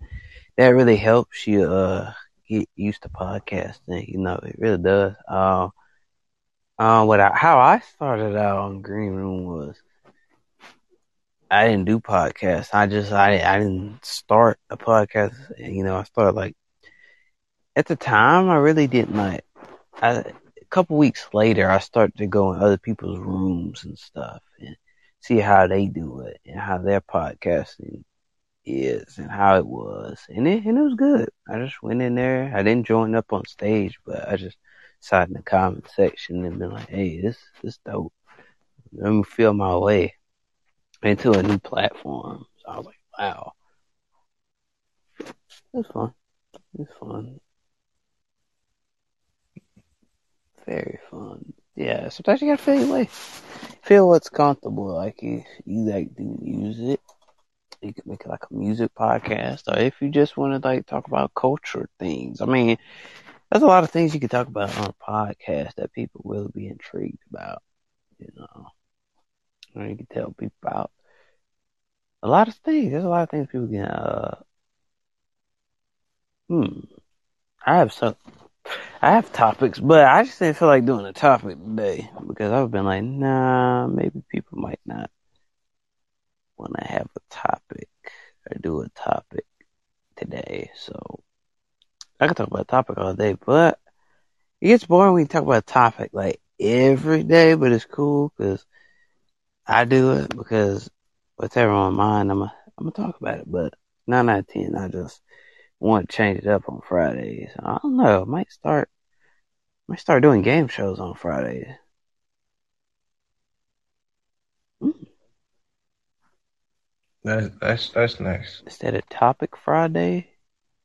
that really helps you uh get used to podcasting, you know, it really does. Uh, uh what I, how I started out on Green Room was I didn't do podcasts. I just I I didn't start a podcast. You know, I started like at the time I really didn't like. I, a couple weeks later, I started to go in other people's rooms and stuff and see how they do it and how their podcasting is and how it was, and it and it was good. I just went in there. I didn't join up on stage, but I just sat in the comment section and been like, "Hey, this this dope." Let me feel my way into a new platform. So I was like, "Wow, it was fun. It was fun. Very fun. Yeah, sometimes you gotta feel your way. Feel what's comfortable. Like if you like do music, you can make like a music podcast, or if you just want to like talk about culture things. I mean, there's a lot of things you can talk about on a podcast that people will be intrigued about. You know, or you can tell people about a lot of things. There's a lot of things people can. Uh, hmm. I have some. I have topics, but I just didn't feel like doing a topic today because I've been like, nah, maybe people might not want to have a topic or do a topic today. So I could talk about a topic all day, but it gets boring when you talk about a topic like every day. But it's cool because I do it because whatever on my mind, I'm gonna I'm gonna talk about it. But nine out of ten, I just want to change it up on Fridays. I don't know. I might start might start doing game shows on Fridays. Mm. That's that's that's nice. Instead of topic Friday,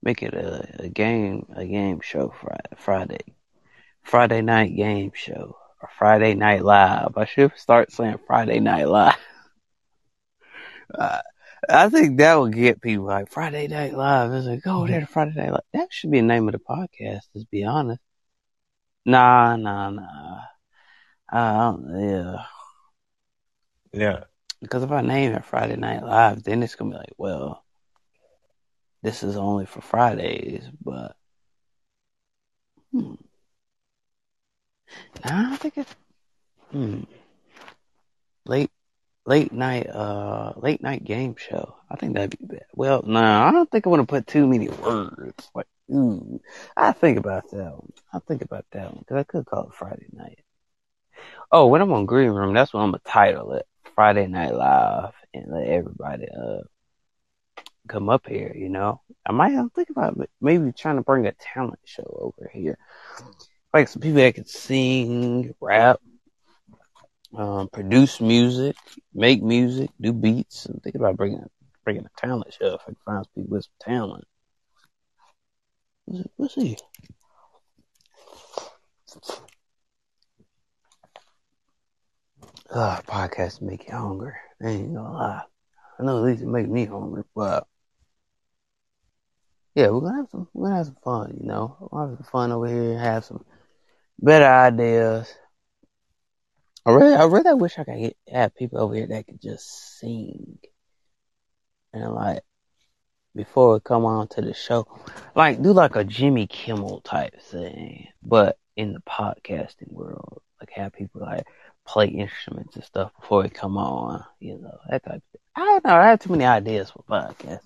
make it a, a game a game show Friday Friday. Friday night game show. Or Friday night live. I should start saying Friday night live. Uh, I think that will get people like Friday Night Live. It's like, go oh, there's Friday Night Live. That should be the name of the podcast, to be honest. Nah, nah, nah. I don't, yeah. Yeah. Because if I name it Friday Night Live, then it's going to be like, well, this is only for Fridays, but. Hmm. don't think it's. Hmm. Late late night uh late night game show. I think that'd be bad. Well, no, nah, I don't think I want to put too many words. Like, ooh, I think about that one. I think about that one because I could call it Friday night. Oh, when I'm on Green Room, that's when I'm gonna title it Friday Night Live and let everybody uh come up here. You know, I might I'm thinking about maybe trying to bring a talent show over here, like some people that can sing, rap um, produce music, make music, do beats. I'm thinking about bringing bringing a talent show if I can find some people with some talent. We'll see. uh, podcasts make you hungry. I ain't gonna lie. I know at least it make me hungry, but yeah, we're gonna have some we're gonna have some fun, you know. We'll have some fun over here, have some better ideas. I really I really wish I could get, have people over here that could just sing. And like before we come on to the show, like do like a Jimmy Kimmel type thing, but in the podcasting world, like have people like play instruments and stuff before we come on, you know, that type of thing. I don't know, I have too many ideas for podcasts.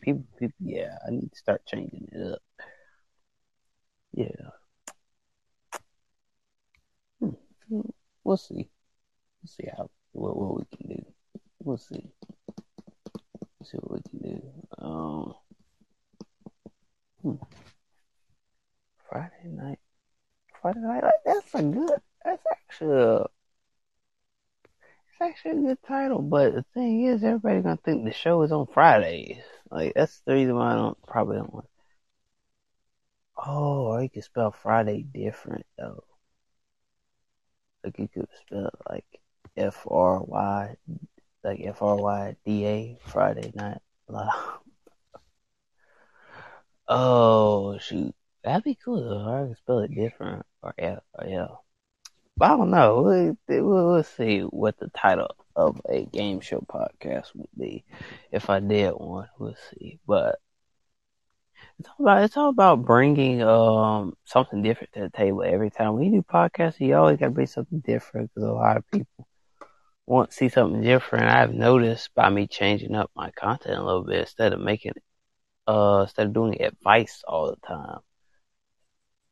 People, people, yeah, I need to start changing it up. Yeah. Hmm. We'll see. We'll see how what, what we can do. We'll see. We'll see what we can do. Um, hmm. Friday night. Friday night. Like, that's a good. That's actually. A, it's actually a good title, but the thing is, everybody's gonna think the show is on Fridays. Like that's the reason why I don't probably don't want. Oh, or you could spell Friday different though. Like you could spell like F R Y, like F R Y D A Friday night. oh shoot, that'd be cool though. I could spell it different or F or L. But I don't know. We'll, we'll see what the title of a game show podcast would be if I did one. We'll see. But it's all about it's all about bringing um something different to the table every time we do podcasts. You always got to bring something different because a lot of people want to see something different. I've noticed by me changing up my content a little bit instead of making uh instead of doing advice all the time,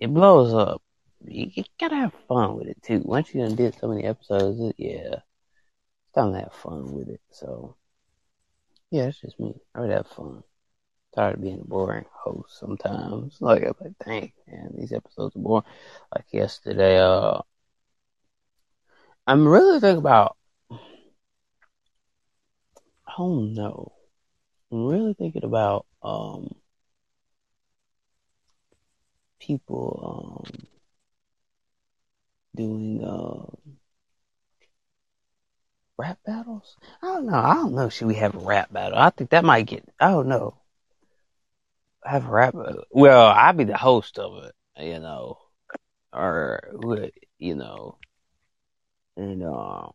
it blows up. You, you gotta have fun with it too. Once you done did so many episodes, yeah, to have fun with it. So yeah, it's just me. I would have fun tired of being a boring host sometimes. Like I'm like, dang man, these episodes are boring. Like yesterday, uh I'm really thinking about I don't know. I'm really thinking about um people um doing um rap battles. I don't know. I don't know. Should we have a rap battle? I think that might get. I don't know have a rap. Well, I'd be the host of it, you know, or you know, and uh,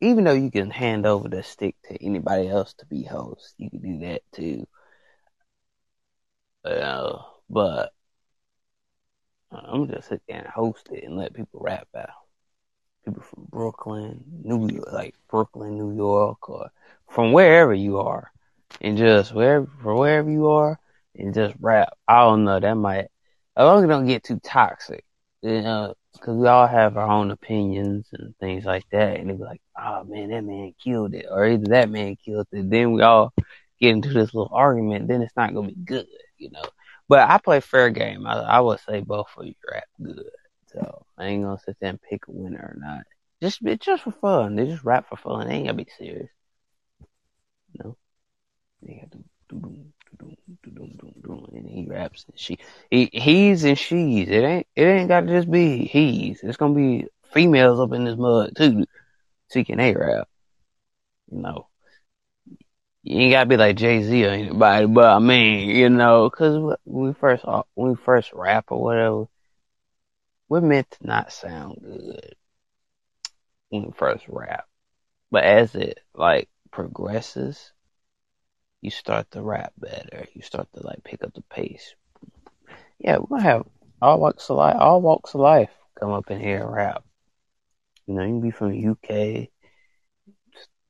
even though you can hand over the stick to anybody else to be host, you can do that too. Uh, but I'm just sit there and host it and let people rap out. People from Brooklyn, New York, like Brooklyn, New York, or from wherever you are, and just wherever, from wherever you are, and just rap. I don't know. That might, as long as it don't get too toxic, you know, because we all have our own opinions and things like that. And they be like, oh man, that man killed it, or either that man killed it. Then we all get into this little argument. Then it's not gonna be good, you know. But I play fair game. I, I would say both of you rap good. So I ain't gonna sit there and pick a winner or not. Just it's just for fun. They just rap for fun. They ain't gotta be serious. You know. They got to and he raps and she he, he's and she's. It ain't it ain't gotta just be he's. It's gonna be females up in this mud too, seeking a rap. You know, you ain't gotta be like Jay Z or anybody, but I mean, you know, because we first when we first rap or whatever, we're meant to not sound good when first rap, but as it like progresses you start to rap better. You start to like pick up the pace. Yeah, we're gonna have all walks of life, all walks of life come up in here and rap. You know, you can be from UK,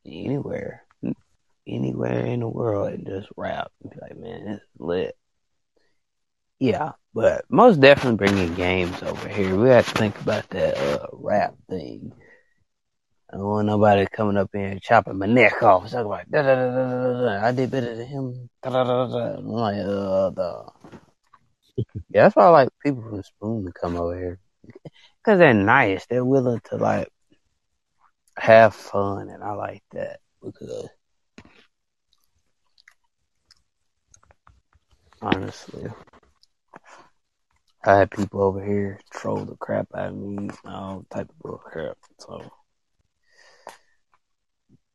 anywhere, anywhere in the world, and just rap and be like, man, it's lit. Yeah, but most definitely bringing games over here. We have to think about that uh, rap thing. I don't want nobody coming up here chopping my neck off. Talking about da da da da da. I did better than him. Da da da da. I'm like, uh, the. Yeah, that's why I like people from Spoon to come over here because they're nice. They're willing to like have fun, and I like that because honestly, I had people over here troll the crap out of me, all type of bull crap. So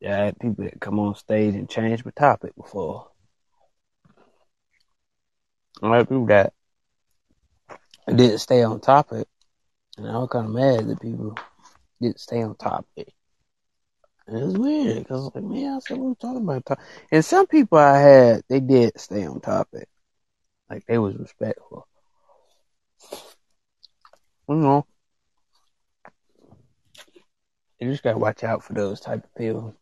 yeah, I had people that come on stage and change the topic before. I had people that I didn't stay on topic, and I was kind of mad that people didn't stay on topic. And it was weird because, like, man, I said we were talking about topic. And some people I had, they did stay on topic, like they was respectful. You know, you just gotta watch out for those type of people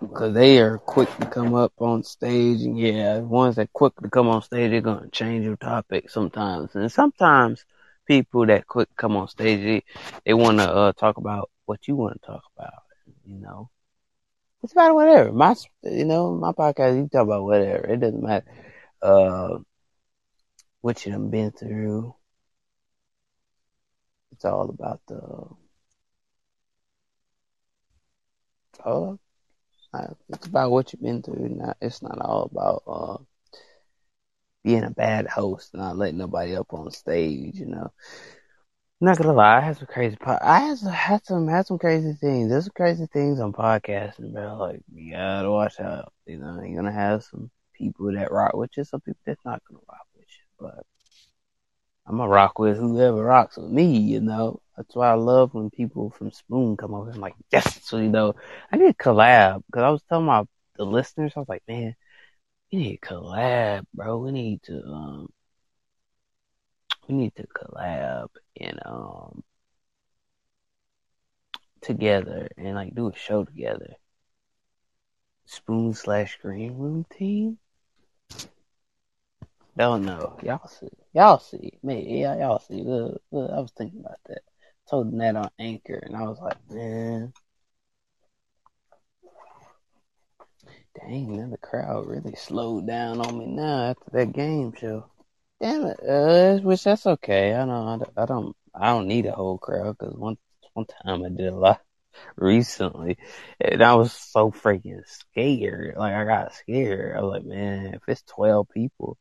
because they are quick to come up on stage, and yeah, ones that quick to come on stage, they're gonna change your topic sometimes, and sometimes people that quick come on stage, they, they want to uh, talk about what you want to talk about, you know. It's about whatever. My, you know, my podcast, you talk about whatever. It doesn't matter. Uh, what you done been through. It's all about the. It's all. It's about what you've been through. Not. It's not all about uh, being a bad host, not letting nobody up on stage. You know. Not gonna lie, I had some crazy. Po- I had some, had some had some crazy things. There's some crazy things on podcasting, bro. Like you gotta watch out. You know, you're gonna have some people that rock with you, some people that's not gonna rock with you. But I'm gonna rock with whoever rocks with me. You know, that's why I love when people from Spoon come over. I'm like, yes, so you know, I need to collab because I was telling my the listeners, I was like, man, we need to collab, bro. We need to um we need to collab and um together and like do a show together. Spoon slash green room team. Don't know. Y'all see. Y'all see. Man, yeah, y'all see. Look, look, I was thinking about that. Told them that on Anchor and I was like, man. Dang, man, the crowd really slowed down on me now after that game show. Damn it, uh, which that's okay. I know I don't, I don't need a whole crowd because one one time I did a lot recently, and I was so freaking scared. Like I got scared. I was like, man, if it's twelve people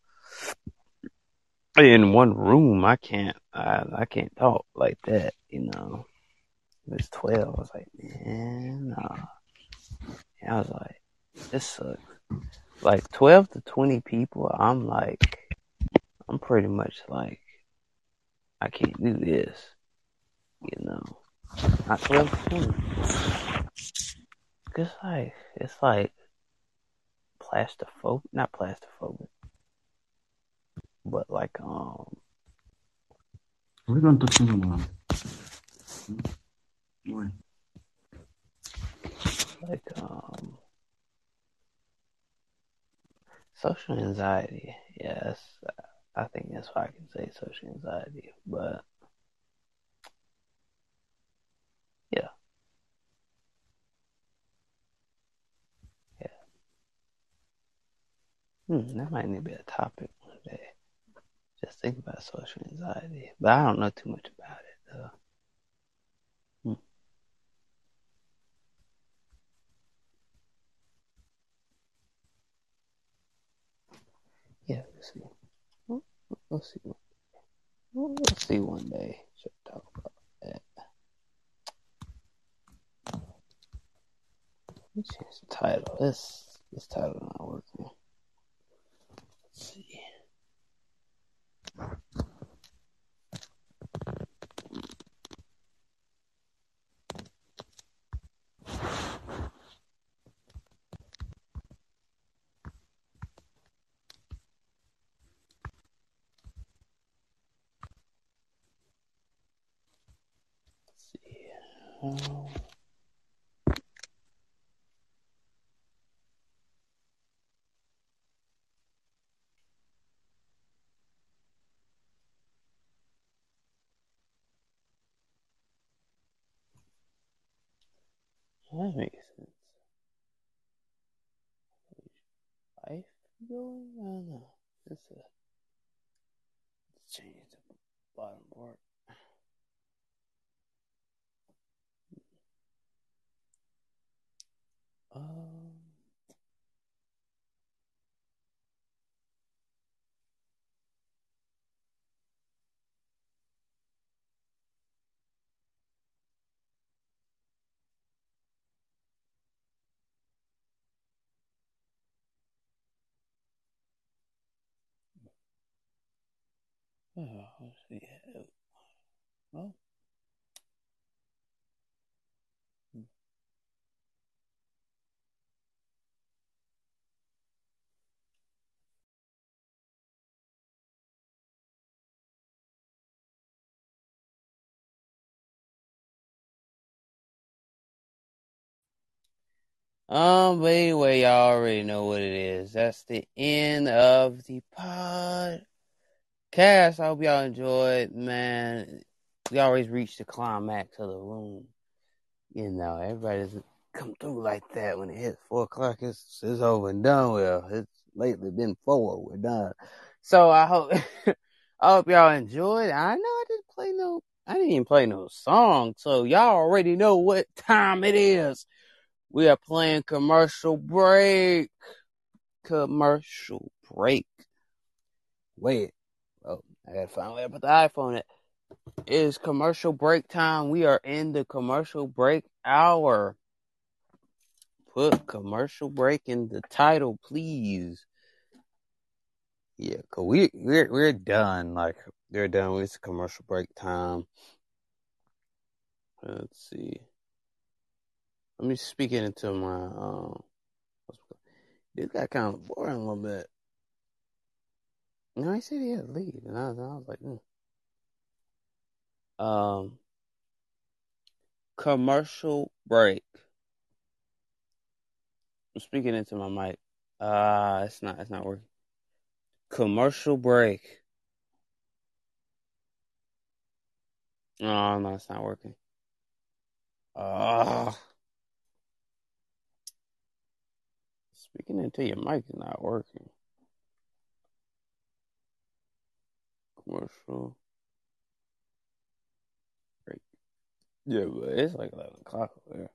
in one room, I can't, I, I can't talk like that. You know, if it's twelve, I was like, man, nah. And I was like, this sucks. Like twelve to twenty people, I'm like. I'm pretty much like, I can't do this, you know. Not 12 to 20. It's like, it's like plastophobic, not plastophobic, but like, um. We're going to talk about. Why? Like, um. Social anxiety, yes. I think that's why I can say social anxiety. But yeah. Yeah. Hmm, that might need to be a topic one day. Just think about social anxiety. But I don't know too much about it though. Hmm. Yeah, let's see. We'll see. We'll see one day. Should talk about that. Let me change the title. This this title not working. Let's see see. Um... Oh. That makes sense. Life going? on. It's a change the bottom part. Um, Oh. Oh. Um, but anyway, y'all already know what it is. That's the end of the podcast. I hope y'all enjoyed, man. We always reach the climax of the room. You know, everybody doesn't come through like that when it hits four o'clock. It's, it's over and done with. It's lately been four. We're done. So I hope, I hope y'all enjoyed. I know I didn't play no, I didn't even play no song. So y'all already know what time it is. We are playing commercial break. Commercial break. Wait. I gotta finally put the iPhone It is commercial break time. We are in the commercial break hour. Put commercial break in the title, please. Yeah, cause we we're we're done. Like we're done with commercial break time. Let's see. Let me speak it into my um. This got kind of boring a little bit. No, he said he had leave, and I was, I was like, hmm. um, commercial break. I'm speaking into my mic. Uh, it's not, it's not working. Commercial break. Oh no, it's not working. Ah. Uh, speaking into your mic is not working. Commercial break. Yeah, but it's like eleven o'clock over there.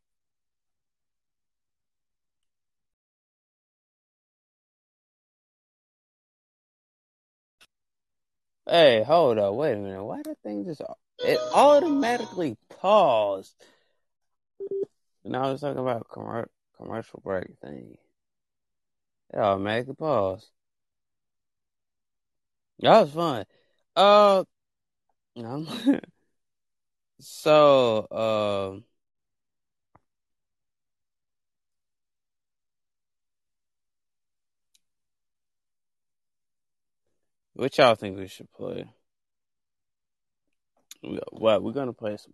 Hey, hold up, wait a minute. Why that thing just it automatically paused? And I was talking about commer- commercial break thing. It automatically paused. That was fun. Uh, so, um, what y'all think we should play? What we're gonna play some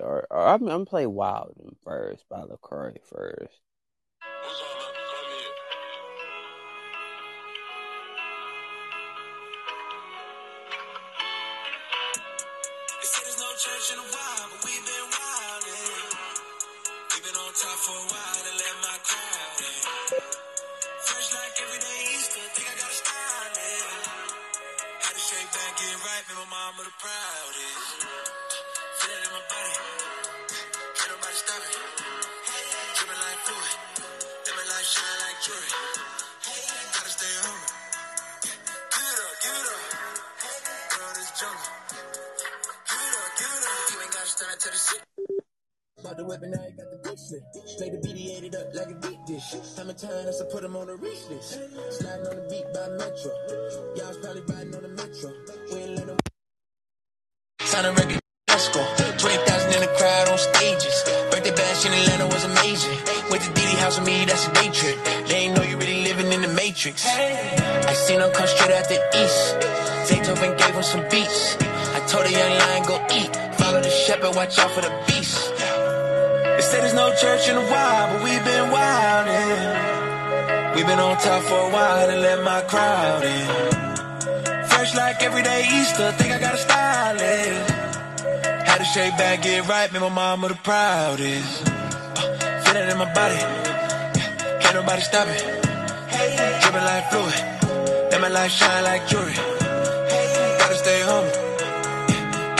or, or I'm, I'm gonna play Wildin' first by Lecrae first. The. Sliding on the beat by Metro. Y'all's probably riding on the Metro. We ain't let them. Sign a record, let's go. 20,000 in the crowd on stages. Birthday bash in Atlanta was amazing. Went to Diddy house with me, that's a day trip. They ain't know you really living in the Matrix. I seen them come straight out the east. Zaytoven gave him some beats. I told a young lion go eat. Follow the shepherd, watch out for the beast. They said there's no church in a while, but we've been wildin'. We've been on top for a while and let my crowd in. Fresh like every day Easter, think I got a stylist. Had to shake back, get right, make my mama the proudest. Uh, feel it in my body, can't nobody stop it. Drippin' like fluid, let my light shine like jewelry. Gotta stay humble.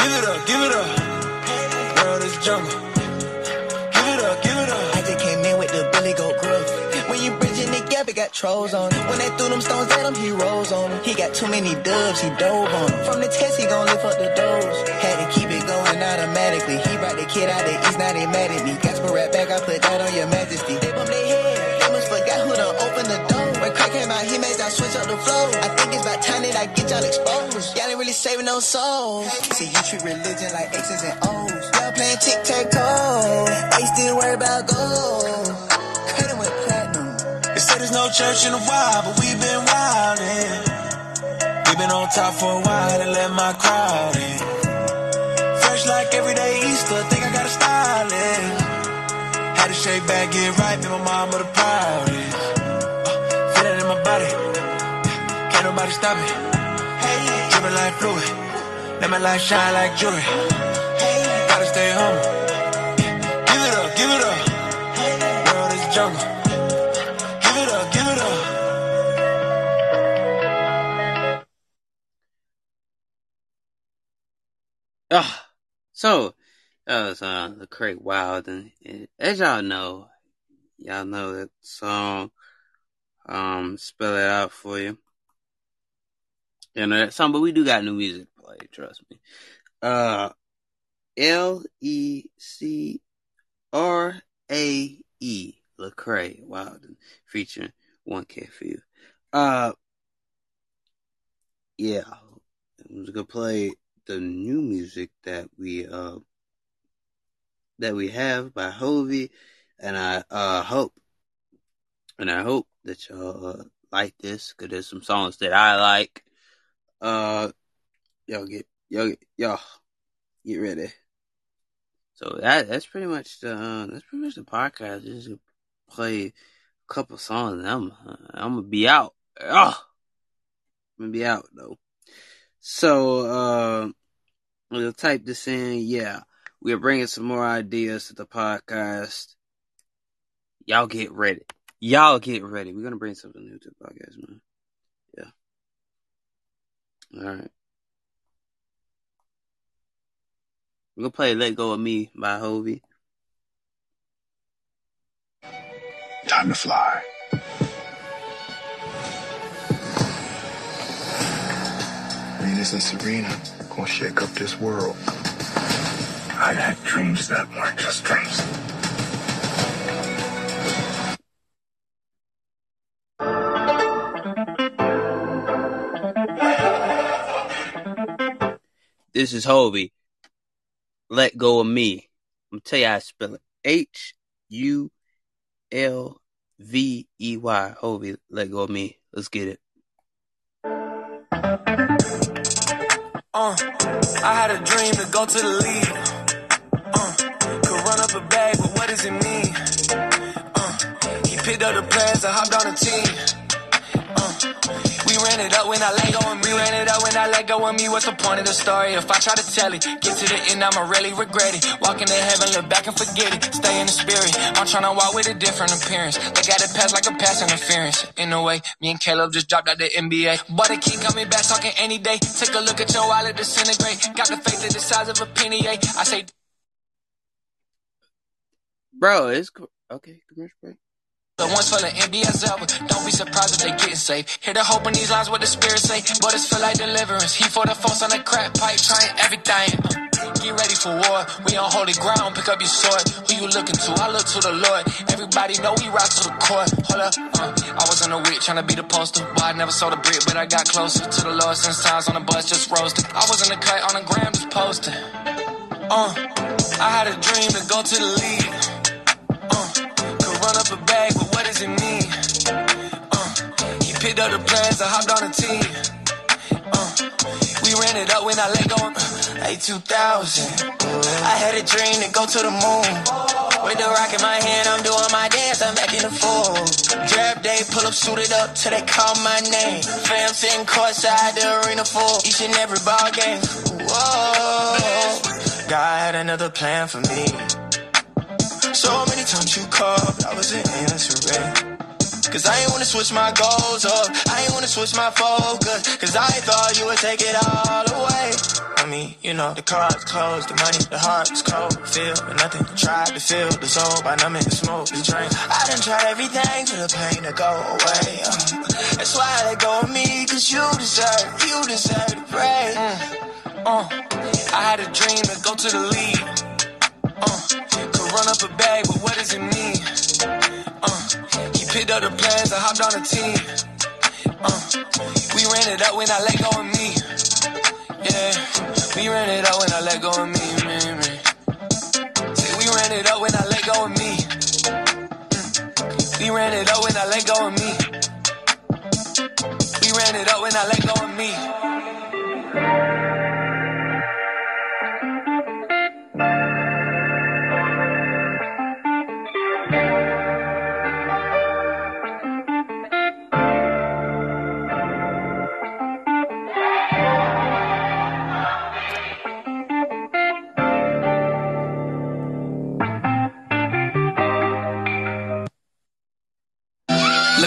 Give it up, give it up. World is jungle. Give it up, give it up. I just came in with the Billy Goat Gruff. It got trolls on it. When they threw them stones at him, he rose on him. He got too many dubs, he dove on them. From the test, he gon' lift up the doors. Had to keep it going automatically. He brought the kid out the east, now they mad at me. Gasper right back, I put that on your majesty. They bump their head, they must forgot who done opened the door. When crack came out, he made that switch up the flow. I think it's about time that I get y'all exposed. Y'all ain't really saving no souls. See, you treat religion like X's and O's. Y'all playing tic tac toe. They still worry about gold. Credit with platinum. They say there's no church in a while, but we've been wildin'. We've been on top for a while and let my crowd in. Fresh like everyday Easter, think I got a style in. Had to shake back, get right, be my mama the proudest. Uh, feel it in my body, can't nobody stop me. Hey, dripping like fluid, let my light shine like jewelry. Gotta stay humble, give it up, give it up. World is a jungle, Ah, so that was uh Lecrae Wild, and, as y'all know, y'all know that song. Um, spell it out for you. You know that song, but we do got new music to play. Trust me. Uh, L E C R A E Lecrae Wildin' featuring One K for you. Uh, yeah, I'm just gonna play the new music that we uh that we have by Hulvey, and I uh hope and I hope that y'all uh, like this because there's some songs that I like. Uh, y'all get y'all get, y'all get ready. So that that's pretty much the uh, that's pretty much the podcast. Just play a couple songs, and I'm I'm gonna be out. Oh, I'm gonna be out though. So uh, we'll type this in. Yeah, we're bringing some more ideas to the podcast. Y'all get ready. Y'all get ready. We're gonna bring something new to the podcast, man. Yeah. All right. We're gonna play "Let Go of Me" by Hulvey. Time to fly. Venus and Serena gonna shake up this world. I had dreams that weren't just dreams. This is Hulvey. Let go of me. I'm gonna tell you how to spell it. H U L V E Y. Hulvey. Let go of me. Let's get it. Uh, I had a dream to go to the league. Uh, could run up a bag, but what does it mean? Uh, he picked up the plans and hopped on the team. Uh, ran it up when I let go of me. Ran it up when I let go of me. What's the point of the story? If I try to tell it, get to the end, I'ma really regret it. Walk into heaven, look back and forget it. Stay in the spirit. I'm trying to walk with a different appearance. Look at it pass like a pass interference. In a way, me and Caleb just dropped out the NBA. But it keep coming back talking any day. Take a look at your wallet disintegrate. Got the faith that the size of a penny. eh? I say Bro, it's co- okay. Commercial break. The ones for the NBS ever. Don't be surprised if they getting saved. Hear the hope in these lines what the spirit say, but it's feel like deliverance. He for the folks on the crack pipe, trying everything. Get ready for war. We on holy ground. Pick up your sword. Who you looking to? I look to the Lord. Everybody know we rock to the court. Hold up. Uh, I was on the wit trying to be the poster. Boy, I never saw the brick, but I got closer to the Lord since times on the bus just roasted. I was in the cut on the gram just posting. Uh, I had a dream to go to the league. Run up a bag, but what does it mean? Uh, he picked up the plans and hopped on the team. Uh, we ran it up when I let go. Uh, 2000. I had a dream to go to the moon. With the rock in my hand, I'm doing my dance. I'm acting a fool. Draft day, pull up, suited up till they call my name. Fam sitting courtside, the arena full. Each and every ball game. Whoa. God had another plan for me. So many times you called, I wasn't answering. Cause I ain't wanna switch my goals up. I ain't wanna switch my focus. Cause I thought you would take it all away. I mean, you know, the car's closed, the money, the heart's cold. Feel nothing. Tried to feel the soul by numbing the smoke, the drain. I done tried everything for the pain to go away. Uh, that's why I let go of me. Cause you deserve, you deserve to pray. Uh, I had a dream to go to the league. Uh, run up a bag, but what does it mean? Uh, he picked up the plans and hopped on the team. Uh, we ran it up when I let go of me. Yeah, we ran it up when I let go of me, man, man. Say we ran it up when I let go of me. Mm. We ran it up when I let go of me. We ran it up when I let go of me.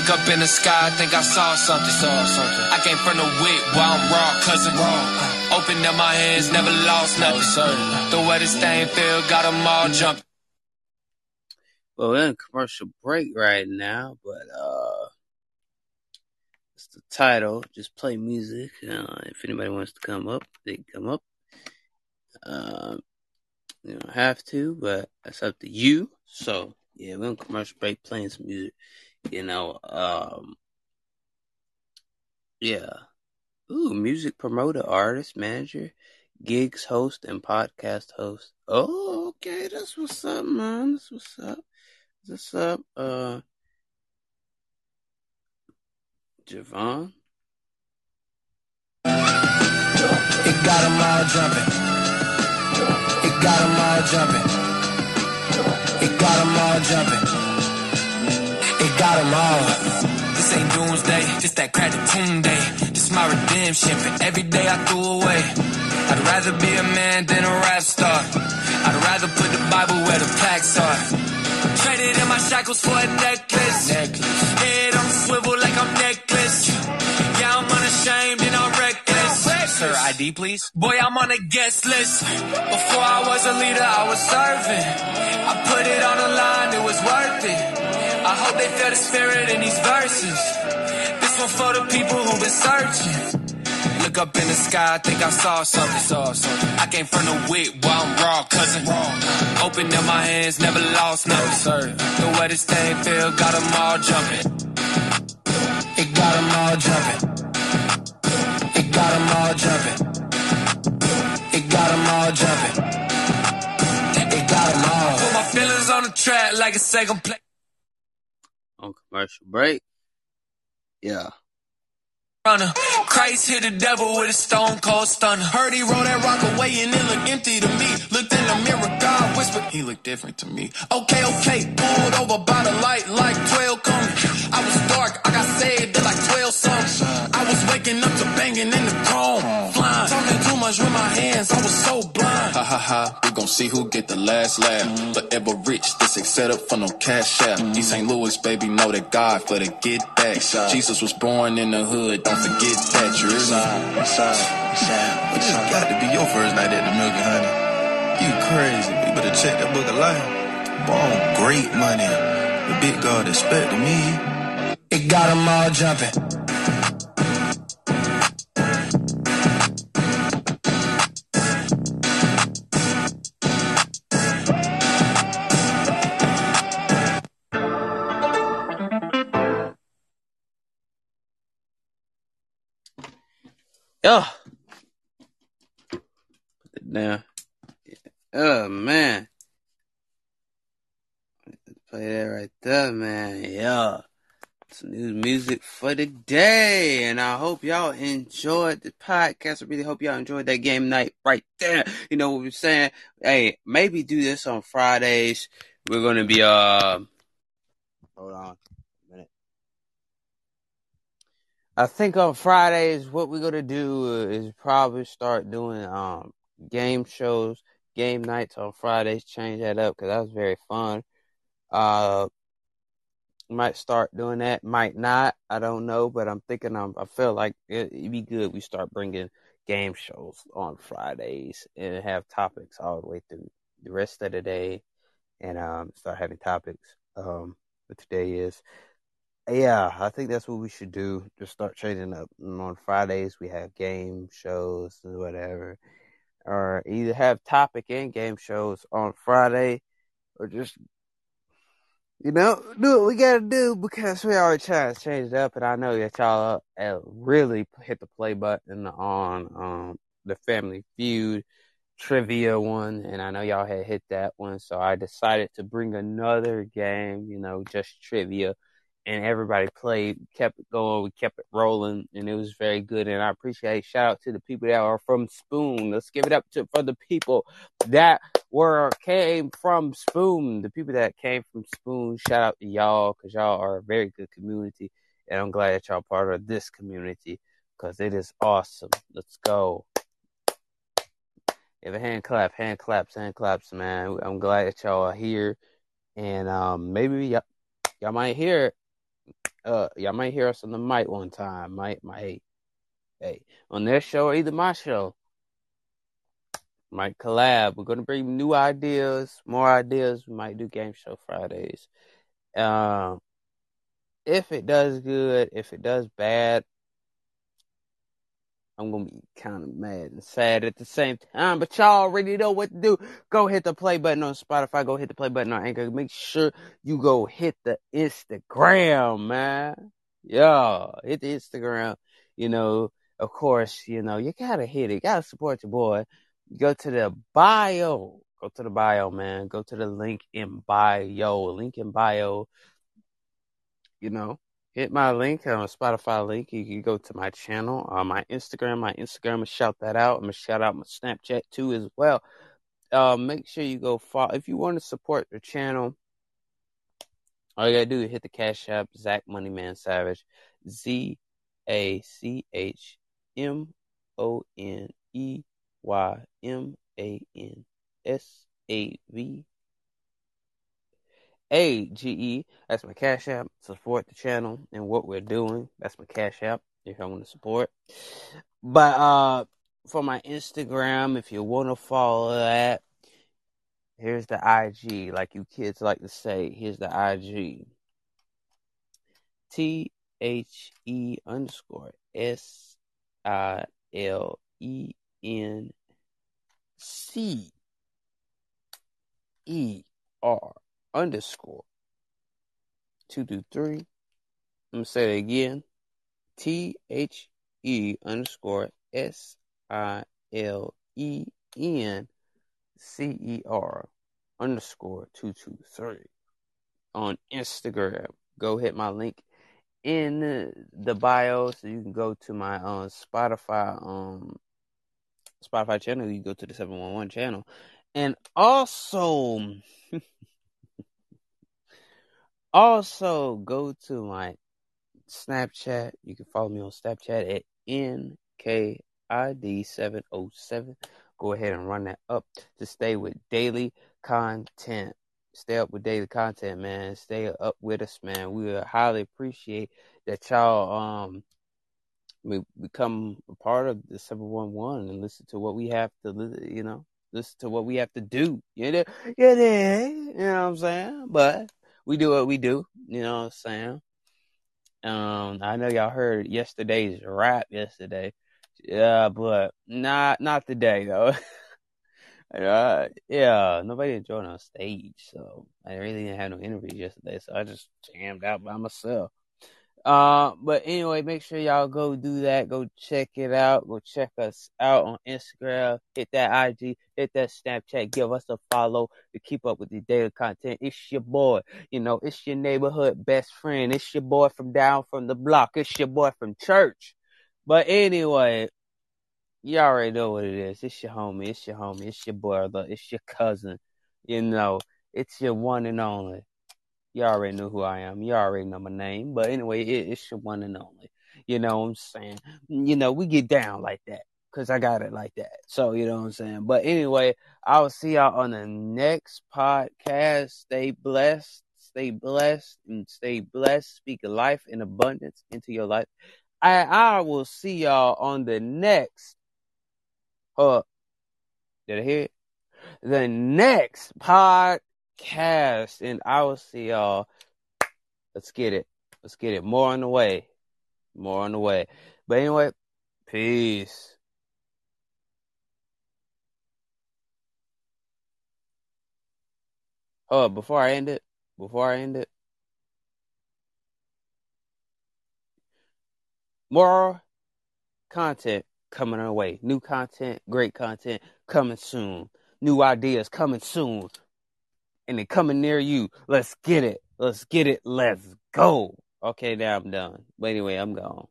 Look up in the sky, I think I saw something. Saw something. I came from the whip while I'm raw, cousin. Raw. Opened up my hands, never lost nothing. The way this thing feel, got 'em all jumping. Well, we're in a commercial break right now, but uh, it's the title. Just play music. Uh, if anybody wants to come up, they can come up. Um, you don't have to, but that's up to you. So yeah, we're in commercial break, playing some music. You know, um, yeah. Ooh, music promoter, artist, manager, gigs host, and podcast host. Oh, okay, that's what's up, man. That's what's up. What's up, uh, Javon? It got 'em all jumping. It got 'em all jumping. It got 'em all jumping. It got 'em all. This ain't doomsday, just that crack tune day. This my redemption for every day I threw away. I'd rather be a man than a rap star. I'd rather put the Bible where the plaques are. Traded in my shackles for a necklace. Head on swivel like I'm necklace. Yeah, I'm unashamed and I'm reckless. Sir, ID please. Boy, I'm on a guest list. Before I was a leader, I was serving. I put it on the line, it was worth it. I hope they feel the spirit in these verses. This one for the people who've been searching. Look up in the sky, I think I saw something. Saw something. I came from the whip while I'm raw, cousin. Opened up my hands, never lost nothing. Sir. The way this thing feel, got 'em all jumping. It got 'em all jumping. It got 'em all jumping. It got 'em all jumping. It got 'em all. Put my feelings on the track like a second play. On commercial break. Yeah. Runner. Christ hit the devil with a stone cold stunner. Heard he rolled that rock away and it looked empty to me. Looked in the mirror, God whispered, he looked different to me. Okay, okay, pulled over by the light like 12 coming. I was dark, I got saved at like 12 something. I was waking up to banging in the chrome. Flying, talking too much with my hands, I was so blind. Ha ha ha, we gon' see who get the last laugh. Mm-hmm. Forever rich, this ain't set up for no cash out. East St. Louis, baby, know that God for the get back. Jesus was born in the hood, don't forget that. You hear me? But this got to be your first night at the Milk and Honey. You crazy. You better check that book of life. Born great money. The big God expected me. It got 'em all jumping. Yeah. Put it down. Oh man. Play that right there, man. Yeah. Some new music for the day. And I hope y'all enjoyed the podcast. I really hope y'all enjoyed that game night right there. You know what we're saying? Hey, maybe do this on Fridays. We're gonna be uh hold on a minute. I think on Fridays, what we're gonna do is probably start doing um game shows, game nights on Fridays. Change that up because that was very fun. Uh, might start doing that, might not. I don't know, but I'm thinking. I'm, I feel like it, it'd be good. We start bringing game shows on Fridays and have topics all the way through the rest of the day, and um start having topics. Um, what today is. Yeah, I think that's what we should do. Just start changing up. And on Fridays, we have game shows or whatever. Or either have topic and game shows on Friday or just You know, do what we gotta do because we already trying to change it up, and I know that y'all really hit the play button on um the Family Feud trivia one, and I know y'all had hit that one, so I decided to bring another game, you know, just trivia, and everybody played, kept it going, we kept it rolling, and it was very good, and I appreciate shout out to the people that are from Spoon. Let's give it up to for the people that were came from Spoon, the people that came from Spoon. Shout out to y'all because y'all are a very good community, and I'm glad that y'all part of this community because it is awesome. Let's go. Give a hand clap, hand claps, hand claps, man. I'm glad that y'all are here, and um, maybe y'all, y'all might hear it. Uh, y'all might hear us on the mic one time. Might, might, hey, hey, on their show or either my show. Might collab. We're gonna bring new ideas, more ideas. We might do game show Fridays. Um, if it does good, if it does bad, I'm gonna be kind of mad and sad at the same time. But y'all already know what to do. Go hit the play button on Spotify. Go hit the play button on Anchor. Make sure you go hit the Instagram, man. Yeah, hit the Instagram. You know, of course, you know you gotta hit it. You gotta support your boy. Go to the bio. Go to the bio, man. Go to the link in bio. Link in bio. You know, hit my link on Spotify link. You can go to my channel, uh, my Instagram, my Instagram, and shout that out. I'm gonna shout out my Snapchat too as well. Uh, make sure you go follow if you want to support the channel. All you gotta do is hit the Cash App, Zach Moneyman Savage, Z A C H M O N E Y M A N S A V A G E. That's my Cash App. Support the channel and what we're doing. That's my Cash App if I want to support. But uh, for my Instagram, if you want to follow that, here's the IG. Like you kids like to say, here's the IG. T H E underscore S I L E N C E R underscore two two three. I'm gonna say it again. T H E underscore S I L E N C E R underscore two two three on Instagram. Go hit my link in the bio so you can go to my um Spotify um Spotify channel. You go to the seven one one channel, and also also go to my Snapchat. You can follow me on Snapchat at NKID707. Go ahead and run that up to stay with daily content. Stay up with daily content, man. Stay up with us, man. We highly appreciate that y'all um we become a part of the 711 and listen to what we have to you know listen to what we have to do you know you know, you know what i'm saying but we do what we do you know what i'm saying? Um i know y'all heard yesterday's rap yesterday. Yeah but not not today though. Uh, yeah nobody enjoyed on stage so i really didn't have no interviews yesterday so i just jammed out by myself uh, but anyway, make sure y'all go do that. Go check it out. Go check us out on Instagram. Hit that IG. Hit that Snapchat. Give us a follow to keep up with the daily content. It's your boy. You know, it's your neighborhood best friend. It's your boy from down from the block. It's your boy from church. But anyway, you already know what it is. It's your homie. It's your homie. It's your brother. It's your cousin. You know, it's your one and only. You already know who I am. You already know my name. But anyway, it, it's your one and only. You know what I'm saying? You know, we get down like that because I got it like that. So, you know what I'm saying? But anyway, I will see y'all on the next podcast. Stay blessed. Stay blessed and stay blessed. Speak life in abundance into your life. I, I will see y'all on the next. Uh, did I hear it? The next podcast Cast, and I will see y'all. Let's get it. Let's get it. More on the way. More on the way. But anyway, peace. Oh, before I end it, before I end it, more content coming our way. New content, great content coming soon. New ideas coming soon. And they coming near you. Let's get it. Let's get it. Let's go. Okay, now I'm done. But anyway, I'm gone.